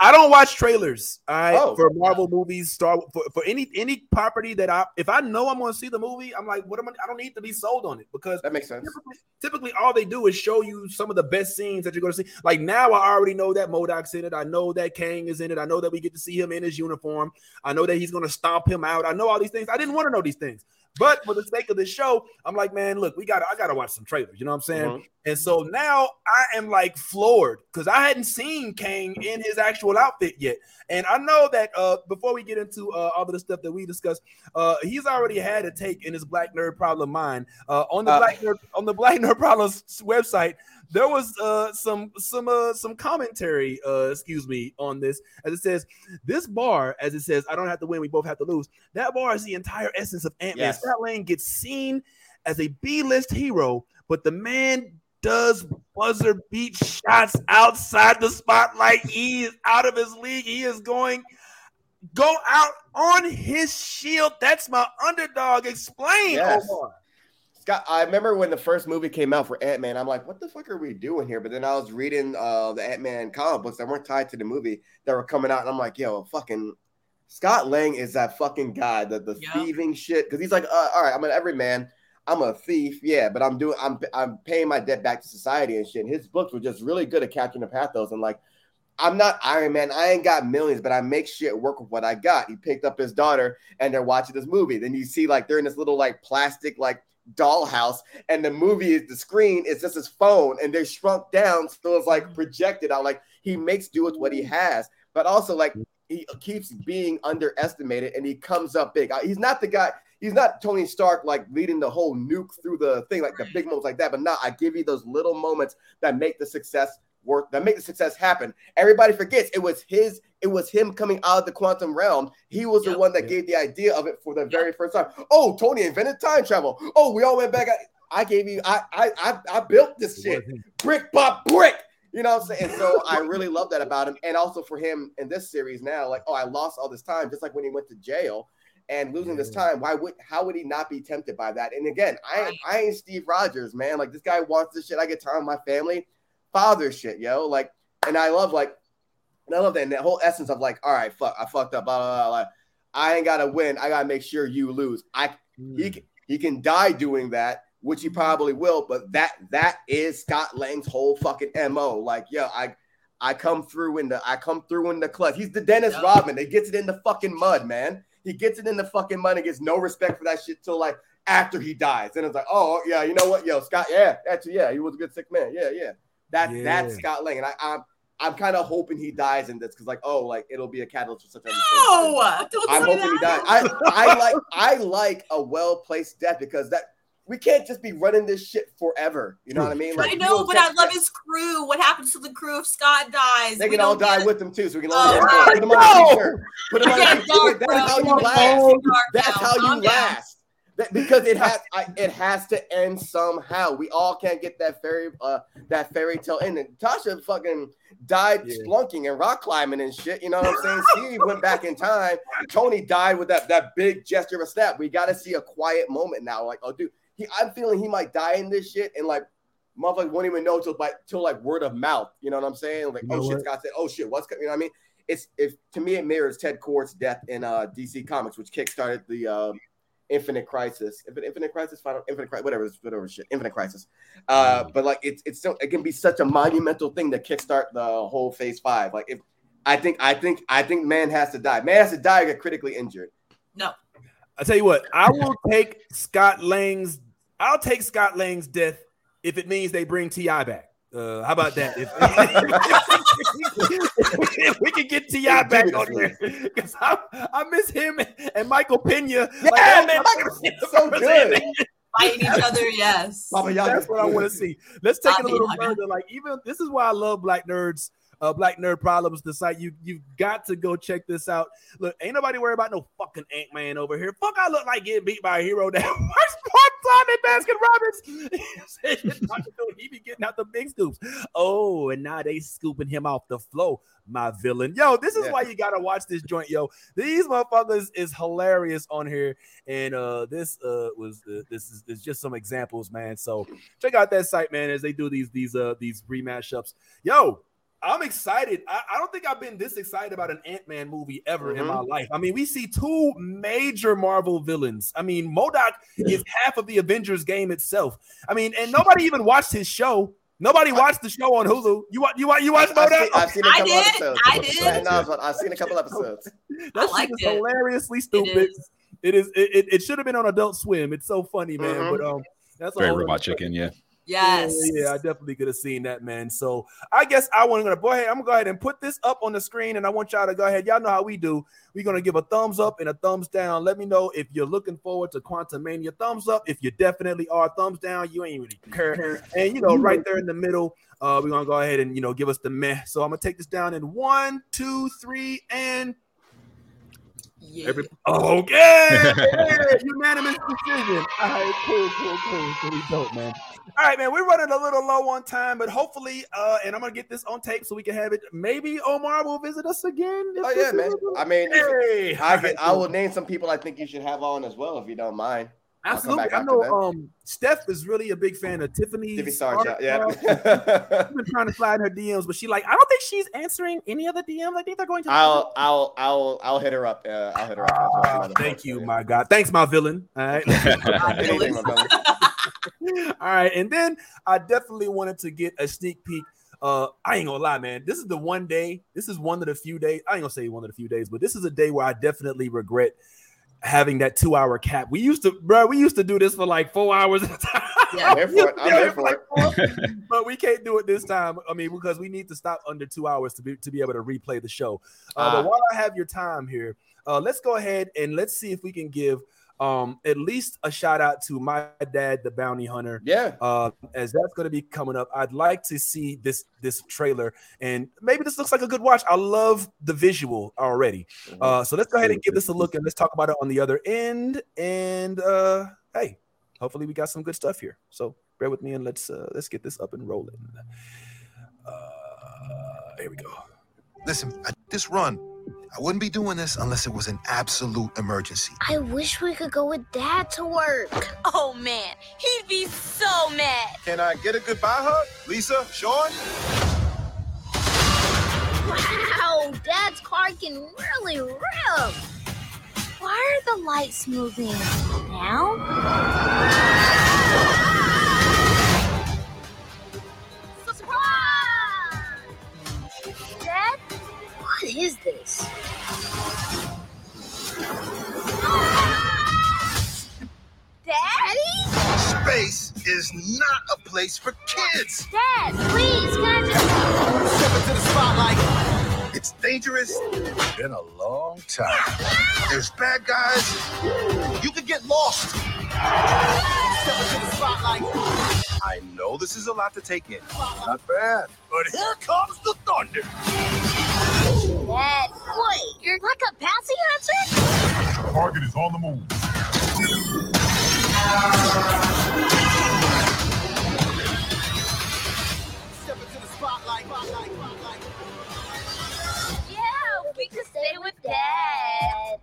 I don't watch trailers. All right, Oh. for Marvel movies, Star for, for any any property that I if I know I'm going to see the movie, I'm like, what am I? I don't need to be sold on it because That makes sense. typically, typically all they do is show you some of the best scenes that you're going to see. Like now, I already know that MODOK's in it. I know that Kang is in it. I know that we get to see him in his uniform. I know that he's going to stomp him out. I know all these things. I didn't want to know these things, but for the sake of this show, I'm like, man, look, we got. to I got to watch some trailers. You know what I'm saying? Mhm. And so now I am like floored because I hadn't seen Kang in his actual outfit yet. And I know that uh, before we get into uh, all of the stuff that we discussed, uh, he's already had a take in his Black Nerd Problem mind uh, on the Uh, Black Nerd on the Black Nerd Problems website. There was uh, some some uh, some commentary, uh, excuse me, on this as it says this bar, as it says, I don't have to win, we both have to lose. That bar is the entire essence of Ant Man. Yes. Scott Lang gets seen as a B-list hero, but the man does buzzer beat shots outside the spotlight. He is out of his league. He is going. go out on his shield. That's my underdog. Explain, Yes. Omar. Scott, I remember when the first movie came out for Ant Man. I'm like, what the fuck are we doing here? But then I was reading uh, the Ant Man comic books that weren't tied to the movie that were coming out, and I'm like, yo, fucking Scott Lang is that fucking guy, the the thieving shit. Because he's like, uh, all right, I'm an everyman. I'm a thief, yeah, but I'm doing, I'm, I'm paying my debt back to society and shit. And his books were just really good at capturing the pathos and like. I'm not Iron Man. I ain't got millions, but I make shit work with what I got. He picked up his daughter and they're watching this movie. Then you see like they're in this little like plastic like dollhouse, and the movie is the screen is just his phone, and they're shrunk down, so it's like mm. projected out. Like he makes do with what he mm. has, but also like mm. he keeps being underestimated, and he comes up big. Uh, He's not the guy. He's not Tony Stark like leading the whole nuke through the thing like the big moments like that. But now I give you those little moments that make the success work, that make the success happen. Everybody forgets it was his. It was him coming out of the quantum realm. He was the one that gave the idea of it for the very first time. Oh, Tony invented time travel. Oh, we all went back. I, I gave you. I, I I I built this shit brick by brick. You know what I'm saying? And so I really love that about him. And also for him in this series now, like, oh, I lost all this time, just like when he went to jail and losing this time. Why would how would he not be tempted by that? And again, I I ain't Steve Rogers, man. Like this guy wants this shit. I get time with my family, father shit, yo. Like, and I love like, and I love that and that whole essence of like, all right, fuck, I fucked up, blah blah blah. blah. I ain't gotta win. I gotta make sure you lose. I he hmm. can- he can die doing that, which he probably will. But that that is Scott Lang's whole fucking mo. Like, yo, I I come through in the I come through in the clutch. He's the Dennis Rodman. He gets it in the fucking mud, man. He gets it in the fucking mud and gets no respect for that shit till like after he dies. And it's like, oh yeah, you know what, yo, Scott, yeah, actually, yeah, he was a good sick man. Yeah, yeah. That Yeah. that's Scott Lang, and I, I'm I'm kind of hoping he dies in this because like, oh, like it'll be a catalyst for such. No, don't I'm say hoping he dies. I, I like I like a well placed death because that we can't just be running this shit forever. You know what I mean? I know, but I love his crew. What happens to the crew if Scott dies? They can all die get- with them too, so we can Oh, all God, put them on no. a t-shirt. Put them on a Yeah, t-shirt. dark, That's bro. how you last. That's how you last. Because it has I, it has to end somehow. We all can't get that fairy uh that fairy tale ending. Tasha fucking died splunking and rock climbing and shit. You know what I'm saying? Steve went back in time. Tony died with that that big gesture of a snap. We got to see a quiet moment now. Like, oh, dude, he, I'm feeling he might die in this shit and like. Motherfuckers won't even know till like till like word of mouth. You know what I'm saying? Like, You oh shit, what? Scott said, oh shit, what's co-" you know what I mean? It's if to me it mirrors Ted Kord's death in uh DC Comics, which kickstarted the um Infinite Crisis, Infinite, Infinite Crisis, Final Infinite Crisis, whatever, whatever shit, Infinite Crisis. Uh, but like it's it's still it can be such a monumental thing to kickstart the whole Phase Five. Like if I think I think I think man has to die. Man has to die or get critically injured. No. I tell you what, I will take Scott Lang's. I'll take Scott Lang's death if it means they bring T.I. back. Uh, how about that? If, if we can get T.I. back on there, because I, I miss him and Michael Pena. Yeah, man, Michael so good. Fighting each other, yes. That's what I want to see. Let's take it a little Yaga. further. Like even this is why I love Black Nerds, uh, Black Nerd Problems. The site you you've got to go check this out. Look, ain't nobody worried about no fucking Ant Man over here. Fuck, I look like getting beat by a hero that works at Baskin Robbins. he be getting out the big scoops. Oh, and now they scooping him off the flow. My villain, yo, this is Yeah. why you gotta watch this joint, yo. These motherfuckers is hilarious on here, and uh, this uh was uh, this is, is just some examples, man. So check out that site, man, as they do these these uh these rematch ups. Yo, I'm excited. I, I don't think I've been this excited about an Ant Man movie ever in my life. I mean, we see two major Marvel villains. I mean, MODOK is half of the Avengers game itself. I mean, and nobody even watched his show. Nobody watched the show on Hulu. You watch? You watch? You watch I've seen, I've seen a I couple did, episodes. I did. No, I've- I've seen a couple episodes. That I shit liked is it. hilariously stupid. It is. It, it, it should have been on Adult Swim. It's so funny, man. Mhm. But um, that's a Very whole robot chicken, yeah. Yes. Yeah, yeah, I definitely could have seen that, man. So I guess I want to go ahead. I'm gonna go ahead and put this up on the screen, and I want y'all to go ahead. Y'all know how we do. We're gonna give a thumbs up and a thumbs down. Let me know if you're looking forward to Quantumania. Thumbs up if you definitely are. Thumbs down, you ain't really care. And you know, right there in the middle, uh, we're gonna go ahead and you know give us the meh. So I'm gonna take this down in one, two, three, and Yeah. Every, oh, yeah, yeah, unanimous decision. All right, cool, cool, cool. Pretty dope, man. All right, man. We're running a little low on time, but hopefully, uh, and I'm gonna get this on tape so we can have it. Maybe Omar will visit us again. Oh yeah, man. is- I mean, Hey, I can, right, I will cool. name some people I think you should have on as well if you don't mind. Absolutely. I know um Steph is really a big fan of Tiffany. Tiffany Sarchuk, yeah. I've been trying to slide in her DMs, but she like, I don't think she's answering any of the DMs. I think they're going to I'll I'll I'll I'll hit her up. Uh, I'll hit her up. thank you, my God. Thanks, my villain. All right. Anything, brother. All right. And then I definitely wanted to get a sneak peek. Uh, I ain't gonna lie, man. This is the one day, this is one of the few days. I ain't gonna say one of the few days, but this is a day where I definitely regret having that two hour cap. We used to, bro, we used to do this for like four hours at a time. Yeah, I'm here for it. I'm here for it. but we can't do it this time. I mean, because we need to stop under two hours to be to be able to replay the show. Uh, Ah. but while I have your time here, uh, let's go ahead and let's see if we can give um at least a shout out to my dad, the bounty hunter. Yeah. Uh, as that's going to be coming up, I'd like to see this this trailer, and maybe this looks like a good watch. I love the visual already. Uh, so let's go ahead and give this a look, and let's talk about it on the other end. And uh, hey, hopefully we got some good stuff here. So bear with me, and let's uh, let's get this up and rolling. Uh, here we go. Listen, I, this run, I wouldn't be doing this unless it was an absolute emergency. I wish we could go with Dad to work. Oh man, he'd be so mad. Can I get a goodbye hug? Lisa, Sean? Wow, Dad's car can really rip. Why are the lights moving now? Is this? Daddy? Space is not a place for kids. Dad, please, can I just... Step into the spotlight. It's dangerous. It's been a long time. There's bad guys. You could get lost. Step into the spotlight. I know this is a lot to take in. Not bad. But here comes the thunder. Bouncy? Target is on the move. Step into the spotlight. Yeah, we could stay with Dad.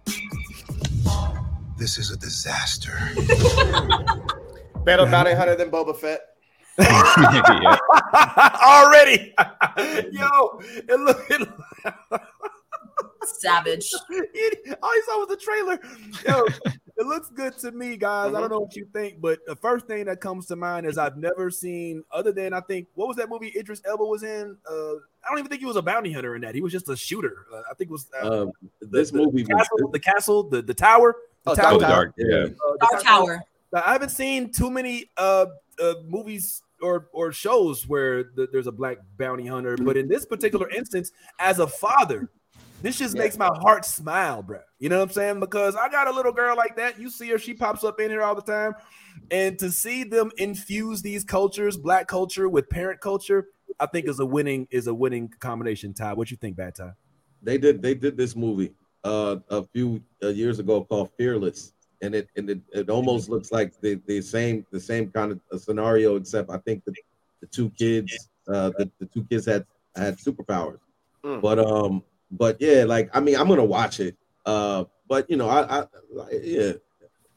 This is a disaster. Better bounty hunter than Boba Fett. Already, yo, it look, it look Savage. all you saw was the trailer. Yo, it looks good to me, guys. I don't know what you think, but the first thing that comes to mind is I've never seen, other than I think, what was that movie Idris Elba was in? Uh, I don't even think he was a bounty hunter in that. He was just a shooter. Uh, I think it was uh, Um, this the, movie the was castle, the castle, the the tower, the Oh, tower. Dark Tower. yeah. Uh, the Dark Tower. Now, I haven't seen too many uh, uh movies or or shows where th- there's a black bounty hunter, but in this particular instance, as a father, this just Yeah. makes my heart smile, bro. You know what I'm saying? Because I got a little girl like that. You see her, she pops up in here all the time, and to see them infuse these cultures, black culture with parent culture, I think is a winning is a winning combination. Ty, what you think, Bad Ty? they did they did this movie uh a few uh, years ago called Fearless, and it and it, it almost looks like the, the same the same kind of a scenario, except I think the, the two kids uh the, the two kids had had superpowers. Mm. But um but yeah, like I mean I'm gonna watch it. Uh but you know I, I yeah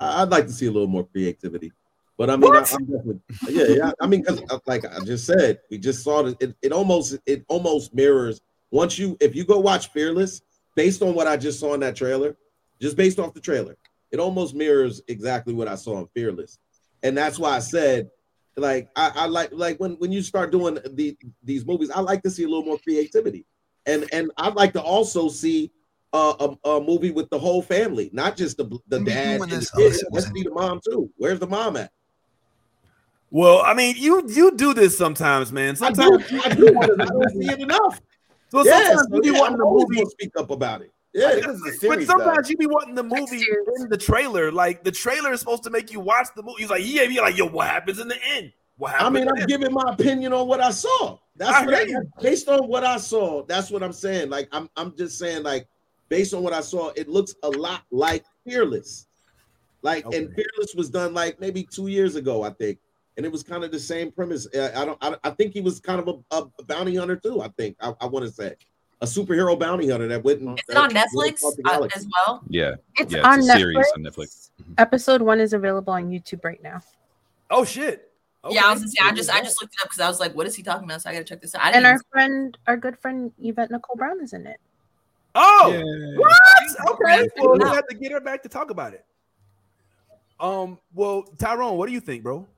I'd like to see a little more creativity. But I mean, I, I'm definitely, yeah, yeah. I mean, because like I just said, we just saw it, it. It almost, it almost mirrors. Once you, if you go watch Fearless, based on what I just saw in that trailer, just based off the trailer, it almost mirrors exactly what I saw in Fearless, and that's why I said, like, I, I like, like when when you start doing the these movies, I like to see a little more creativity, and and I'd like to also see. Uh, a, a movie with the whole family, not just the the Wouldn't dad and this the kids. unless Let's wasn't- see the mom too. Where's the mom at? Well, I mean, you you do this sometimes, man. I Sometimes do. I do. want to- I don't see it enough. So Yes, sometimes so you be yeah, wanting the movie. gonna speak up about it. Yeah, think this is a But sometimes though. you be wanting the movie in the trailer. Like the trailer is supposed to make you watch the movie. He's like, yeah, you're like, yo, what happens in the end? What happens? I mean, I'm end? giving my opinion on what I saw. That's I what hear I, based on what I saw. That's what I'm saying. Like I'm, I'm just saying, like based on what I saw, it looks a lot like Fearless. Like, and Fearless was done like maybe two years ago, I think, and it was kind of the same premise. Uh, I don't, I, I think he was kind of a, a bounty hunter too. I think I, I want to say a superhero bounty hunter that went. And, Is on Netflix uh, as well? Yeah, It's yeah, on it's a series Netflix. on Netflix. Episode one is available on YouTube right now. Oh shit. Yeah, I was gonna say I just I just looked it up because I was like, what is he talking about? So I gotta check this out. I And our even- friend, our good friend Yvette Nicole Brown is in it. Oh, what? Okay, Yeah. well, we have to get her back to talk about it. Um, well, Tyrone, what do you think, bro?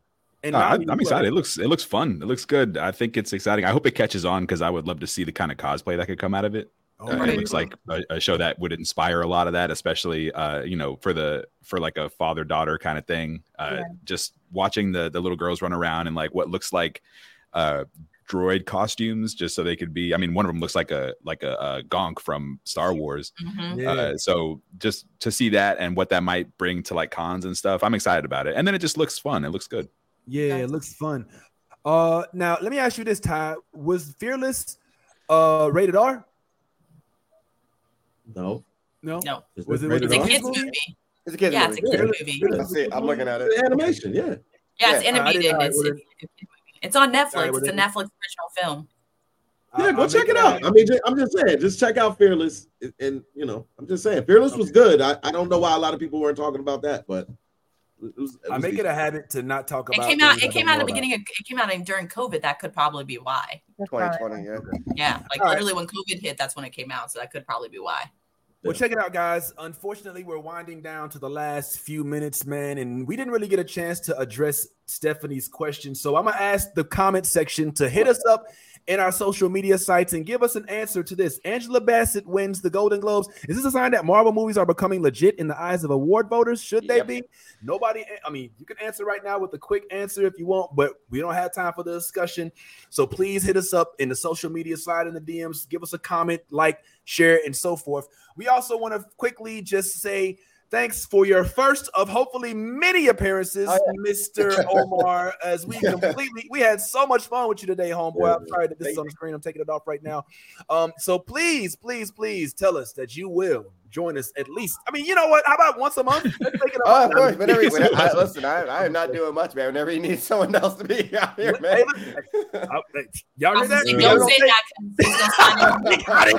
And No, I, I'm excited. It looks it looks fun. It looks good. I think it's exciting. I hope it catches on because I would love to see the kind of cosplay that could come out of it. Uh, right. it looks like a, a show that would inspire a lot of that, especially uh, you know for the for like a father daughter kind of thing. Uh, Yeah. Just watching the the little girls run around in like what looks like uh, droid costumes, just so they could be. I mean, one of them looks like a like a, a Gonk from Star Wars. Mhm. Yeah. Uh, so just to see that and what that might bring to like cons and stuff, I'm excited about it. And then it just looks fun. It looks good. Yeah, it looks fun. Uh, now let me ask you this, Ty: Was Fearless uh rated R? No, No, no. Is Was it it rated was It's a R? kids movie. It's a kids Yeah, movie. it's a kids movie. I see. I'm looking at it. It's animation, yeah. Yeah, it's Yeah, I animated. all right, It's, well, it's, it's on Netflix. well, it's a Netflix original film. Yeah, go I'll check it out. I mean, ju- I'm just saying, just check out Fearless, and, and, you know, I'm just saying, Fearless was good. I, I don't know why a lot of people weren't talking about that, but it was. It I was make it a habit to not talk about. It came out. It came out at the beginning. Of, it came out during COVID. That could probably be why. 2020. Yeah. Yeah, like All right. literally when COVID hit, that's when it came out. So that could probably be why. Well, check it out, guys. Unfortunately, we're winding down to the last few minutes, man, and we didn't really get a chance to address Stephanie's question. So I'm gonna ask the comment section to hit us up in our social media sites and give us an answer to this. Angela Bassett wins the Golden Globes. Is this a sign that Marvel movies are becoming legit in the eyes of award voters? Should they be? Nobody, I mean, you can answer right now with a quick answer if you want, but we don't have time for the discussion. So please hit us up in the social media side in the DMs, give us a comment, like, share, and so forth. We also want to quickly just say thanks for your first of hopefully many appearances, Mr. Omar. As we completely we had so much fun with you today, homeboy. I'm sorry that this is on the screen. I'm taking it off right now. Um, so please, please, please tell us that you will join us at least. I mean, you know what? How about once a month? Let's take it a Oh, of course. Whenever, whenever I, listen, I, I am not doing much, man. Whenever you need someone else to be out here, man. Uh, Y'all hear that? Don't Y'all say don't that. 'cause He's sign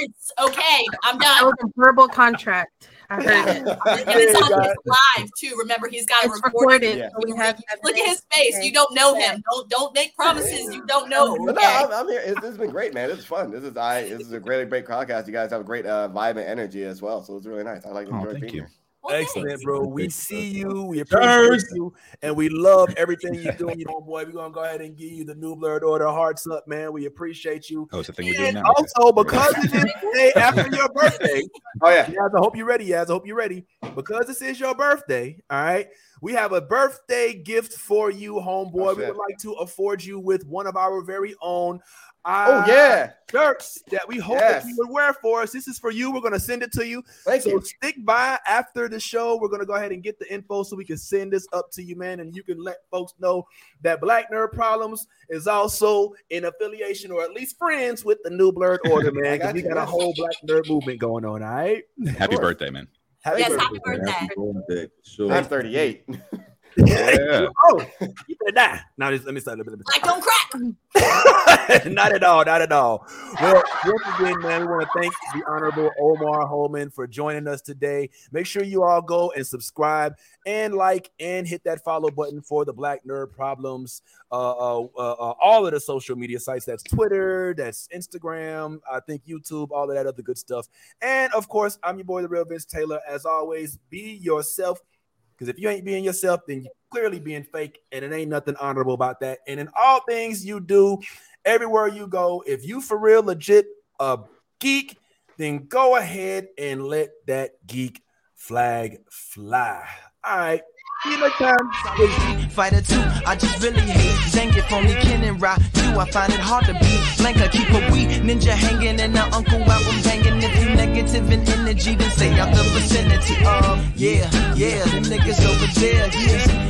it. Okay, I'm That done. was a verbal contract. I heard it. And it's on his live too. Remember, he's got it It's recorded. recorded. Yeah. So we have Look at his face. You don't know him. Don't don't make promises you don't know. But no, I'm, I'm here. It's, this has been great, man. It's fun. This is I. This is a great great podcast. You guys have a great uh, vibe and energy as well. So it's really nice. I like Oh, enjoy thank being you. here. Excellent, bro. We see you. We appreciate you, and we love everything you're doing, homeboy. We're gonna go ahead and give you the new blerd order hearts up, man. We appreciate you. Oh, it's a thing we're doing now. Okay. also, because it is the day after your birthday, Oh yeah. Yaz, I hope you're ready, Yaz. I hope you're ready. Because this is your birthday, all right. We have a birthday gift for you, homeboy. Oh, we would like to afford you with one of our very own. Oh yeah. shirts that we hope Yes. that you would wear for us. This is for you. We're gonna send it to you. Thank so you. stick by after the show. We're gonna go ahead and get the info so we can send this up to you, man, and you can let folks know that Black Nerd Problems is also in affiliation or at least friends with the New Blerd Order, man. Because we got a whole Black Nerd movement going on. All right. Happy birthday, man. Happy Yes, birthday. happy birthday. Happy birthday, sure. I'm 38. Yeah. oh, you better die. Now just let me start. Let me, let me Like don't crack. not at all, not at all. Well, once again, man, we want to thank the Honorable Omar Holmon for joining us today. Make sure you all go and subscribe and like and hit that follow button for the Black Nerd Problems. Uh, uh, uh, uh, all of the social media sites. That's Twitter, that's Instagram, I think YouTube, all of that other good stuff. And of course, I'm your boy, the real Vince Taylor. As always, be yourself. Because if you ain't being yourself, then you're clearly being fake, and it ain't nothing honorable about that. And in all things you do, everywhere you go, if you for real legit a geek, then go ahead and let that geek flag fly. All right. Fighter 2, I just really hate Zangief only Ken and Ra. You, I find it hard to beat. Blanka, keep a wee ninja hanging and the uncle album banging. If you negative in energy, then stay out the vicinity. Uh, yeah, yeah, them niggas over there, yeah.